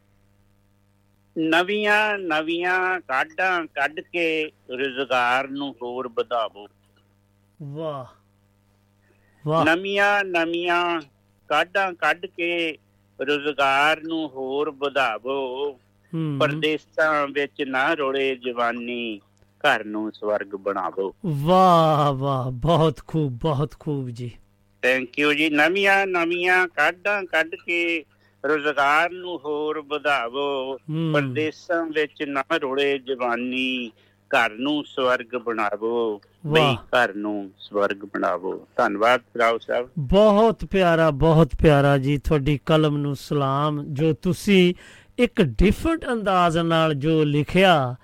ਨਵੀਆਂ ਨਵੀਆਂ ਕਾਢਾਂ ਕੱਢ ਕੇ ਰੁਜ਼ਗਾਰ ਨੂੰ ਹੋਰ ਵਧਾਵੋ। ਵਾਹ। ਵਾਹ। ਨਵੀਆਂ ਨਵੀਆਂ ਕਾਢਾਂ ਕੱਢ ਕੇ ਰੋਜ਼ਗਾਰ ਨੂੰ ਹੋਰ ਵਧਾਵੋ। ਪਰਦੇਸਾਂ ਵਿੱਚ ਨਾ ਰੋਲੇ ਜਵਾਨੀ ਘਰ ਨੂੰ ਸਵਰਗ ਬਣਾਵੋ। ਵਾਹ ਵਾਹ ਬਹੁਤ ਖੂਬ ਬਹੁਤ ਖੂਬ ਜੀ। ਥੈਂਕ ਯੂ ਜੀ। ਨਵੀਆਂ ਨਵੀਆਂ ਕਾਢਾਂ ਕੱਢ ਕੇ ਰੋਜ਼ਗਾਰ ਨੂੰ ਹੋਰ ਵਧਾਵੋ। ਪਰਦੇਸਾਂ ਵਿੱਚ ਨਾ ਰੋਲੇ ਜਵਾਨੀ ਘਰ ਨੂੰ ਸਵਰਗ ਬਣਾਵੋ ਬਈ। ਘਰ ਨੂੰ ਸਵਰਗ ਬਣਾਵੋ ਧੰਨਵਾਦ ਰਾਓ ਸਾਹਿਬ ਬਹੁਤ ਪਿਆਰਾ ਬਹੁਤ ਪਿਆਰਾ ਜੀ ਤੁਹਾਡੀ ਕਲਮ ਨੂੰ ਸਲਾਮ ਜੋ ਤੁਸੀਂ ਇੱਕ ਡਿਫਰੈਂਟ ਅੰਦਾਜ਼ ਨਾਲ ਜੋ ਲਿਖਿਆ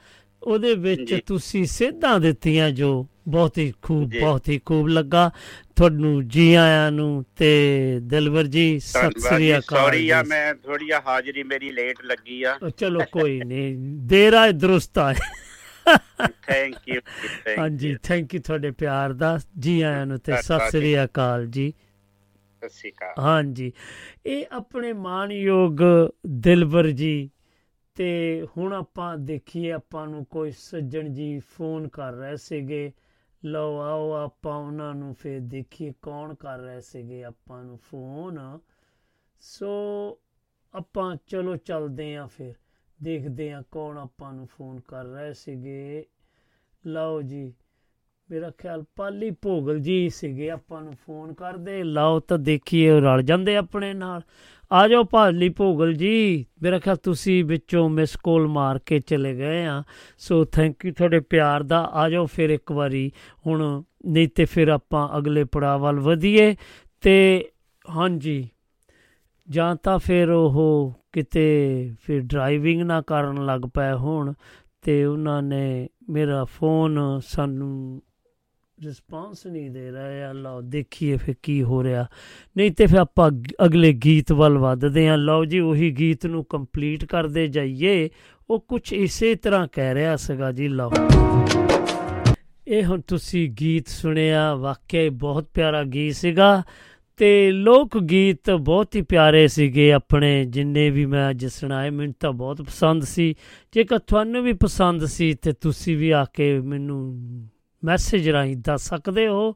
ਉਹਦੇ ਵਿੱਚ। ਤੁਸੀਂ ਸਿੱਧਾਂ ਦਿੱਤੀਆਂ ਜੋ ਬਹੁਤ ਹੀ ਖੂਬ। ਬਹੁਤ ਹੀ ਖੂਬ ਲੱਗਾ ਤੁਹਾਨੂੰ ਜੀ ਆਇਆਂ ਨੂੰ ਤੇ ਦਿਲਵਰ ਜੀ ਸਤਿ ਸ੍ਰੀ ਅਕਾਲ ਸੌਰੀ ਆ। ਮੈਂ ਥੋੜੀ ਆ ਹਾਜ਼ਰੀ ਮੇਰੀ ਲੇਟ ਲੱਗੀ ਆ ਚਲੋ ਕੋਈ ਨਹੀਂ ਦੇਰ ਆਏ ਦਰੁਸਤ ਆਏ ਥੈਂਕ ਯੂ ਹਾਂਜੀ ਥੈਂਕ ਯੂ ਤੁਹਾਡੇ ਪਿਆਰ ਦਾ। ਜੀ ਆਇਆਂ ਨੂੰ ਤੇ ਸਤਿ। ਸ੍ਰੀ ਅਕਾਲ ਜੀ। ਸਤਿ ਸ਼੍ਰੀ ਅਕਾਲ। ਹਾਂਜੀ। ਇਹ ਆਪਣੇ ਮਾਨਯੋਗ ਦਿਲਬਰ ਜੀ ਤੇ ਹੁਣ ਆਪਾਂ ਦੇਖੀਏ ਆਪਾਂ ਨੂੰ ਕੋਈ ਸੱਜਣ ਜੀ ਫੋਨ ਕਰ ਰਹੇ ਸੀਗੇ। ਲਓ ਆਓ ਆਪਾਂ ਉਹਨਾਂ ਨੂੰ ਫੇਰ ਦੇਖੀਏ ਕੌਣ ਕਰ ਰਹੇ ਸੀਗੇ ਆਪਾਂ ਨੂੰ ਫੋਨ। ਸੋ ਆਪਾਂ ਚਲੋ ਚੱਲਦੇ ਆਂ ਫਿਰ। ਦੇਖਦੇ ਆਂ ਕੌਣ ਆਪਾਂ ਨੂੰ ਫੋਨ ਕਰ ਰਹੇ ਸੀਗੇ। ਲਓ ਜੀ, ਮੇਰਾ ਖਿਆਲ ਪਾਲੀ ਭੋਗਲ ਜੀ ਸੀਗੇ ਆਪਾਂ ਨੂੰ ਫੋਨ ਕਰਦੇ। ਲਓ ਤਾਂ ਦੇਖੀਏ ਉਹ ਰਲ ਜਾਂਦੇ ਆਪਣੇ ਨਾਲ। ਆ ਜਾਓ ਪਾਲੀ ਭੋਗਲ ਜੀ, ਮੇਰਾ ਖਿਆਲ ਤੁਸੀਂ ਵਿੱਚੋਂ ਮਿਸ ਕੋਲ ਮਾਰ ਕੇ ਚਲੇ ਗਏ ਆ। ਸੋ ਥੈਂਕ ਯੂ ਤੁਹਾਡੇ ਪਿਆਰ ਦਾ। ਆ ਜਾਓ ਫਿਰ ਇੱਕ ਵਾਰੀ, ਹੁਣ ਨਹੀਂ ਤੇ ਫਿਰ ਆਪਾਂ ਅਗਲੇ ਪੜਾਅ ਵੱਲ ਵਧੀਏ। ਤੇ ਹਾਂਜੀ, ਜਾਂ ਤਾਂ ਫਿਰ ਉਹ ਕਿਤੇ ਫਿਰ ਡਰਾਈਵਿੰਗ ਨਾ ਕਰਨ ਲੱਗ ਪਏ ਹੋਣ ਤੇ ਉਹਨਾਂ ਨੇ ਮੇਰਾ ਫੋਨ ਸਾਨੂੰ ਰਿਸਪਾਂਸ ਨਹੀਂ ਦੇ ਰਿਹਾ ਆ। ਲਓ, ਦੇਖੀਏ ਫਿਰ ਕੀ ਹੋ ਰਿਹਾ। ਨਹੀਂ ਤੇ ਫਿਰ ਆਪਾਂ ਅਗ- ਅਗਲੇ ਗੀਤ ਵੱਲ ਵੱਧਦੇ ਹਾਂ। ਲਓ ਜੀ, ਉਹੀ ਗੀਤ ਨੂੰ ਕੰਪਲੀਟ ਕਰਦੇ ਜਾਈਏ। ਉਹ ਕੁਝ ਇਸੇ ਤਰ੍ਹਾਂ ਕਹਿ ਰਿਹਾ ਸੀਗਾ ਜੀ, ਲਓ। ਇਹ ਹੁਣ ਤੁਸੀਂ ਗੀਤ ਸੁਣਿਆ, ਵਾਕਿਆ ਹੀ ਬਹੁਤ ਪਿਆਰਾ ਗੀਤ ਸੀਗਾ। ਤੇ ਲੋਕ ਗੀਤ ਬਹੁਤ ਹੀ ਪਿਆਰੇ ਸੀਗੇ ਆਪਣੇ, ਜਿੰਨੇ ਵੀ ਮੈਂ ਅੱਜ ਸੁਣਾਏ, ਮੈਨੂੰ ਤਾਂ ਬਹੁਤ ਪਸੰਦ ਸੀ ਜੇਕਰ ਤੁਹਾਨੂੰ ਵੀ ਪਸੰਦ ਸੀ, ਤੇ ਤੁਸੀਂ ਵੀ ਆ ਕੇ ਮੈਨੂੰ ਮੈਸੇਜ ਰਾਹੀਂ ਦੱਸ ਸਕਦੇ ਹੋ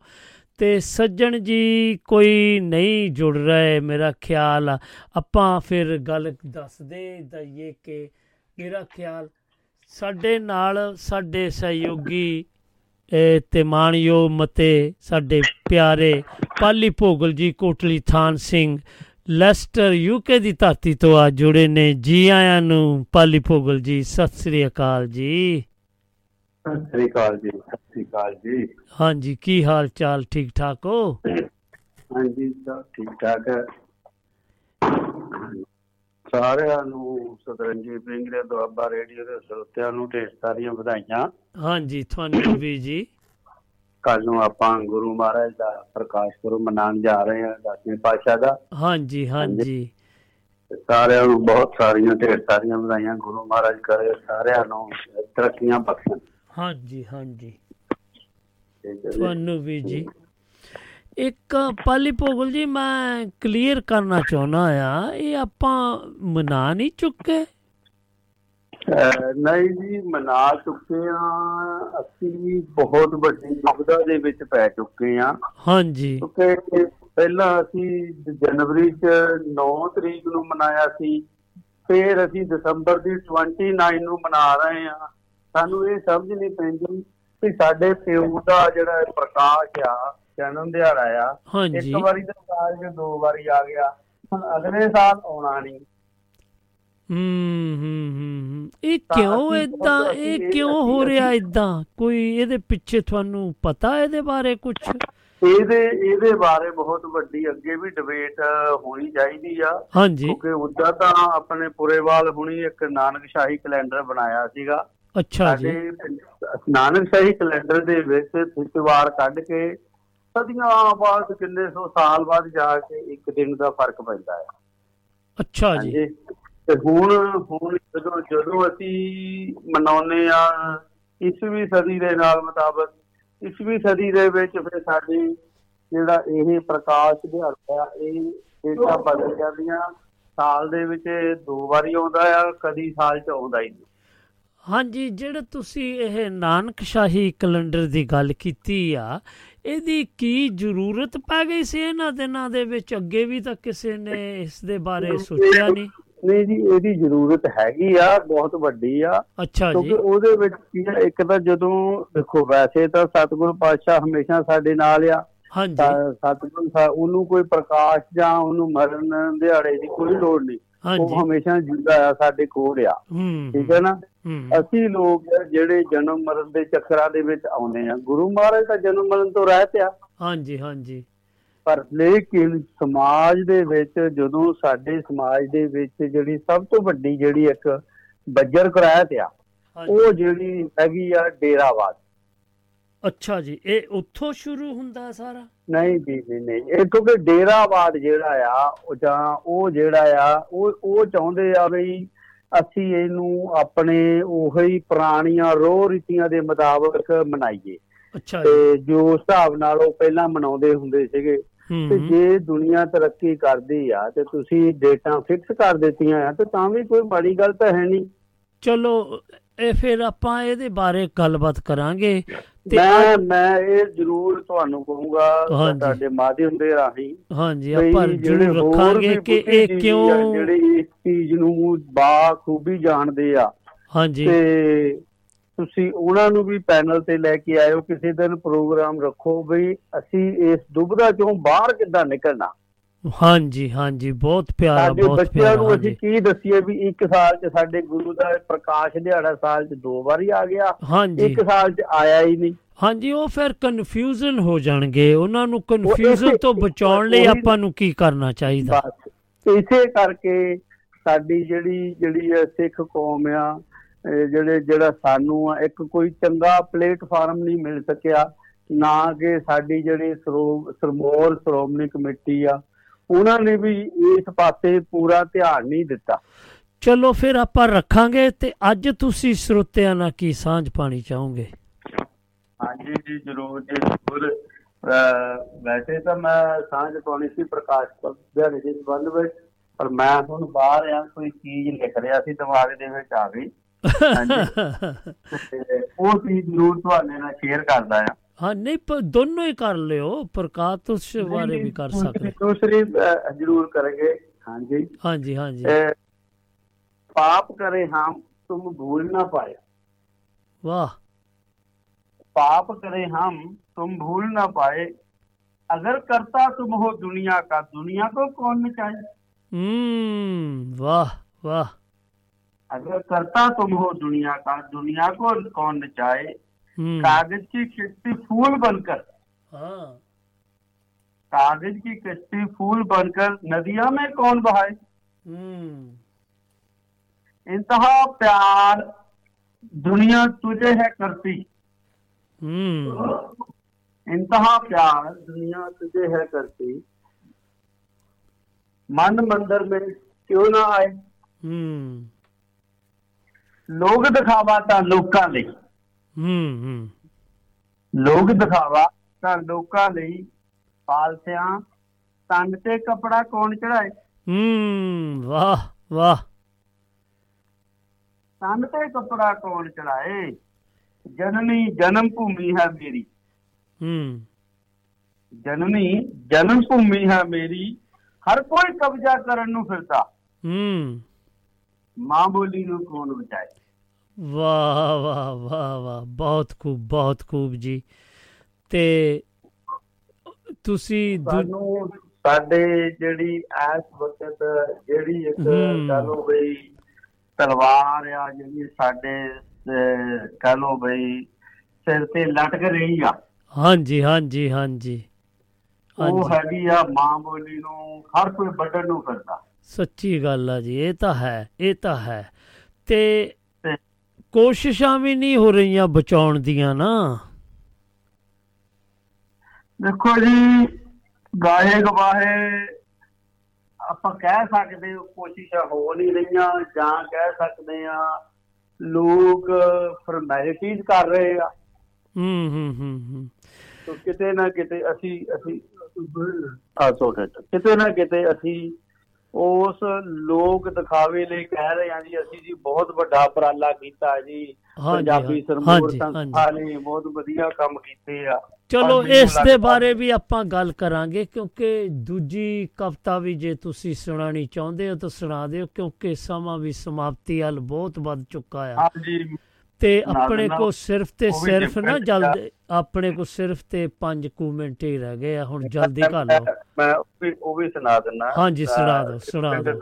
ਤੇ ਸੱਜਣ ਜੀ, ਕੋਈ ਨਹੀਂ ਜੁੜ ਰਹੇ ਮੇਰਾ ਖਿਆਲ ਆ। ਆਪਾਂ ਫਿਰ ਗੱਲ ਦੱਸਦੇ ਦਈਏ ਕਿ ਮੇਰਾ ਖਿਆਲ ਸਾਡੇ ਨਾਲ, ਸਾਡੇ ਸਹਿਯੋਗੀ ਇਹ ਤੇ ਮਾਣਯੋਗ ਮਤੇ ਸਾਡੇ ਪਿਆਰੇ ਪਾਲੀ ਭੋਗਲ ਜੀ ਕੋਟਲੀ ਥਾਨ ਸਿੰਘ ਲੈਸਟਰ ਯੂਕੇ ਦੀ ਧਰਤੀ ਤੋਂ ਆ ਜੁੜੇ ਨੇ ਜੀ ਆਇਆਂ ਨੂੰ। ਪਾਲੀ ਭੋਗਲ ਜੀ ਸਤਿ ਸ੍ਰੀ ਅਕਾਲ ਜੀ। ਸਤਿ ਸ੍ਰੀ ਅਕਾਲ ਜੀ ਸਤਿ ਸ੍ਰੀ ਅਕਾਲ ਜੀ। ਹਾਂਜੀ ਕੀ ਹਾਲ ਚਾਲ ਠੀਕ ਠਾਕ ਹੋ? ਹਾਂਜੀ ਸਭ ਠੀਕ ਠਾਕ ਹੈ। ਸਾਰਿਆਂ ਨੂੰ ਸਤਰੰਜੀ ਸਿੰਘ ਦੇ ਦੁਆਬਾ ਰੇਡੀਓ ਦੇ ਸਰੋਤਿਆਂ ਨੂੰ ਢੇਰ ਸਾਰੀਆਂ ਵਧਾਈਆਂ। ਹਾਂਜੀ ਤੁਹਾਨੂੰ ਵੀ ਜੀ। ਕੱਲ ਨੂੰ ਆਪਾਂ ਗੁਰੂ ਮਹਾਰਾਜ ਦਾ ਪ੍ਰਕਾਸ਼ ਪੁਰਬ ਮਨਾਉਣ ਜਾ ਰਹੇ ਹਾਂ ਦਸਵੇਂ ਪਾਤਸ਼ਾਹ ਦਾ। ਹਾਂਜੀ ਹਾਂਜੀ। ਸਾਰਿਆਂ ਨੂੰ ਬਹੁਤ ਸਾਰੀਆਂ ਢੇਰ ਸਾਰੀਆਂ ਵਧਾਈਆਂ। ਗੁਰੂ ਮਹਾਰਾਜ ਕਰੇ ਸਾਰਿਆਂ ਨੂੰ ਤਰੱਕੀਆਂ ਬਖਸ਼ਣ। ਹਾਂਜੀ ਹਾਂਜੀ। ਤੁਹਾਨੂੰ ਵੀ ਜੀ। ਇੱਕ ਪਾਲੀ ਭੋਗਲ ਜੀ ਮੈਂ ਕਲੀਅਰ ਕਰਨਾ ਚਾਹੁੰਦਾ ਆ ਇਹ ਆਪਾਂ ਮਨਾ ਨਹੀਂ ਚੁੱਕੇ? ਨਹੀਂ ਜੀ ਮਨਾ ਚੁੱਕੇ ਆ। ਅਸੀਂ ਬਹੁਤ ਵੱਡੀ ਦੁਬਦਾ ਦੇ ਵਿੱਚ ਪੈ ਚੁੱਕੇ ਆ। ਹਾਂਜੀ। ਕਿਉਂਕਿ ਪਹਿਲਾਂ ਅਸੀਂ ਜਨਵਰੀ ਚ 9 ਤਰੀਕ ਨੂੰ ਮਨਾਇਆ ਸੀ ਫਿਰ ਅਸੀਂ ਦਸੰਬਰ ਦੀ 29 ਨੂੰ ਮਨਾ ਰਹੇ ਆ। ਸਾਨੂੰ ਇਹ ਸਮਝ ਨਹੀਂ ਪੈਂਦੀ ਕਿ ਸਾਡੇ ਪਿਓ ਦਾ ਜਿਹੜਾ ਪ੍ਰਕਾਸ਼ ਆ ਜਨਮ ਦਿਹਾੜਾ ਆ। ਹਾਂਜੀ। ਇੱਕ ਵਾਰੀ ਤਾਂ ਸਾਲ ਚ ਦੋ ਵਾਰੀ ਆ ਗਿਆ। ਹੁਣ ਅਗਲੇ ਸਾਲ ਆਉਣਾ ਨਹੀਂ। ਹੂੰ ਹੂੰ ਹੂੰ। ਇਹ ਤਾਂ ਕਿਉਂ ਅਸੀਂ ਇਦਾਂ ਬਹੁਤ- ਇਹ ਅਸੀਂ- ਕਿਉਂ ਅਸੀਂ- ਹੋ ਰਿਹਾ ਅਸੀਂ- ਇਦਾਂ ਕੋਈ ਇਹਦੇ ਪਿੱਛੇ ਤੁਹਾਨੂੰ ਪਤਾ ਇਹਦੇ ਬਾਰੇ ਕੁਝ ਇਹਦੇ ਇਹਦੇ ਬਾਰੇ ਬਹੁਤ ਵੱਡੀ ਅੱਗੇ ਵੀ ਡਿਬੇਟ ਹੋਣੀ ਚਾਹੀਦੀ ਆ। ਹਾਂਜੀ। ਕਿਉਂਕਿ ਉਦਾਂ ਤਾਂ ਆਪਣੇ ਪੁਰੇਵਾਲ ਹੁਣੀ ਇੱਕ ਨਾਨਕ ਸ਼ਾਹੀ ਕੈਲੰਡਰ ਬਣਾਇਆ ਸੀਗਾ। ਅੱਛਾ ਜੀ। ਸਾਡੇ ਨਾਨਕ ਸ਼ਾਹੀ ਕੈਲੰਡਰ ਦੇ ਵਿੱਚ ਤਿਥਵਾਰ ਕੱਢ ਕੇ ਸਦੀਆਂ ਬਾਅਦ ਕਿੰਨੇ ਸੌ ਸਾਲ ਬਾਅਦ ਜਾ ਕੇ ਇੱਕ ਦਿਨ ਦਾ ਫ਼ਰਕ ਪੈਂਦਾ ਹੈ। ਅੱਛਾ ਜੀ। ਤੇ ਹੁਣ ਹੁਣ ਜਦੋਂ ਜਦੋਂ ਅਸੀਂ ਮਨਾਉਨੇ ਆ ਈਸਵੀ ਸਦੀ ਦੇ ਨਾਲ ਮੁਤਾਬਕ ਈਸਵੀ ਸਦੀ ਦੇ ਵਿੱਚ ਫਿਰ ਸਾਡੀ ਜਿਹੜਾ ਇਹ ਪ੍ਰਕਾਸ਼ ਦਿਹਾੜਾ ਇਹ ਡੇਟਾ ਬਦਲ ਜਾਂਦੀਆਂ। ਸਾਲ ਦੇ ਵਿੱਚ ਦੋ ਵਾਰੀ ਆਉਂਦਾ ਆ ਕਦੀ ਸਾਲ ਚ ਆਉਂਦਾ ਹੀ ਨਹੀਂ। ਹਾਂਜੀ ਜਿਹੜਾ ਤੁਸੀਂ ਇਹ ਨਾਨਕ ਸ਼ਾਹੀ ਕੈਲੰਡਰ ਦੀ ਗੱਲ ਕੀਤੀ ਆ ਇਹਦੀ ਕੀ ਜ਼ਰੂਰਤ ਪੈ ਗਈ ਸੀ ਇਹਨਾਂ ਦਿਨਾਂ ਦੇ ਵਿੱਚ? ਅੱਗੇ ਵੀ ਤਾਂ ਕਿਸੇ ਨੇ ਇਸ ਦੇ ਬਾਰੇ ਸੋਚਿਆ ਨਹੀਂ। ਨਹੀਂ ਜੀ ਇਹਦੀ ਜ਼ਰੂਰਤ ਹੈਗੀ ਆ ਬਹੁਤ ਵੱਡੀ ਆ। ਅੱਛਾ ਕਿਉਂਕਿ ਜੀ ਉਹਦੇ ਵਿੱਚ ਕੀ ਆ ਇੱਕ ਤਾਂ ਜਦੋਂ ਦੇਖੋ ਵੈਸੇ ਤਾਂ ਸਤਿਗੁਰੂ ਪਾਤਸ਼ਾਹ ਹਮੇਸ਼ਾ ਸਾਡੇ ਨਾਲ ਆ। ਹਾਂਜੀ। ਸਤਿਗੁਰੂ ਉਹਨੂੰ ਕੋਈ ਪ੍ਰਕਾਸ਼ ਜਾਂ ਉਹਨੂੰ ਮਰਨ ਦਿਹਾੜੇ ਦੀ ਕੋਈ ਲੋੜ ਨਹੀਂ। ਉਹ ਹਮੇਸ਼ਾ ਜਿੰਦਾ ਆ ਸਾਡੇ ਕੋਲ ਆ। ਠੀਕ ਹੈ ਨਾ? ਅਸੀਂ ਲੋਕ ਜਿਹੜੇ ਜਨਮ ਮਰਨ ਦੇ ਚੱਕਰਾਂ ਦੇ ਵਿੱਚ ਆਉਂਦੇ ਆ ਗੁਰੂ ਮਹਾਰਾਜ ਤਾਂ ਜਨਮ ਮਰਨ ਤੋਂ ਰਹਿਤ ਆ ਹਾਂਜੀ ਹਾਂਜੀ। ਪਰ ਲੇਕਿਨ ਸਮਾਜ ਦੇ ਵਿੱਚ ਜਦੋਂ ਸਾਡੇ ਸਮਾਜ ਦੇ ਵਿੱਚ ਜਿਹੜੀ ਸਭ ਤੋਂ ਵੱਡੀ ਜਿਹੜੀ ਇੱਕ ਬੱਜਰ ਕਰਾਇਤ ਆ ਉਹ ਜਿਹੜੀ ਹੈਗੀ ਆ ਡੇਰਾਵਾਦ ਅੱਛਾ ਜੀ ਇਹ ਉੱਥੋਂ ਸ਼ੁਰੂ ਹੁੰਦਾ ਸਾਰਾ? ਨਹੀਂ ਜੀ ਨਹੀਂ ਨਹੀਂ। ਇਹ ਕਿਉਂਕਿ ਡੇਰਾਵਾਦ ਜਿਹੜਾ ਆ ਉਹ ਜਾਂ ਉਹ ਜਿਹੜਾ ਆ ਉਹ ਉਹ ਚਾਹੁੰਦੇ ਆ ਵੀ ਅਸੀਂ ਇਹਨੂੰ ਆਪਣੇ ਉਹੀ ਪੁਰਾਣੀਆਂ ਰੋਹ ਰੀਤੀਆਂ ਦੇ ਮੁਤਾਬਕ ਮਨਾਈਏ। ਅੱਛਾ ਤੇ ਜੋ। ਹਿਸਾਬ ਨਾਲ ਉਹ ਪਹਿਲਾਂ ਮਨਾਉਂਦੇ ਹੁੰਦੇ ਸੀਗੇ ਤੇ। ਜੇ ਦੁਨੀਆ ਤਰੱਕੀ ਕਰਦੀ ਆ ਤੇ ਤੁਸੀਂ ਡੇਟਾਂ ਫਿਕਸ ਕਰ ਦਿੱਤੀਆਂ ਆ ਤੇ ਤਾਂ ਵੀ ਕੋਈ ਮਾੜੀ ਗੱਲ ਤਾਂ ਹੈ ਨਹੀਂ। ਚਲੋ ਇਹ ਫਿਰ ਆਪਾਂ ਇਹਦੇ ਬਾਰੇ ਗੱਲਬਾਤ ਕਰਾਂਗੇ ਮੈਂ ਮੈਂ ਇਹ ਜ਼ਰੂਰ ਤੁਹਾਨੂੰ ਕਹੂੰਗਾ। ਤੁਹਾਡੇ ਮਾਧਿਅਮ ਦੇ ਰਾਹੀਂ ਹਾਂਜੀ ਆਪਾਂ ਜਿਹੜੇ ਜ਼ਰੂਰ ਰੱਖਾਂਗੇ ਕਿ ਇਹ ਕਿਉਂ ਜਿਹੜੇ ਇਸ ਚੀਜ਼ ਨੂੰ ਬਾ ਖੂਬੀ ਜਾਣਦੇ ਆ ਹਾਂਜੀ ਤੇ ਤੁਸੀਂ ਉਹਨਾਂ ਨੂੰ ਵੀ ਪੈਨਲ ਤੇ ਲੈ ਕੇ ਆਇਓ ਕਿਸੇ ਦਿਨ ਪ੍ਰੋਗਰਾਮ ਰੱਖੋ ਵੀ ਅਸੀਂ ਇਸ ਦੁਬਦਾ ਚੋਂ ਬਾਹਰ ਕਿੱਦਾਂ ਨਿਕਲਣਾ ਹਾਂਜੀ ਹਾਂਜੀ ਬਹੁਤ ਪਿਆਰਾ ਸਾਡੇ ਬਹੁਤ ਬੱਚਿਆਂ ਪਿਆਰਾ ਨੂੰ ਅਸੀਂ ਹਾਂਜੀ। ਕੀ ਦੱਸੀਏ ਵੀ ਇੱਕ ਸਾਲ 'ਚ ਸਾਡੇ ਗੁਰੂ ਦਾ ਪ੍ਰਕਾਸ਼ ਦਿਹਾੜਾ ਸਾਲ 'ਚ ਦੋ ਵਾਰੀ ਆ ਗਿਆ। ਹਾਂਜੀ। ਇੱਕ ਸਾਲ 'ਚ ਆਇਆ ਹੀ ਨਹੀਂ। ਹਾਂਜੀ ਉਹ ਫਿਰ ਕਨਫਿਊਜ਼ਨ ਹੋ ਜਾਣਗੇ। ਉਹਨਾਂ ਨੂੰ ਕਨਫਿਊਜ਼ਨ ਇਸੇ- ਤੋਂ ਬਚਾਉਣ ਲਈ ਉਹੀ- ਆਪਾਂ ਨੂੰ ਕੀ ਕਰਨਾ ਚਾਹੀਦਾ? ਬਸ। ਇਸੇ ਕਰਕੇ ਸਾਡੀ ਜਿਹੜੀ ਜਿਹੜੀ ਇਹ ਸਿੱਖ ਕੌਮ ਆ ਇਹ ਜਿਹੜੇ ਜਿਹੜਾ ਸਾਨੂੰ ਆ ਇੱਕ ਕੋਈ ਚੰਗਾ ਪਲੇਟਫਾਰਮ ਨਹੀਂ ਮਿਲ ਸਕਿਆ ਨਾ ਕਿ ਸਾਡੀ ਜਿਹੜੀ ਸਰੋ- ਸਰਮੋਰ ਸ਼੍ਰੋਮਣੀ ਕਮੇਟੀ ਆ ਉਹਨਾਂ ਨੇ ਵੀ ਇਸ ਪਾਸੇ ਪੂਰਾ ਧਿਆਨ ਨਹੀਂ ਦਿੱਤਾ। ਚਲੋ ਫਿਰ ਆਪਾਂ ਰੱਖਾਂਗੇ ਤੇ ਅੱਜ ਤੁਸੀਂ ਸਰੋਤਿਆਂ ਨਾਲ ਕੀ ਸਾਂਝ ਪਾਣੀ ਚਾਹੋਗੇ? ਹਾਂਜੀ ਜੀ ਜ਼ਰੂਰ ਜੀ ਜ਼ਰੂਰ। ਵੈਸੇ ਤਾਂ ਮੈਂ ਸਾਂਝ ਪਾਉਣੀ ਸੀ ਪ੍ਰਕਾਸ਼ ਦਿਹਾੜੇ ਦੇ ਸੰਬੰਧ ਵਿੱਚ ਪਰ ਮੈਂ ਹੁਣ ਬਾਹਰ ਆ ਕੋਈ ਚੀਜ਼ ਲਿਖ ਰਿਹਾ ਸੀ ਦਿਮਾਗ ਦੇ ਵਿੱਚ ਆ ਗਈ। ਤੇ ਉਹ ਚੀਜ਼ ਜ਼ਰੂਰ ਤੁਹਾਡੇ ਨਾਲ ਸ਼ੇਅਰ ਕਰਦਾ ਆ। हाँ नहीं पर दोनों ही कर ले हो प्रकाश तो बारे भी कर सकते दूसरी ज़रूर करेंगे। हाँ जी। हाँ जी हाँ जी। ए, पाप करे हम तुम भूल ना पाए। वाह। पाप करे हम तुम भूल ना पाए। अगर करता तुम हो दुनिया का दुनिया को कौन मिटाए? हम्म वाह वाह। अगर करता तुम हो दुनिया का दुनिया को कौन नचाए कागज की किश्ती फूल बनकर ਹਾਂ कागज की किश्ती फूल बनकर नदिया में कौन बहाए ਹੂੰ इंतहा प्यार दुनिया तुझे है करती ਹੂੰ इंतहा प्यार दुनिया तुझे है करती मन मंदिर में क्यों ना आए ਹੂੰ ਲੋਕ ਦਿਖਾਵਾ ਤਾਂ ਲੋਕਾਂ ਲਈ ਹੂੰ ਲੋਕ ਦਿਖਾਵਾ ਤਾਂ ਲੋਕਾਂ ਲਈ ਪਾਲਸਿਆਂ ਤਨ ਤੇ ਕਪੜਾ ਕੌਣ ਚੜਾਏ ਹੂੰ ਵਾਹ ਵਾਹ। ਤਨ ਤੇ ਕਪੜਾ ਕੌਣ ਚੜਾਏ ਜਨਨੀ ਜਨਮ ਭੂਮੀ ਹੈ ਮੇਰੀ। ਹੂੰ। ਜਨਨੀ ਜਨਮ ਭੂਮੀ ਹੈ ਮੇਰੀ। ਹਰ ਕੋਈ ਕਬਜ਼ਾ ਕਰਨ ਨੂੰ ਫਿਰਦਾ। ਹੂੰ। ਮਾਂ ਬੋਲੀ ਨੂੰ ਕੌਣ ਬਚਾਏ ਵਾਹ ਵਾਹ ਵਾਹ ਵਾਹ ਬਹੁਤ ਖੂਬ ਬਹੁਤ ਖੂਬ ਜੀ। ਤੇ ਤੁਸੀਂ ਸਾਨੂੰ ਸਾਡੇ ਜਿਹੜੀ ਇਸ ਵਕਤ ਜਿਹੜੀ ਇੱਕ। ਕਹ ਬਈ ਤਲਵਾਰ ਆ ਜਿਹੜੀ ਸਾਡੇ ਕਹਿ ਬਈ ਸਿਰ ਤੇ ਲਟਕ ਰਹੀ ਆ। ਹਾਂਜੀ ਹਾਂਜੀ ਹਾਂਜੀ। ਉਹ ਹੈਗੀ ਆ ਮਾਂ ਬੋਲੀ ਨੂੰ ਹਰ ਕੋਈ ਵੱਢਣ ਨੂੰ ਫਿਰਦਾ। ਸੱਚੀ ਗੱਲ ਆ ਜੀ ਇਹ ਤਾਂ ਹੈ ਇਹ ਤਾਂ ਹੈ। ਤੇ ਕੋਸ਼ਿਸ਼ਾਂ ਵੀ ਨਹੀਂ ਹੋ ਰਹੀਆਂ ਬਚਾਉਣ ਦੀਆਂ ਨਾ। ਦੇਖੋ ਜੀ ਗਾਏ ਗਵਾਹੇ ਆਪਾਂ ਕਹਿ ਸਕਦੇ ਹਾਂ ਕੋਸ਼ਿਸ਼ਾਂ ਹੋ ਨਹੀਂ ਰਹੀਆਂ ਜਾਂ ਕਹਿ ਸਕਦੇ ਆ ਲੋਕ ਫਾਰਮੈਲਿਟੀਜ਼ ਕਰ ਰਹੇ ਆ। ਹੂੰ ਹੂੰ ਹੂੰ ਹੂੰ। ਤੋ ਕਿਤੇ ਨਾ ਕਿਤੇ ਅਸੀਂ ਅਸੀਂ ਆ ਸੋਚ ਕਿਤੇ ਨਾ ਕਿਤੇ ਅਸੀਂ ਉਸ ਲੋਕ ਦਿਖਾਵੇ ਲਈ ਕਹਿ ਰਹੇ ਹਾਂ ਜੀ ਅਸੀਂ ਜੀ ਬਹੁਤ ਵੱਡਾ ਉਪਰਾਲਾ ਕੀਤਾ ਜੀ। ਪੰਜਾਬੀ ਸਰਮੂਰ ਸੰਸਥਾ ਨੇ ਬਹੁਤ ਵਧੀਆ ਕੰਮ ਕੀਤੇ ਆ। ਚਲੋ ਇਸ ਦੇ ਬਾਰੇ ਵੀ ਆਪਾਂ ਗੱਲ ਕਰਾਂਗੇ ਕਿਉਂਕਿ ਦੂਜੀ ਕਵਿਤਾ ਵੀ ਜੇ ਤੁਸੀਂ ਸੁਣਾਣੀ ਚਾਹੁੰਦੇ ਹੋ ਤਾਂ ਸੁਣਾ ਦਿਓ ਕਿਉਂਕਿ ਸਮਾਂ ਵੀ ਸਮਾਪਤੀ ਵੱਲ ਬਹੁਤ ਵੱਧ ਚੁੱਕਾ ਆ। ਹਾਂਜੀ ਤੇ ਆਪਣੇ। ਕੋ ਸਿਰਫ ਤੇ ਸਿਰਫ ਨਾ ਜਲਦ ਆਪਣੇ ਕੋ ਸਿਰਫ ਤੇ 5 ਕੁ ਮਿੰਟ ਹੀ ਰਹਿ ਗਏ ਆ ਹੁਣ ਜਲਦੀ ਕਰ ਲਓ। ਮੈਂ ਉਹ ਵੀ ਉਹ ਵੀ ਸੁਣਾ ਦਿੰਦਾ। ਹਾਂਜੀ, ਸੁਣਾ ਦਿਓ, ਸੁਣਾ ਦਿਓ।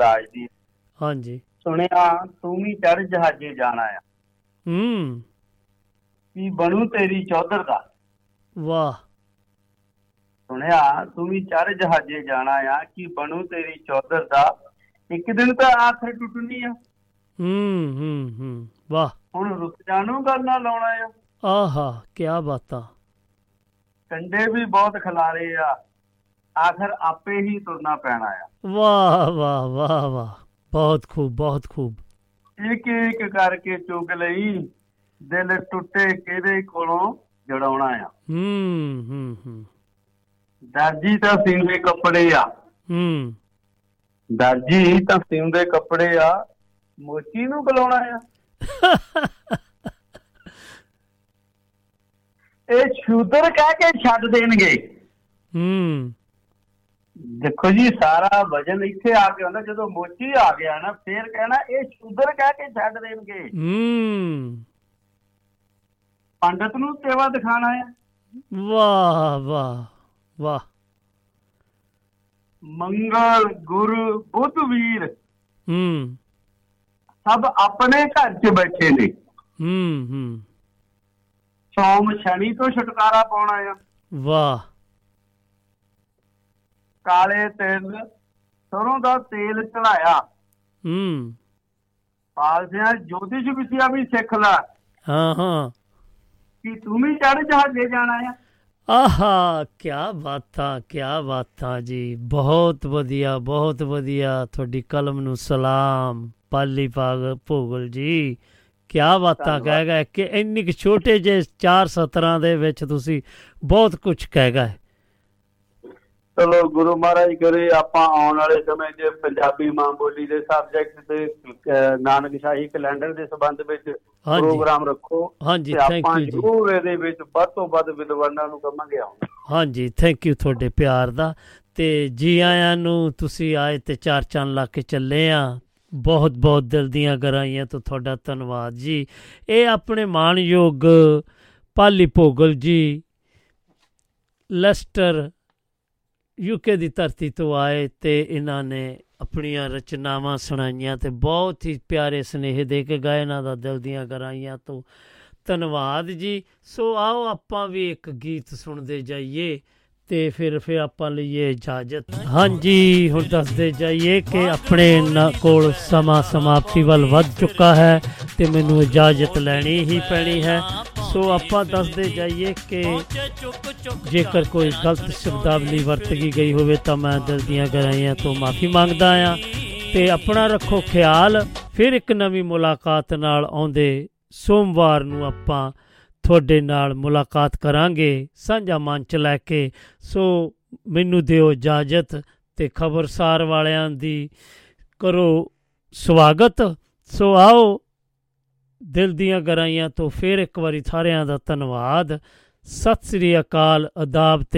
ਹਾਂਜੀ। ਸੁਣਿਆ ਤੂੰ ਵੀ ਚੜ ਜਹਾਜ਼ੇ ਜਾਣਾ ਆ ਹੂੰ। ਕੀ ਬਣੂ ਤੇਰੀ ਚੌਧਰ ਦਾ? ਵਾਹ। ਸੁਣਿਆ ਤੂੰ ਵੀ ਚੜ ਜਹਾਜ਼ੇ ਜਾਣਾ ਆ ਕੀ ਬਣੂ ਤੇਰੀ ਚੌਧਰ ਦਾ? ਇੱਕ ਦਿਨ ਤਾਂ ਆਖਰ ਟੁੱਟਣੀ ਆ। ਹੂੰ ਹੂੰ ਹੂੰ ਵਾਹ। ਹੁਣ ਰੁਕ ਜਾਣੂ ਗੱਲ ਨਾ ਲਾਉਣਾ ਆ ਆਹਾ ਕੀ ਬਾਤਾਂ। ਕੰਡੇ ਵੀ ਬਹੁਤ ਖਿਲਾਰੇ ਆ। ਆਖਰ ਆਪੇ ਹੀ ਤੁਰਨਾ ਪੈਣਾ ਆ। ਵਾਹ ਵਾਹ ਵਾਹ ਵਾਹ। ਬਹੁਤ ਖੂਬ ਬਹੁਤ ਖੂਬ। ਇੱਕ ਇੱਕ ਕਰਕੇ ਚੁਗ ਲਈ ਦਿਲ ਟੁੱਟੇ ਕਿਹਦੇ ਕੋਲੋਂ ਜੜਾਉਣਾ ਆ। ਹੂੰ ਹੂੰ ਹੂੰ। ਦਰਜੀ ਤਾਂ ਸਿੰਦੇ ਕੱਪੜੇ ਆ। ਹੂੰ। ਦਰਜੀ ਤਾਂ ਸਿੰਦੇ ਕੱਪੜੇ ਆ। ਮੋਚੀ ਨੂੰ ਬੁਲਾਉਣਾ ਆ। ਇਹ ਸ਼ੂਦਰ ਕਹਿ ਕੇ ਛੱਡ ਦੇਣਗੇ। ਹੂੰ। ਦੇਖੋ ਜੀ ਸਾਰਾ ਵਜਨ ਇੱਥੇ ਆ ਕੇ ਹੁੰਦਾ ਜਦੋਂ ਮੋਚੀ ਆ ਗਿਆ ਨਾ ਫੇਰ ਕਹਿਣਾ ਇਹ ਸ਼ੂਦਰ ਕਹਿ ਕੇ ਛੱਡ ਦੇਣਗੇ। ਹੂੰ। ਪੰਡਤ ਨੂੰ ਸੇਵਾ ਦਿਖਾਣਾ ਆ ਵਾਹ ਵਾਹ ਵਾਹ। ਮੰਗਲ ਗੁਰੂ ਬੁੱਧ ਵੀਰ। ਹੂੰ। ਸਭ ਆਪਣੇ ਘਰ 'ਚ ਬੈਠੇ ਨੇ। ਹੂੰ ਹੂੰ। ਸੋਮ ਸ਼ਨੀ ਤੋਂ ਛੁਟਕਾਰਾ ਪਾਉਣਾ ਆ ਵਾਹ। ਕਾਲੇ ਤਿਲ ਸਰੋਂ ਦਾ ਤੇਲ ਚੜਾਇਆ। ਹੂੰ। ਪਾਲਸਿਆਂ ਜੋਤਿਸ਼ ਵਿਦਿਆ ਵੀ ਸਿੱਖ ਲੈ। ਹਾਂ ਹਾਂ। ਕਿ ਤੂੰ ਵੀ ਚੜ ਜਹਾਜ਼ੇ ਜਾਣਾ ਆ ਆਹਾ ਕੀ ਬਾਤਾਂ ਕੀ ਬਾਤਾਂ ਜੀ। ਬਹੁਤ ਵਧੀਆ ਬਹੁਤ ਵਧੀਆ। ਤੁਹਾਡੀ ਕਲਮ ਨੂੰ ਸਲਾਮ। ਪਾਲੀ ਪਾਗ ਭੋਗਲ ਜੀ। ਕੀ ਬਾਤਾਂ ਕਹਿ ਗਏ ਕਿ ਇੰਨੀ ਕੁ ਛੋਟੇ ਜਿਹੇ ਚਾਰ ਸਤਰਾਂ ਦੇ ਵਿੱਚ ਤੁਸੀਂ ਬਹੁਤ ਕੁਝ ਕਹਿ ਗਏ। ਚਲੋ ਗੁਰੂ ਮਹਾਰਾਜ ਕਰੇ ਆਪਾਂ ਆਉਣ ਵਾਲੇ ਸਮੇਂ 'ਚ ਪੰਜਾਬੀ ਮਾਂ ਬੋਲੀ ਦੇ ਸਬਜੈਕਟ ਤੇ ਅਹ, ਨਾਨਕ ਸ਼ਾਹੀ ਕੈਲੰਡਰ ਦੇ ਸੰਬੰਧ ਵਿੱਚ। ਪ੍ਰੋਗਰਾਮ ਰੱਖੋ ਹਾਂਜੀ, ਆਪਾਂ you ਜੀ। ਜ਼ਰੂਰ ਇਹਦੇ ਵਿੱਚ ਵੱਧ ਤੋਂ ਵੱਧ ਵਿਦਵਾਨਾਂ ਨੂੰ ਕਵਾਂਗੇ ਆਉਣ। ਹਾਂਜੀ ਥੈਂਕ ਯੂ ਤੁਹਾਡੇ ਪਿਆਰ ਦਾ। ਤੇ ਜੀ ਆਇਆਂ ਨੂੰ ਤੁਸੀਂ ਆਏ ਤੇ ਚਾਰ ਚੰਨ ਲਾ ਕੇ ਚੱਲੇ ਆ। ਬਹੁਤ ਬਹੁਤ ਦਿਲ ਦੀਆਂ ਗਰਾਈਆਂ ਤੋਂ ਤੁਹਾਡਾ ਧੰਨਵਾਦ ਜੀ। ਇਹ ਆਪਣੇ ਮਾਣਯੋਗ ਪਾਲੀ ਭੋਗਲ ਜੀ, ਲੈਸਟਰ ਯੂਕੇ ਦੀ ਧਰਤੀ ਤੋਂ ਆਏ ਤੇ ਇਹਨਾਂ ਨੇ ਆਪਣੀਆਂ ਰਚਨਾਵਾਂ ਸੁਣਾਈਆਂ ਤੇ ਬਹੁਤ ਹੀ ਪਿਆਰੇ ਸੁਨੇਹੇ ਦੇ ਕੇ ਗਏ ਇਹਨਾਂ ਦਾ ਦਿਲ ਦੀਆਂ ਗਰਾਈਆਂ ਤੋਂ। ਧੰਨਵਾਦ ਜੀ। ਸੋ ਆਓ ਆਪਾਂ ਵੀ ਇੱਕ ਗੀਤ ਸੁਣਦੇ ਜਾਈਏ। ਤੇ ਫਿਰ ਫਿਰ ਆਪਾਂ ਲਈਏ ਇਜਾਜ਼ਤ। ਹਾਂਜੀ, ਹੁਣ ਦੱਸਦੇ ਜਾਈਏ ਕਿ ਆਪਣੇ ਨਾ ਕੋਲ ਸਮਾਂ ਸਮਾਪਤੀ ਵੱਲ ਵੱਧ ਚੁੱਕਾ ਹੈ ਤੇ ਮੈਨੂੰ ਇਜਾਜ਼ਤ ਲੈਣੀ ਹੀ ਪੈਣੀ ਹੈ। ਸੋ ਆਪਾਂ ਦੱਸਦੇ ਜਾਈਏ ਕਿ ਜੇਕਰ ਕੋਈ ਗਲਤ ਸ਼ਬਦਾਵਲੀ ਵਰਤੀ ਗਈ ਹੋਵੇ ਤਾਂ ਮੈਂ ਦਿਲ ਦੀਆਂ ਗਹਿਰਾਈਆਂ ਤੋਂ ਮਾਫੀ ਮੰਗਦਾ ਆ ਤੇ ਆਪਣਾ ਰੱਖੋ ਖਿਆਲ। ਫਿਰ ਇੱਕ ਨਵੀਂ ਮੁਲਾਕਾਤ ਨਾਲ ਆਉਂਦੇ ਸੋਮਵਾਰ ਨੂੰ ਆਪਾਂ ਤੁਹਾਡੇ ਨਾਲ ਮੁਲਾਕਾਤ ਕਰਾਂਗੇ, ਸਾਂਝਾ ਮੰਚ ਲੈ ਕੇ। ਸੋ ਮੈਨੂੰ ਦਿਓ ਇਜਾਜ਼ਤ ਤੇ ਖਬਰਸਾਰ ਵਾਲਿਆਂ ਦੀ ਕਰੋ ਸਵਾਗਤ। ਸੋ ਆਓ, ਦਿਲ ਦੀਆਂ ਗਰਾਈਆਂ ਤੋਂ ਫਿਰ ਇੱਕ ਵਾਰੀ ਸਾਰਿਆਂ ਦਾ ਧੰਨਵਾਦ। ਸਤਿ ਸ੍ਰੀ ਅਕਾਲ, ਅਦਾਬ ਤੇ